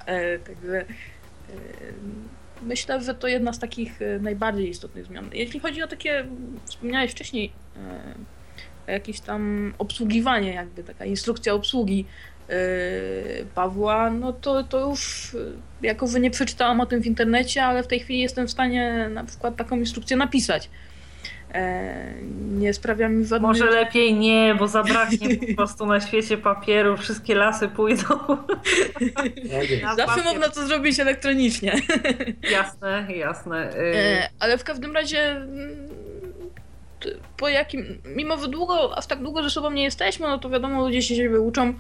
e, także e, myślę, że to jedna z takich najbardziej istotnych zmian. Jeśli chodzi o takie, wspomniałeś wcześniej, jakieś tam obsługiwanie, jakby taka instrukcja obsługi, Pawła, no to, to już yy, jako wy nie przeczytałam o tym w internecie, ale w tej chwili jestem w stanie na przykład taką instrukcję napisać. E, nie sprawia mi żadnych... Może lepiej nie, bo zabraknie po prostu na świecie papieru, wszystkie lasy pójdą. Zawsze można to zrobić elektronicznie. Jasne, jasne. E, ale w każdym razie mm, po jakim, mimo że długo, aż tak długo ze sobą nie jesteśmy, no to wiadomo, ludzie się siebie uczą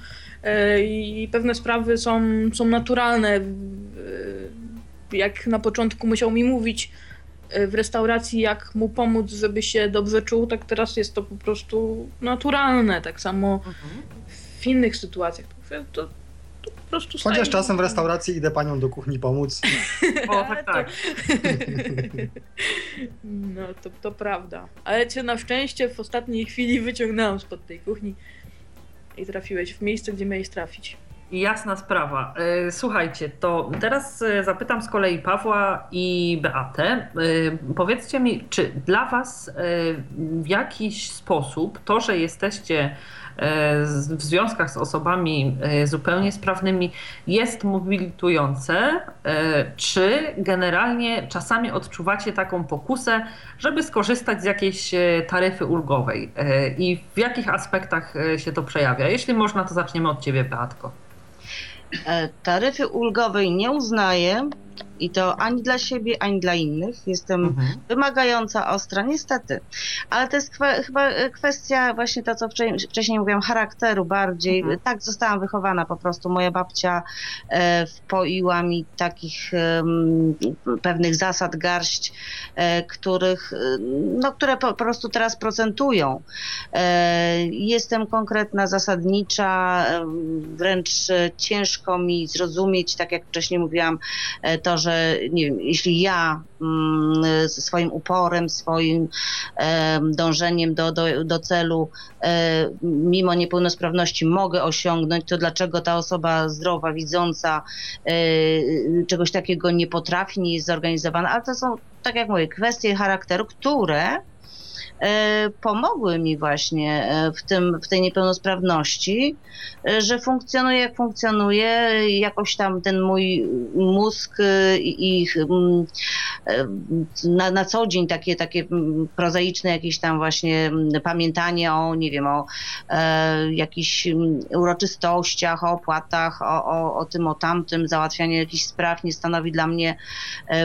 e, i pewne sprawy są, są naturalne. Jak na początku musiał mi mówić e, w restauracji, jak mu pomóc, żeby się dobrze czuł, tak teraz jest to po prostu naturalne. Tak samo mhm. w innych sytuacjach. To, po prostu Chociaż czasem w restauracji idę panią do kuchni pomóc. O, tak, tak. no, to, to prawda. Ale cię na szczęście w ostatniej chwili wyciągnęłam spod tej kuchni i trafiłeś w miejsce, gdzie miałeś trafić. Jasna sprawa. E, słuchajcie, to teraz e, zapytam z kolei Pawła i Beatę. E, powiedzcie mi, czy dla Was w jakiś sposób to, że jesteście w związkach z osobami zupełnie sprawnymi jest mobilitujące, czy generalnie czasami odczuwacie taką pokusę, żeby skorzystać z jakiejś taryfy ulgowej i w jakich aspektach się to przejawia? Jeśli można, to zaczniemy od Ciebie, Beatko. E, taryfy ulgowej nie uznaję i to ani dla siebie, ani dla innych. Jestem mhm. wymagająca, ostra, niestety. Ale to jest kwe, chyba kwestia właśnie to, co wcześniej, wcześniej mówiłam, charakteru bardziej. Mhm. Tak zostałam wychowana po prostu. Moja babcia e, wpoiła mi takich e, pewnych zasad garść, e, których, e, no, które po, po, prostu teraz procentują. E, jestem konkretna, zasadnicza, wręcz ciężko mi zrozumieć, tak jak wcześniej mówiłam, to, że nie wiem, jeśli ja mm, swoim uporem, swoim dążeniem do, do, do celu e, mimo niepełnosprawności mogę osiągnąć, to dlaczego ta osoba zdrowa, widząca e, czegoś takiego nie potrafi, nie jest zorganizowana, ale to są, tak jak mówię, kwestie charakteru, które pomogły mi właśnie e, w, tym, w tej niepełnosprawności, e, że funkcjonuje jak funkcjonuje, jakoś tam ten mój mózg i, i mm, na, na co dzień takie, takie mm, prozaiczne jakieś tam właśnie mm, pamiętanie o, nie wiem, o e, jakichś uroczystościach, o opłatach, o, o, o tym, o tamtym, załatwianie jakichś spraw nie stanowi dla mnie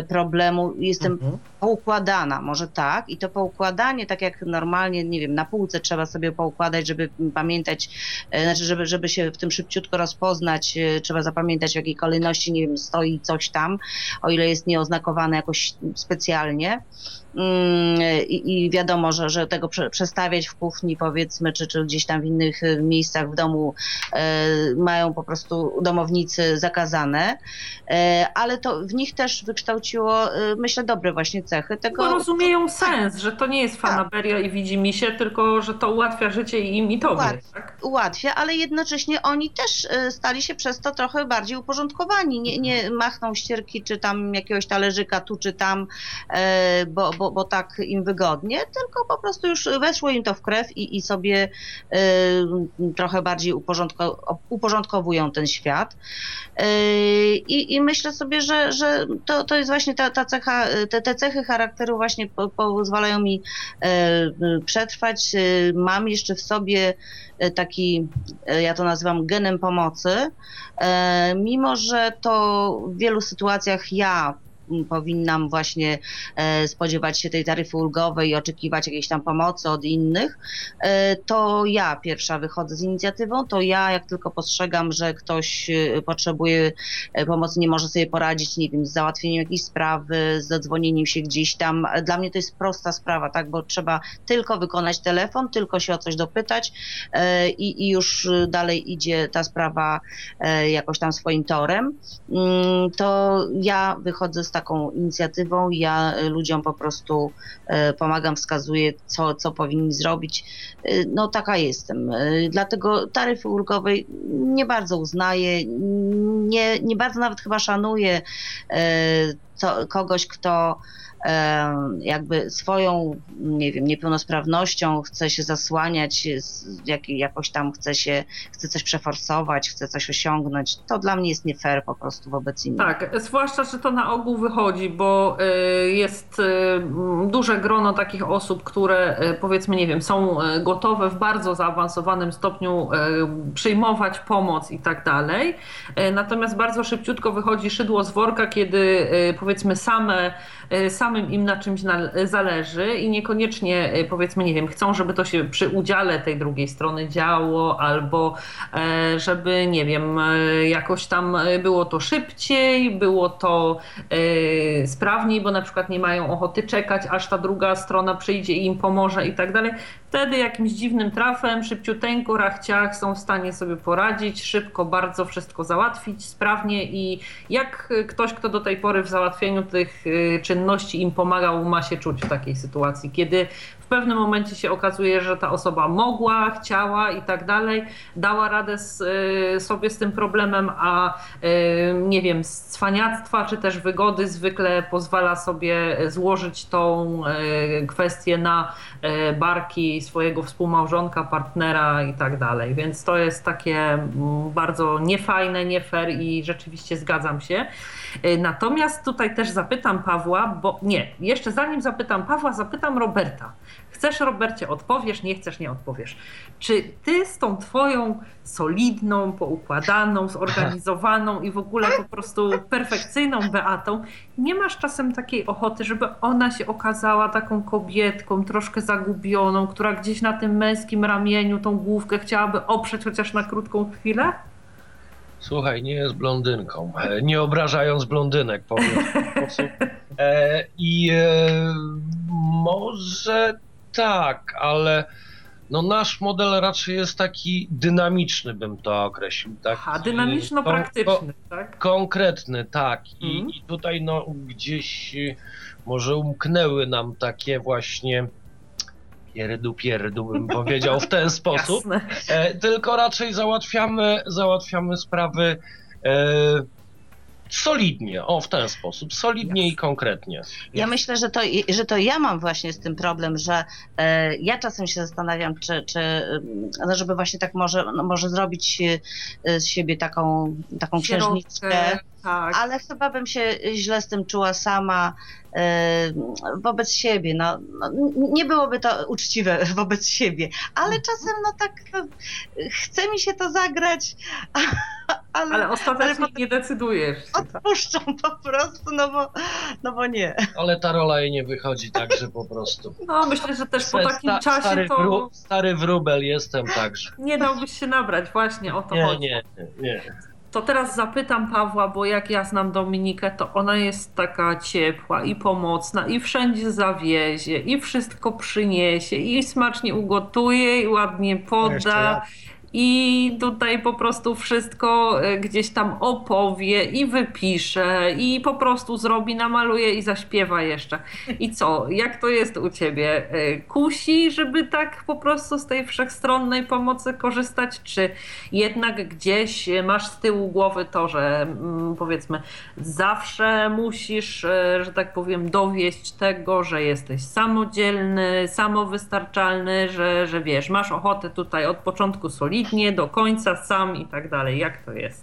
problemu. Jestem mhm. poukładana, może tak, i to poukładanie tak tak jak normalnie, nie wiem, na półce trzeba sobie poukładać, żeby pamiętać, e, znaczy, żeby, żeby się w tym szybciutko rozpoznać, e, trzeba zapamiętać w jakiej kolejności, nie wiem, stoi coś tam, o ile jest nieoznakowane jakoś specjalnie. Mm, I, i wiadomo, że, że tego prze, przestawiać w kuchni powiedzmy, czy, czy gdzieś tam w innych y, miejscach w domu e, mają po prostu domownicy zakazane, e, ale to w nich też wykształciło, e, myślę, dobre właśnie cechy tego. Bo rozumieją sens, że to nie jest fanaberia i widzi mi się, tylko że to ułatwia życie im i tobie. Ułatwia. Tak? ułatwia, ale jednocześnie oni też e, stali się przez to trochę bardziej uporządkowani. Nie, nie machną ścierki czy tam jakiegoś talerzyka tu czy tam, e, bo, bo, bo tak im wygodnie, tylko po prostu już weszło im to w krew i, i sobie e, trochę bardziej uporządko, uporządkowują ten świat. E, I, myślę sobie, że, że to, to jest właśnie ta, ta cecha, te, te cechy charakteru właśnie po, pozwalają mi e, przetrwać. E, Mam jeszcze w sobie e, taki, e, ja to nazywam genem pomocy, mimo że to w wielu sytuacjach ja powinnam właśnie e, spodziewać się tej taryfy ulgowej i oczekiwać jakiejś tam pomocy od innych, e, to ja pierwsza wychodzę z inicjatywą, to ja jak tylko postrzegam, że ktoś e, potrzebuje pomocy, nie może sobie poradzić, nie wiem, z załatwieniem jakiejś sprawy, z zadzwonieniem się gdzieś tam. Dla mnie to jest prosta sprawa, tak, bo trzeba tylko wykonać telefon, tylko się o coś dopytać i, i już dalej idzie ta sprawa jakoś tam swoim torem. Mm, To ja wychodzę z taką inicjatywą, ja e, ludziom po prostu e, pomagam, wskazuję, co, co powinni zrobić. E, No taka jestem. Dlatego taryfy ulgowej nie bardzo uznaję, nie, nie bardzo nawet chyba szanuję to, kogoś, kto jakby swoją, nie wiem, niepełnosprawnością chce się zasłaniać, jak, jakoś tam chce się, chce coś przeforsować, chce coś osiągnąć. To dla mnie jest nie fair po prostu wobec innych. Tak, zwłaszcza, że to na ogół wychodzi, bo y, jest y, duże grono takich osób, które y, powiedzmy, nie wiem, są gotowe w bardzo zaawansowanym stopniu przyjmować pomoc i tak dalej. Natomiast bardzo szybciutko wychodzi szydło z worka, kiedy powiedzmy same, samym im na czymś zależy i niekoniecznie y, powiedzmy, nie wiem, chcą, żeby to się przy udziale tej drugiej strony działo albo e, żeby, nie wiem, e, jakoś tam e, było to szybciej, było to e, sprawniej, bo na przykład nie mają ochoty czekać, aż ta druga strona przyjdzie i im pomoże i tak dalej. Wtedy jakimś dziwnym trafem, szybciuteńko, rachciach są w stanie sobie poradzić, szybko bardzo wszystko załatwić, sprawnie i jak ktoś, kto do tej pory w załatwieniu tych e, czynności im pomagał, ma się czuć w takiej sytuacji, kiedy pewnym momencie się okazuje, że ta osoba mogła, chciała i tak dalej, dała radę z, y, sobie z tym problemem, a y, nie wiem, z cwaniactwa czy też wygody zwykle pozwala sobie złożyć tą y, kwestię na barki swojego współmałżonka, partnera i tak dalej. Więc to jest takie mm, bardzo niefajne, nie fair i rzeczywiście zgadzam się. Natomiast tutaj też zapytam Pawła, bo nie, jeszcze zanim zapytam Pawła, zapytam Roberta. Chcesz, Robercie, odpowiesz, nie chcesz, nie odpowiesz. Czy ty z tą twoją solidną, poukładaną, zorganizowaną i w ogóle po prostu perfekcyjną Beatą, nie masz czasem takiej ochoty, żeby ona się okazała taką kobietką, troszkę zagubioną, która gdzieś na tym męskim ramieniu tą główkę chciałaby oprzeć chociaż na krótką chwilę? Słuchaj, nie jest blondynką. Nie obrażając blondynek, powiem w ten sposób. E, I e, może tak, ale no nasz model raczej jest taki dynamiczny, bym to określił. Tak? Aha, dynamiczno-praktyczny, tak? Konkretny, tak. I, Mhm. I tutaj no gdzieś może umknęły nam takie właśnie pierdu pierdu bym powiedział w ten sposób. E, tylko raczej załatwiamy, załatwiamy sprawy e, solidnie, o w ten sposób, solidnie i konkretnie. Ja myślę, że to, że to ja mam właśnie z tym problem, że e, ja czasem się zastanawiam, czy, czy mm, no żeby właśnie tak może, no może zrobić e, z siebie taką, taką księżniczkę, tak. ale chyba bym się źle z tym czuła sama e, wobec siebie. No, no, nie byłoby to uczciwe wobec siebie, ale czasem no tak no, chce mi się to zagrać, ale, Ale ostatecznie ale nie decydujesz. się, tak? odpuszczam po prostu, no bo, no bo nie. Ale ta rola jej nie wychodzi tak, że po prostu. No myślę, że też po Sta- takim czasie stary, to wró- stary wróbel jestem także. nie dałbyś się nabrać, właśnie o to Nie, chodzi. nie, nie. To teraz zapytam Pawła, bo jak ja znam Dominikę, to ona jest taka ciepła i pomocna i wszędzie zawiezie i wszystko przyniesie i smacznie ugotuje i ładnie poda. I tutaj po prostu wszystko e, gdzieś tam opowie i wypisze i po prostu zrobi, namaluje i zaśpiewa jeszcze. I co? Jak to jest u ciebie? E, kusi, żeby tak po prostu z tej wszechstronnej pomocy korzystać, czy jednak gdzieś masz z tyłu głowy to, że mm, powiedzmy zawsze musisz, e, że tak powiem, dowieść tego, że jesteś samodzielny, samowystarczalny, że, że wiesz, masz ochotę tutaj od początku solidnie solidnie, do końca, sam i tak dalej. Jak to jest?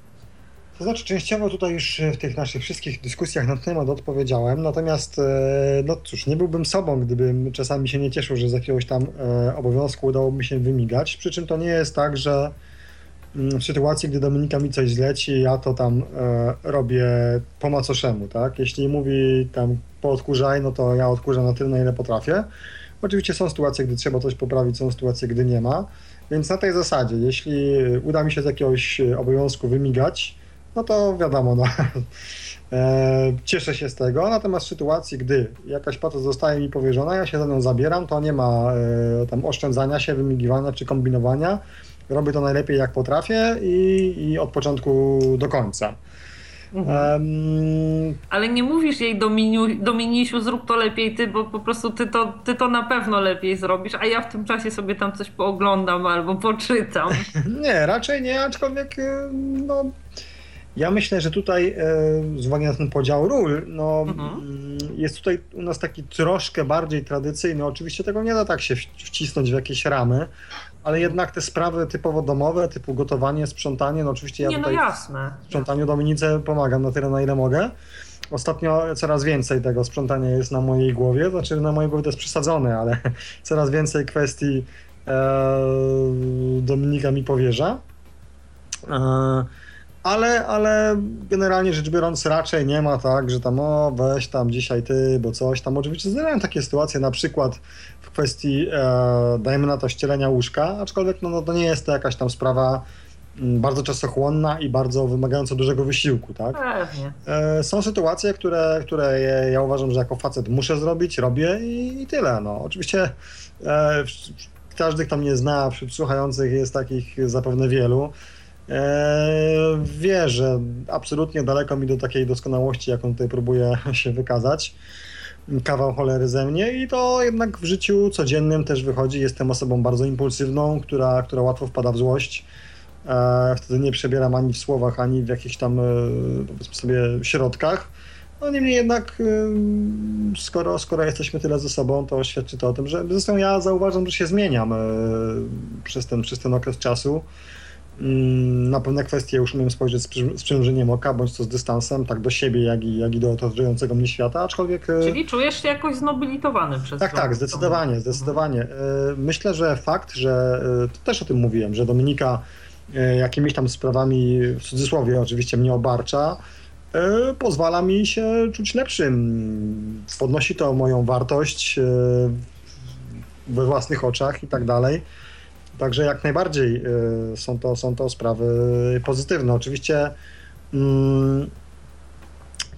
To znaczy, częściowo tutaj już w tych naszych wszystkich dyskusjach na ten temat odpowiedziałem, natomiast, e, no cóż, nie byłbym sobą, gdybym czasami się nie cieszył, że z jakiegoś tam e, obowiązku udało mi się wymigać. Przy czym to nie jest tak, że mm, w sytuacji, gdy Dominika mi coś zleci, ja to tam e, robię po macoszemu, tak? Jeśli mówi tam poodkurzaj, no to ja odkurzam na tyle, na ile potrafię. Oczywiście są sytuacje, gdy trzeba coś poprawić, są sytuacje, gdy nie ma. Więc na tej zasadzie, jeśli uda mi się z jakiegoś obowiązku wymigać, no to wiadomo, no, e, cieszę się z tego. Natomiast w sytuacji, gdy jakaś praca zostaje mi powierzona, ja się za nią zabieram, to nie ma e, tam oszczędzania się, wymigiwania czy kombinowania. Robię to najlepiej jak potrafię i, i od początku do końca. Um... Ale nie mówisz jej Dominiu, Dominisiu, zrób to lepiej ty, bo po prostu ty to, ty to na pewno lepiej zrobisz, a ja w tym czasie sobie tam coś pooglądam albo poczytam. nie, raczej nie, aczkolwiek y, no, ja myślę, że tutaj e, z uwagi na ten podział ról, no, mhm. Mm, jest tutaj u nas taki troszkę bardziej tradycyjny. Oczywiście tego nie da tak się wcisnąć w jakieś ramy, ale jednak te sprawy typowo domowe, typu gotowanie, sprzątanie, no oczywiście ja nie, no tutaj no jasne. w sprzątaniu Dominice pomagam na tyle, na ile mogę. Ostatnio coraz więcej tego sprzątania jest na mojej głowie, znaczy na mojej głowie to jest przesadzone, ale coraz więcej kwestii e, Dominika mi powierza. E, ale, ale generalnie rzecz biorąc raczej nie ma tak, że tam o weź tam dzisiaj ty, bo coś tam. Oczywiście zdarzają takie sytuacje na przykład kwestii e, dajmy na to ścielenia łóżka, aczkolwiek no, no, to nie jest to jakaś tam sprawa m, bardzo czasochłonna i bardzo wymagająca dużego wysiłku, tak? Pewnie. E, są sytuacje, które, które ja uważam, że jako facet muszę zrobić, robię i, i tyle. No. Oczywiście e, każdy, kto mnie zna, wśród słuchających jest takich zapewne wielu. Eee, wie, że absolutnie daleko mi do takiej doskonałości, jaką tutaj próbuję się wykazać. Kawał cholery ze mnie i to jednak w życiu codziennym też wychodzi. Jestem osobą bardzo impulsywną, która, która łatwo wpada w złość. Eee, wtedy nie przebieram ani w słowach, ani w jakichś tam, e, powiedzmy sobie, środkach. No niemniej jednak, skoro, skoro jesteśmy tyle ze sobą, to świadczy to o tym, że zresztą ja zauważam, że się zmieniam e, przez ten, przez ten okres czasu. Mm, na pewne kwestie już umiem spojrzeć z, z przymrużeniem oka, bądź to z dystansem, tak do siebie, jak i, jak i do otaczającego mnie świata, aczkolwiek... E, Czyli czujesz się jakoś znobilitowany przez Tak, to, tak, zdecydowanie, to... zdecydowanie. E, myślę, że fakt, że, e, to też o tym mówiłem, że Dominika jakimiś tam sprawami, w cudzysłowie oczywiście, mnie obarcza, pozwala mi się czuć lepszym. Podnosi to moją wartość we własnych oczach i tak dalej. Także jak najbardziej y, są to, są to sprawy pozytywne. Oczywiście mm,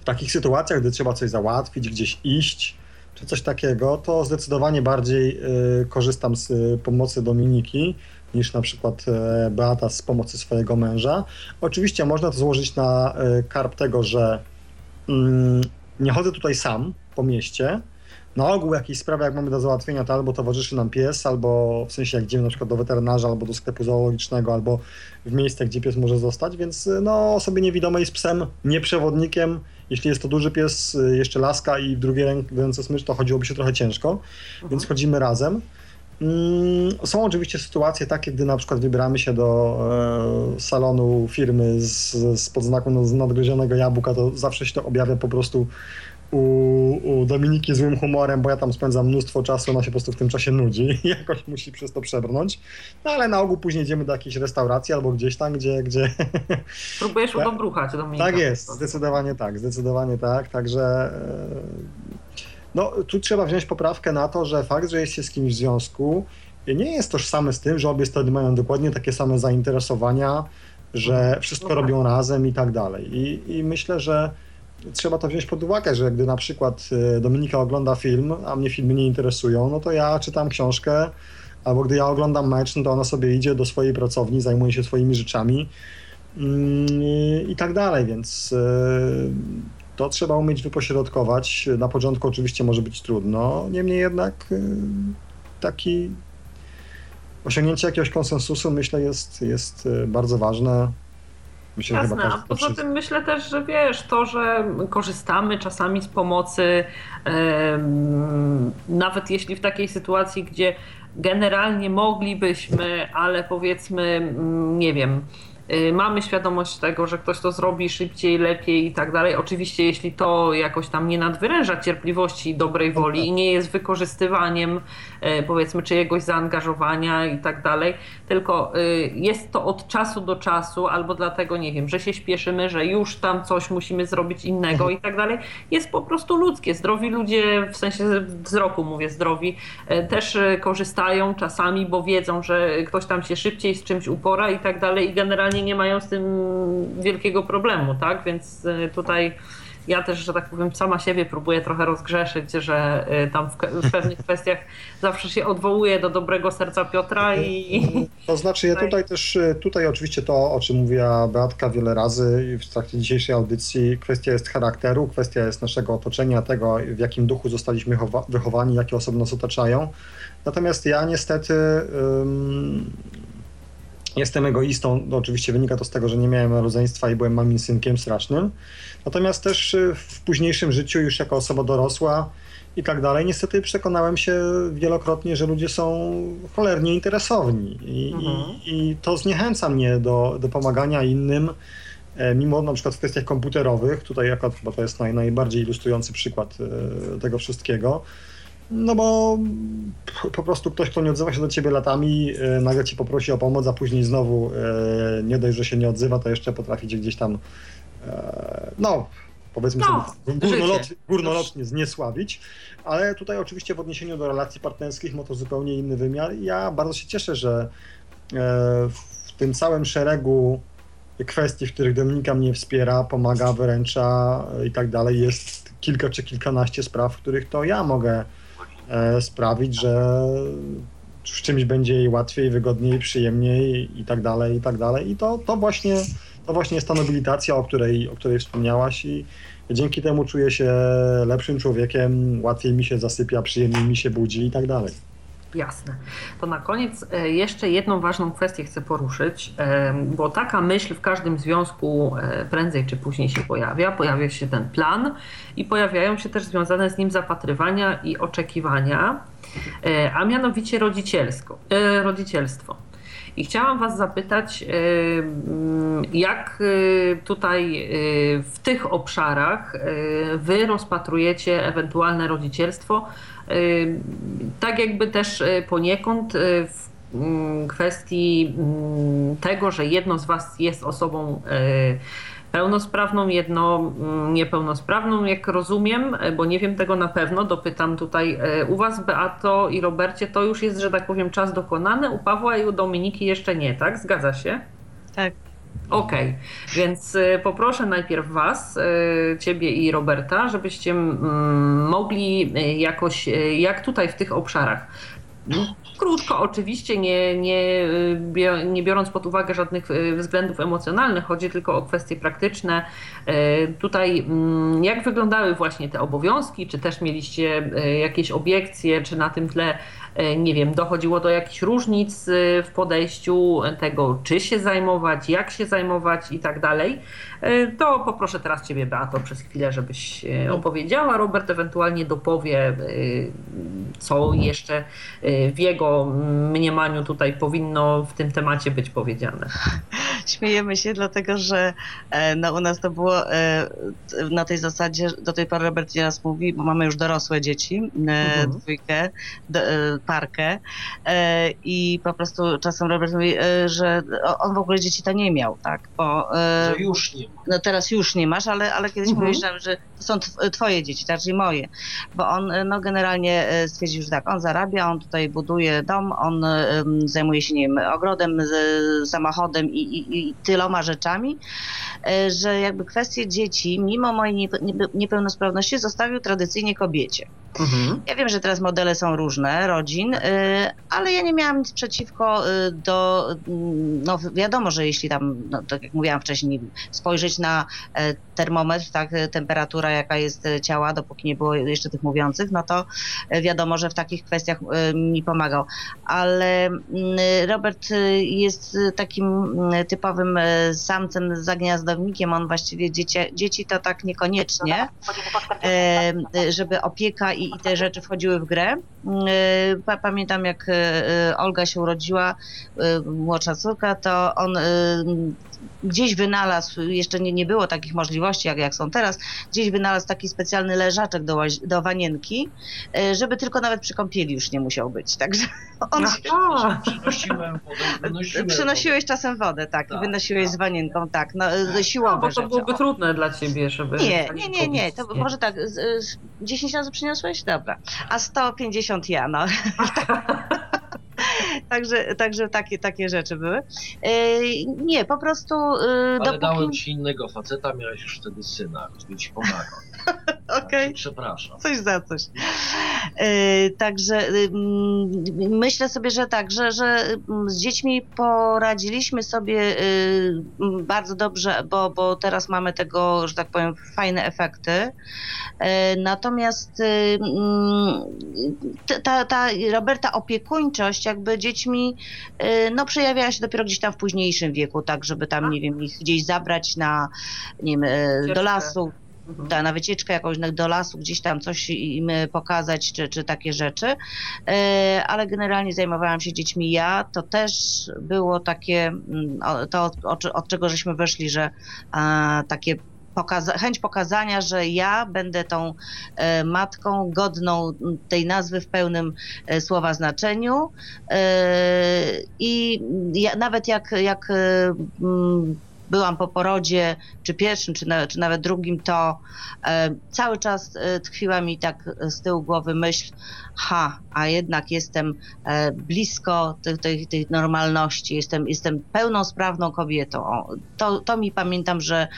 w takich sytuacjach, gdy trzeba coś załatwić, gdzieś iść, czy coś takiego, to zdecydowanie bardziej y, korzystam z pomocy Dominiki niż na przykład Beata z pomocy swojego męża. Oczywiście można to złożyć na karp tego, że mm, nie chodzę tutaj sam po mieście, na ogół jakieś sprawy, jak mamy do załatwienia, to albo towarzyszy nam pies, albo w sensie jak idziemy na przykład do weterynarza, albo do sklepu zoologicznego, albo w miejsce, gdzie pies może zostać, więc no osobie niewidomej z psem, nieprzewodnikiem, jeśli jest to duży pies, jeszcze laska i w drugiej ręce smycz, to chodziłoby się trochę ciężko, mhm. więc chodzimy razem. Mm, są oczywiście sytuacje takie, gdy na przykład wybieramy się do e, salonu firmy z, z podznaku nadgryzionego jabłka, to zawsze się to objawia po prostu u, u Dominiki złym humorem, bo ja tam spędzam mnóstwo czasu, ona się po prostu w tym czasie nudzi i jakoś musi przez to przebrnąć. No ale na ogół później idziemy do jakiejś restauracji albo gdzieś tam, gdzie... gdzie... Próbujesz tak? udobruchać Dominika. Tak jest, zdecydowanie tak, zdecydowanie tak, także... E, no, tu trzeba wziąć poprawkę na to, że fakt, że jest się z kimś w związku, nie jest tożsamy z tym, że obie strony mają dokładnie takie same zainteresowania, że wszystko No tak. robią razem i tak dalej. I, I myślę, że trzeba to wziąć pod uwagę, że gdy na przykład e, Dominika ogląda film, a mnie filmy nie interesują, no to ja czytam książkę, albo gdy ja oglądam mecz, no to ona sobie idzie do swojej pracowni, zajmuje się swoimi rzeczami mm, i, tak dalej, więc e, to trzeba umieć wypośrodkować. Na początku oczywiście może być trudno, niemniej jednak e, taki osiągnięcie jakiegoś konsensusu myślę jest, jest bardzo ważne. Myślę, Jasne, chyba a poza tym myślę też, że wiesz, to, że korzystamy czasami z pomocy, nawet jeśli w takiej sytuacji, gdzie generalnie moglibyśmy, ale powiedzmy, mm, nie wiem, mamy świadomość tego, że ktoś to zrobi szybciej, lepiej i tak dalej. Oczywiście, jeśli to jakoś tam nie nadwyręża cierpliwości i dobrej woli i nie jest wykorzystywaniem, e, powiedzmy, czyjegoś zaangażowania i tak dalej, tylko y, jest to od czasu do czasu, albo dlatego, nie wiem, że się śpieszymy, że już tam coś musimy zrobić innego i tak dalej, jest po prostu ludzkie. Zdrowi ludzie, w sensie wzroku mówię zdrowi, też korzystają czasami, bo wiedzą, że ktoś tam się szybciej z czymś upora i tak dalej i generalnie nie mają z tym wielkiego problemu, tak? Więc e, tutaj ja też, że tak powiem, sama siebie próbuję trochę rozgrzeszyć, że e, tam w, w pewnych kwestiach zawsze się odwołuję do dobrego serca Piotra i, To znaczy, ja tutaj też, y, tutaj oczywiście to, o czym mówiła Beatka wiele razy w trakcie dzisiejszej audycji, kwestia jest charakteru, kwestia jest naszego otoczenia, tego w jakim duchu zostaliśmy chowa- wychowani, jakie osoby nas otaczają. Natomiast ja niestety jestem egoistą, no, oczywiście wynika to z tego, że nie miałem rodzeństwa i byłem mamim synkiem strasznym. Natomiast też y, w późniejszym życiu, już jako osoba dorosła, i tak dalej. Niestety przekonałem się wielokrotnie, że ludzie są cholernie interesowni i, Mhm. i, i to zniechęca mnie do, do pomagania innym, e, mimo na przykład w kwestiach komputerowych, tutaj akurat chyba to jest naj, najbardziej ilustrujący przykład e, tego wszystkiego, no bo po prostu ktoś, kto nie odzywa się do ciebie latami, e, nagle ci poprosi o pomoc, a później znowu e, nie dość, że się nie odzywa, to jeszcze potrafi cię gdzieś tam e, no powiedzmy No, sobie górnolot, górnolotnie zniesławić, ale tutaj oczywiście w odniesieniu do relacji partnerskich ma to zupełnie inny wymiar. Ja bardzo się cieszę, że e, w tym całym szeregu kwestii, w których Dominika mnie wspiera, pomaga, wyręcza e, i tak dalej, jest kilka czy kilkanaście spraw, w których to ja mogę sprawić, że w czymś będzie jej łatwiej, wygodniej, przyjemniej i tak dalej, i tak dalej. I to, to właśnie to właśnie jest ta nobilitacja, o której, o której wspomniałaś i dzięki temu czuję się lepszym człowiekiem, łatwiej mi się zasypia, przyjemniej mi się budzi i tak dalej. Jasne. To na koniec e, jeszcze jedną ważną kwestię chcę poruszyć, e, bo taka myśl w każdym związku e, prędzej czy później się pojawia. Pojawia się ten plan i pojawiają się też związane z nim zapatrywania i oczekiwania, a mianowicie rodzicielsko, rodzicielstwo. I chciałam Was zapytać, mm, jak tutaj w tych obszarach Wy rozpatrujecie ewentualne rodzicielstwo, tak jakby też e, poniekąd e, w mm, kwestii mm, tego, że jedno z Was jest osobą e, pełnosprawną, jedno mm, niepełnosprawną, jak rozumiem, bo nie wiem tego na pewno, dopytam tutaj u Was, Beato i Robercie, to już jest, że tak powiem, czas dokonany, u Pawła i u Dominiki jeszcze nie, tak? Zgadza się? Tak. Okej, więc y, poproszę najpierw Was, y, Ciebie i Roberta, żebyście mm, mogli y, jakoś, jak tutaj w tych obszarach, krótko oczywiście, nie, nie, nie biorąc pod uwagę żadnych względów emocjonalnych, chodzi tylko o kwestie praktyczne. Tutaj mm, jak wyglądały właśnie te obowiązki, czy też mieliście jakieś obiekcje, czy na tym tle nie wiem, dochodziło do jakichś różnic e, w podejściu tego, czy się zajmować, jak się zajmować i tak dalej, e, to poproszę teraz Ciebie, Beato, przez chwilę, żebyś e, opowiedziała. Robert ewentualnie dopowie, e, co jeszcze e, w jego mniemaniu tutaj powinno w tym temacie być powiedziane. Śmiejemy się, dlatego że e, no, u nas to było e, na tej zasadzie, do tej pory Robert nieraz mówi, bo mamy już dorosłe dzieci, e, Mhm. dwójkę, e, parkę e, i po prostu czasem Robert mówi, e, że on w ogóle dzieci to nie miał, tak, bo e, Że już nie ma. no teraz już nie masz, ale, ale kiedyś Mhm. mówisz, że to są tw- twoje dzieci, raczej moje. Bo on no, generalnie stwierdził, że tak, on zarabia, on tutaj buduje dom, on zajmuje się, nie wiem, ogrodem, samochodem i, i, i tyloma rzeczami, że jakby kwestie dzieci, mimo mojej niepe- niepe- niepełnosprawności, zostawił tradycyjnie kobiecie. Mhm. Ja wiem, że teraz modele są różne, rodzin, y, ale ja nie miałam nic przeciwko y, do, mm, no wiadomo, że jeśli tam, no, tak jak mówiłam wcześniej, spojrzeć na e, termometr, tak, e, temperatura jaka jest e, ciała, dopóki nie było jeszcze tych mówiących, no to wiadomo, że w takich kwestiach mi pomagał. Ale mm, Robert jest takim mm, typowym samcem, zagniazdownikiem, on właściwie dzieci, dzieci to tak niekoniecznie e, żeby opieka i, i te rzeczy wchodziły w grę. Pa- Pamiętam jak e, Olga się urodziła, młodsza córka, to on gdzieś wynalazł, jeszcze nie, nie było takich możliwości jak, jak są teraz, gdzieś wynalazł taki specjalny leżaczek do, do wanienki, e, żeby tylko nawet przy kąpieli już nie musiał być. Także on się Aha. Przynosiłem wodę, Przynosiłeś czasem wodę, tak, i Tak, wynosiłeś tak. z wanienką, tak, no, e, No, siłowe bo to rzeczy. byłoby trudne dla ciebie, żeby... Nie, nie, nie, nie, to może tak, z, z 10 razy przyniosłeś? Dobra. A 150 ja, no. Także, także takie, takie rzeczy były. E, nie, po prostu e, Ale dałem dopóki... ci innego faceta, miałeś już wtedy syna, który ci pomagał. Okej. Przepraszam. Coś za coś. E, Także mm, myślę sobie, że tak, że, że mm, z dziećmi poradziliśmy sobie y, mm, bardzo dobrze, bo, bo teraz mamy tego, że tak powiem, fajne efekty. E, Natomiast ta, ta Roberta opiekuńczość jakby dziećmi no przejawiała się dopiero gdzieś tam w późniejszym wieku, tak żeby tam, nie wiem, ich gdzieś zabrać na, nie wiem, e, do lasu, Mhm. na wycieczkę jakąś do lasu, gdzieś tam coś im pokazać, czy, czy takie rzeczy. E, Ale generalnie zajmowałam się dziećmi ja. To też było takie, mm, to od, od, czego żeśmy wyszli, że a, takie pokaza- chęć pokazania, że ja będę tą e, matką godną m, tej nazwy w pełnym e, słowa znaczeniu. E, I ja, nawet jak, jak e, mm, byłam po porodzie, czy pierwszym, czy, na, czy nawet drugim, to e, cały czas e, tkwiła mi tak z tyłu głowy myśl, ha, a jednak jestem e, blisko tej normalności, jestem, jestem pełną, sprawną kobietą. O, To, to mi pamiętam, że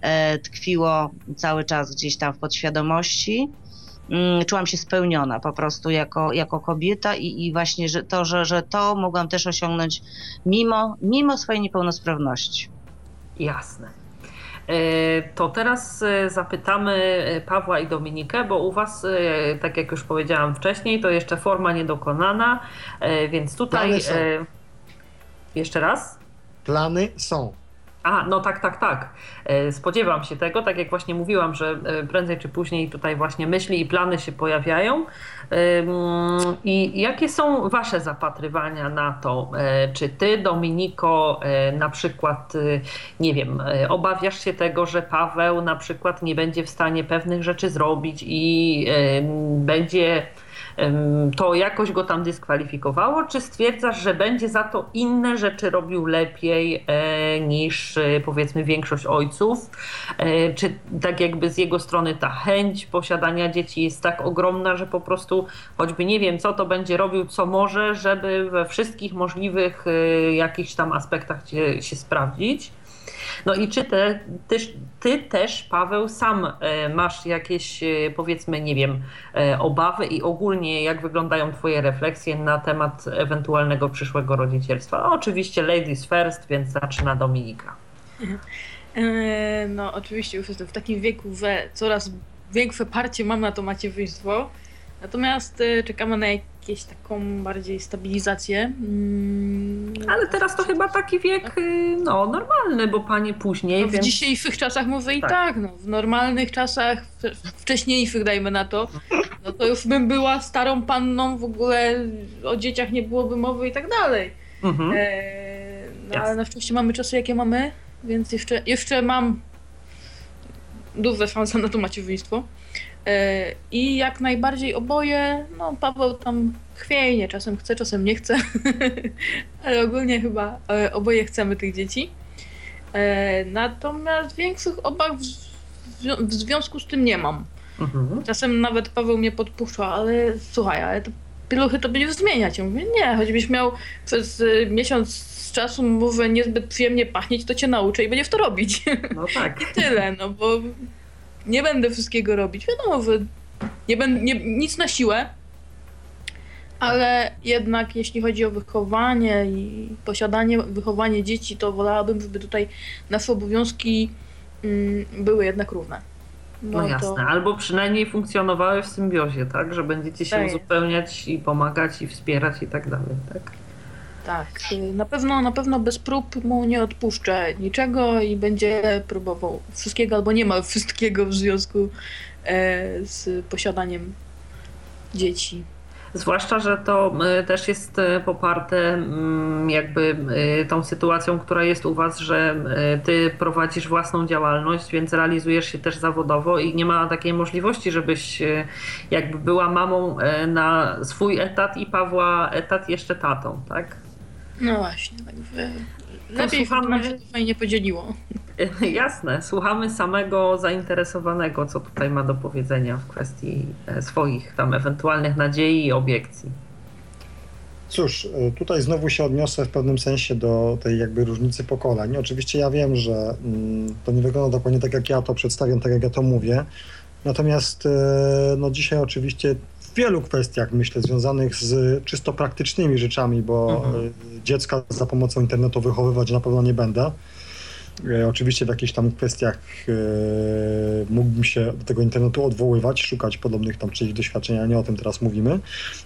e, tkwiło cały czas gdzieś tam w podświadomości. Mm, Czułam się spełniona po prostu jako, jako kobieta i, i właśnie że to, że, że to mogłam też osiągnąć mimo, mimo swojej niepełnosprawności. Jasne. E, To teraz e, zapytamy e, Pawła i Dominikę, bo u Was, tak jak już powiedziałam wcześniej, to jeszcze forma niedokonana, więc tutaj. Plany są. Jeszcze raz? Plany są. A, no tak, tak, tak. E, Spodziewam się tego, tak jak właśnie mówiłam, że e, prędzej czy później tutaj właśnie myśli i plany się pojawiają. I jakie są Wasze zapatrywania na to? E, Czy Ty, Dominiko, na przykład, nie wiem, obawiasz się tego, że Paweł na przykład nie będzie w stanie pewnych rzeczy zrobić i będzie to jakoś go tam dyskwalifikowało, czy stwierdzasz, że będzie za to inne rzeczy robił lepiej e, niż e, powiedzmy większość ojców? E, czy tak jakby z jego strony ta chęć posiadania dzieci jest tak ogromna, że po prostu choćby nie wiem, co to będzie robił, co może, żeby we wszystkich możliwych jakichś tam aspektach się, się sprawdzić? No i czy te, ty, ty też, Paweł, sam e, masz jakieś, e, powiedzmy, nie wiem, e, obawy i ogólnie jak wyglądają Twoje refleksje na temat ewentualnego przyszłego rodzicielstwa? Oczywiście ladies first, więc zaczyna Dominika. No, oczywiście już jestem w takim wieku, że coraz większe parcie mam na to macierzyństwo. Natomiast e, czekamy na jakieś taką bardziej stabilizację. Mm, Ale teraz to chyba taki wiek y, no, normalny, bo panie później, No, w więc... dzisiejszych czasach może i Tak. tak. no, w normalnych czasach, wcześniejszych dajmy na to, no to już bym była starą panną, w ogóle o dzieciach nie byłoby mowy i tak dalej. Mhm. E, no Jasne. ale na szczęście mamy czasy jakie mamy, więc jeszcze, jeszcze mam duże szanse na to macierzyństwo. E, I jak najbardziej oboje, no Paweł tam chwiejnie, czasem chce, czasem nie chce, ale ogólnie chyba e, oboje chcemy tych dzieci. E, Natomiast większych obaw w, zwią- w związku z tym nie mam. Mhm. Czasem nawet Paweł mnie podpuszcza, ale słuchaj, ale to pieluchy to będziesz zmieniać. Ja mówię, nie, choćbyś miał przez miesiąc z czasu mówię niezbyt przyjemnie pachnieć, to cię nauczę i będziesz to robić. No tak. I tyle, no bo nie będę wszystkiego robić. Wiadomo, że nie będę, nie, nic na siłę, ale jednak jeśli chodzi o wychowanie i posiadanie, wychowanie dzieci, to wolałabym, żeby tutaj nasze obowiązki mm, były jednak równe. No to- jasne, albo przynajmniej funkcjonowały w symbiozie, tak? Że będziecie się Tak. uzupełniać i pomagać i wspierać i tak dalej, tak? Tak, y, na pewno, na pewno bez prób mu nie odpuszczę niczego i będzie próbował wszystkiego albo niemal wszystkiego w związku e, z posiadaniem dzieci. Zwłaszcza, że to y, też jest y, poparte mm, jakby tą sytuacją, która jest u Was, że Ty prowadzisz własną działalność, więc realizujesz się też zawodowo i nie ma takiej możliwości, żebyś jakby była mamą na swój etat i Pawła etat jeszcze tatą, tak? No właśnie, także lepiej w słuchamy- to fajnie podzieliło. Jasne, słuchamy samego zainteresowanego, co tutaj ma do powiedzenia w kwestii e, swoich tam ewentualnych nadziei i obiekcji. Cóż, y, tutaj znowu się odniosę w pewnym sensie do tej jakby różnicy pokoleń. Oczywiście ja wiem, że mm, to nie wygląda dokładnie tak, jak ja to przedstawiam, tak jak ja to mówię. Natomiast e, no dzisiaj oczywiście w wielu kwestiach, myślę, związanych z czysto praktycznymi rzeczami, bo Mhm. e, dziecka za pomocą internetu wychowywać na pewno nie będę. E, Oczywiście w jakichś tam kwestiach e, mógłbym się do tego internetu odwoływać, szukać podobnych tam czyichś doświadczeń, ale nie o tym teraz mówimy.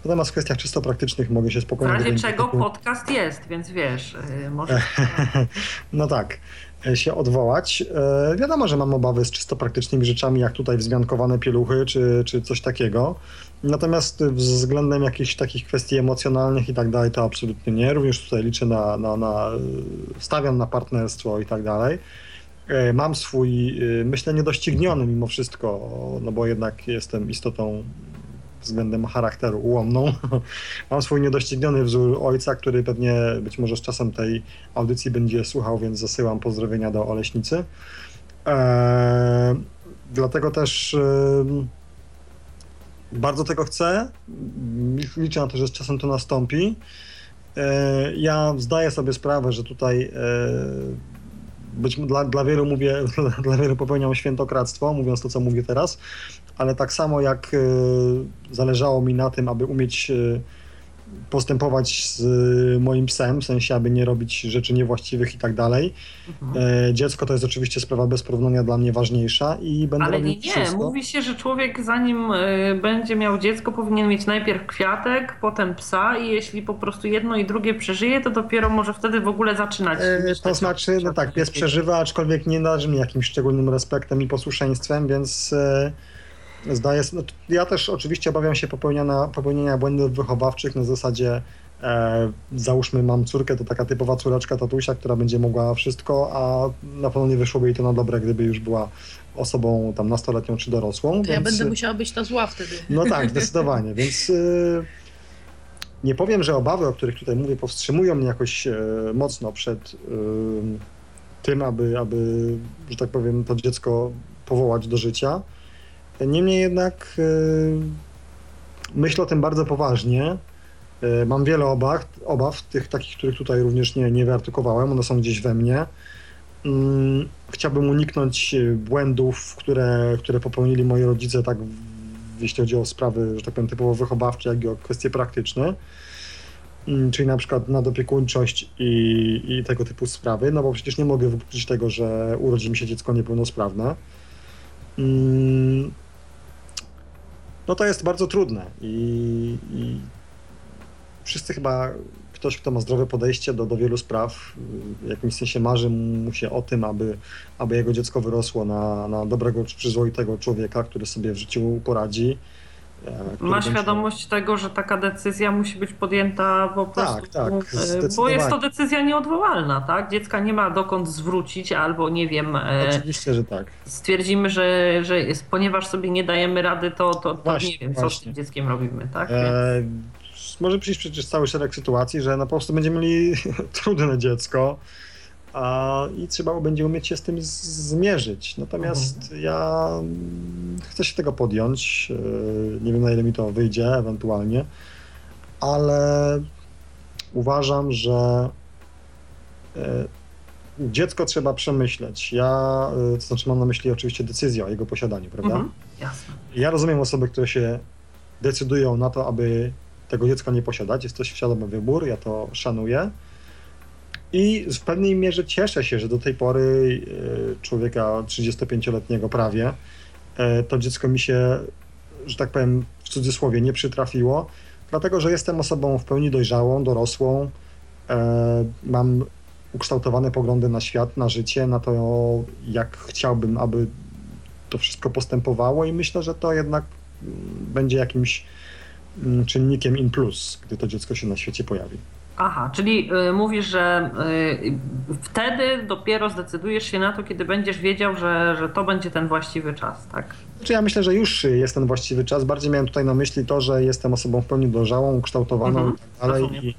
Natomiast w kwestiach czysto praktycznych mogę się W spokojnie... razie tego czego podcast jest, więc wiesz, y, może no tak, e, się odwołać. E, Wiadomo, że mam obawy z czysto praktycznymi rzeczami, jak tutaj wzmiankowane pieluchy, czy, czy coś takiego. Natomiast względem jakichś takich kwestii emocjonalnych i tak dalej, to absolutnie nie. Również tutaj liczę na, na, na stawiam na partnerstwo i tak dalej. E, Mam swój, e, myślę, niedościgniony mimo wszystko, no bo jednak jestem istotą względem charakteru ułomną. Mam swój niedościgniony wzór ojca, który pewnie być może z czasem tej audycji będzie słuchał, więc zasyłam pozdrowienia do Oleśnicy. Eee, dlatego też em, bardzo tego chcę. Liczę na to, że z czasem to nastąpi. Eee, ja zdaję sobie sprawę, że tutaj eee, być dla, dla wielu mówię, dla wielu popełniam świętokradztwo, mówiąc to, co mówię teraz, ale tak samo jak e, zależało mi na tym, aby umieć e, postępować z e, moim psem, w sensie, aby nie robić rzeczy niewłaściwych i tak dalej. Mhm. E, Dziecko to jest oczywiście sprawa bez porównania dla mnie ważniejsza i będę Ale nie, robić nie, wszystko. mówi się, że człowiek zanim y, będzie miał dziecko, powinien mieć najpierw kwiatek, potem psa i jeśli po prostu jedno i drugie przeżyje, to dopiero może wtedy w ogóle zaczynać. E, To znaczy, no tak, pies przeżywa, aczkolwiek nie należy mi jakimś szczególnym respektem i posłuszeństwem, więc e, zdaję sobie, no, ja też oczywiście obawiam się popełniania, popełnienia błędów wychowawczych na zasadzie e, załóżmy mam córkę, to taka typowa córeczka tatusia, która będzie mogła wszystko, a na pewno nie wyszłoby jej to na dobre, gdyby już była osobą tam nastoletnią czy dorosłą. To ja więc, będę musiała być ta zła wtedy. No tak, zdecydowanie, więc y, nie powiem, że obawy, o których tutaj mówię, powstrzymują mnie jakoś e, mocno przed y, tym, aby, aby, że tak powiem, to dziecko powołać do życia. Niemniej jednak y, myślę o tym bardzo poważnie. Y, Mam wiele obaw, obaw, tych takich, których tutaj również nie, nie wyartykowałem, one są gdzieś we mnie. Mm, Chciałbym uniknąć e, błędów, które, które popełnili moi rodzice, tak jeśli chodzi o sprawy, że tak powiem, typowo wychowawcze, jak i o kwestie praktyczne. Mm, Czyli na przykład nadopiekuńczość i, i tego typu sprawy, no bo przecież nie mogę wykluczyć tego, że urodzi mi się dziecko niepełnosprawne. No to jest bardzo trudne i, i wszyscy chyba ktoś, kto ma zdrowe podejście do, do wielu spraw, w jakimś sensie marzy mu się o tym, aby, aby jego dziecko wyrosło na, na dobrego, przyzwoitego człowieka, który sobie w życiu poradzi. Ma świadomość tego, że taka decyzja musi być podjęta po prostu, tak, y, bo jest to decyzja nieodwołalna, tak? Dziecka nie ma dokąd zwrócić, albo nie wiem, e, Oczywiście, że tak. stwierdzimy, że, że jest, ponieważ sobie nie dajemy rady, to, to, to Właśnie, nie wiem, co z właśnie. tym dzieckiem robimy, tak? E, może przyjść przecież cały szereg sytuacji, że no po prostu będziemy mieli trudne dziecko a, i trzeba będzie umieć się z tym zmierzyć. Natomiast Mhm. ja mm, chcę się tego podjąć. e, Nie wiem na ile mi to wyjdzie ewentualnie, ale uważam, że e, dziecko trzeba przemyśleć. Ja, e, to znaczy mam na myśli oczywiście decyzję o jego posiadaniu, prawda? Mhm. Jasne. Ja rozumiem osoby, które się decydują na to, aby tego dziecka nie posiadać. Jest to świadomy wybór, ja to szanuję. I w pewnej mierze cieszę się, że do tej pory e, człowieka 35-letniego prawie e, to dziecko mi się, że tak powiem, w cudzysłowie nie przytrafiło, dlatego że jestem osobą w pełni dojrzałą, dorosłą. e, Mam ukształtowane poglądy na świat, na życie, na to, jak chciałbym, aby to wszystko postępowało, i myślę, że to jednak mm, będzie jakimś mm, czynnikiem in plus, gdy to dziecko się na świecie pojawi. Aha, czyli y, mówisz, że y, wtedy dopiero zdecydujesz się na to, kiedy będziesz wiedział, że, że to będzie ten właściwy czas, tak? Znaczy ja myślę, że już jest ten właściwy czas. Bardziej miałem tutaj na myśli to, że jestem osobą w pełni dojrzałą, ukształtowaną Mhm, i tak dalej. I,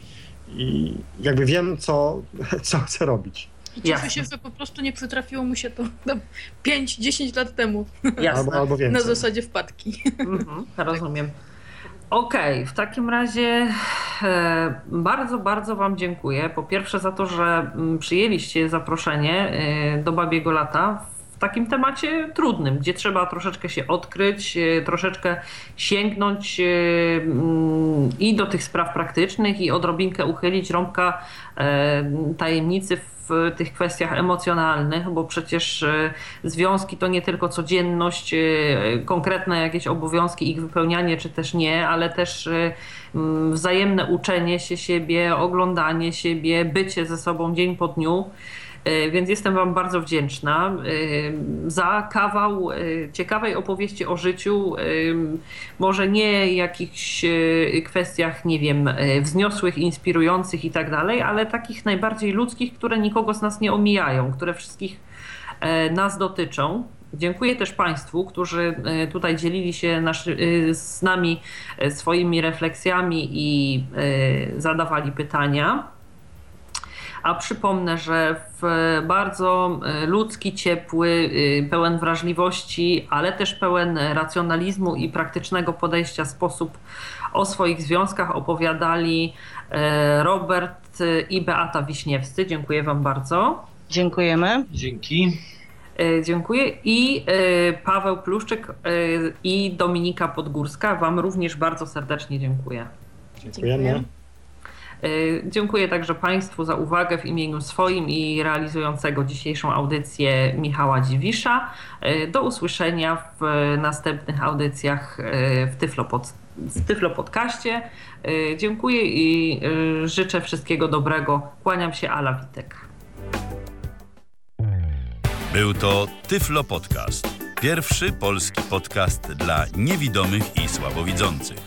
I jakby wiem, co, co chcę robić. I cieszę Jasne. się, że po prostu nie przytrafiło mu się to tam 5-10 lat temu Jasne. Albo, albo na więcej. zasadzie wpadki. Mhm, rozumiem. Okej, w takim razie e, bardzo, bardzo Wam dziękuję. Po pierwsze za to, że mm, przyjęliście zaproszenie e, do Babiego Lata w takim temacie trudnym, gdzie trzeba troszeczkę się odkryć, e, troszeczkę sięgnąć mm, i do tych spraw praktycznych i odrobinkę uchylić rąbka tajemnicy w tych kwestiach emocjonalnych, bo przecież e, związki to nie tylko codzienność, e, konkretne jakieś obowiązki, ich wypełnianie czy też nie, ale też e, mm, wzajemne uczenie się siebie, oglądanie siebie, bycie ze sobą dzień po dniu. E, Więc jestem Wam bardzo wdzięczna e, za kawał e, ciekawej opowieści o życiu. Może nie jakichś kwestiach, nie wiem, wzniosłych, inspirujących i tak dalej, ale takich najbardziej ludzkich, które nikogo z nas nie omijają, które wszystkich nas dotyczą. Dziękuję też Państwu, którzy tutaj dzielili się naszy, z nami swoimi refleksjami i zadawali pytania. A przypomnę, że w bardzo e, ludzki, ciepły, e, pełen wrażliwości, ale też pełen racjonalizmu i praktycznego podejścia sposób o swoich związkach opowiadali e, Robert i Beata Wiśniewscy. Dziękuję Wam bardzo. Dziękujemy. Dzięki. Dziękuję. I Paweł Pluszczyk i Dominika Podgórska. Wam również bardzo serdecznie dziękuję. Dziękujemy. E, Dziękuję także Państwu za uwagę w imieniu swoim i realizującego dzisiejszą audycję Michała Dziwisza. E, Do usłyszenia w następnych audycjach e, w Tyflo, pod, w Tyflo Podcaście. E, Dziękuję i życzę wszystkiego dobrego. Kłaniam się, Ala Witek. Był to Tyflo Podcast. Pierwszy polski podcast dla niewidomych i słabowidzących.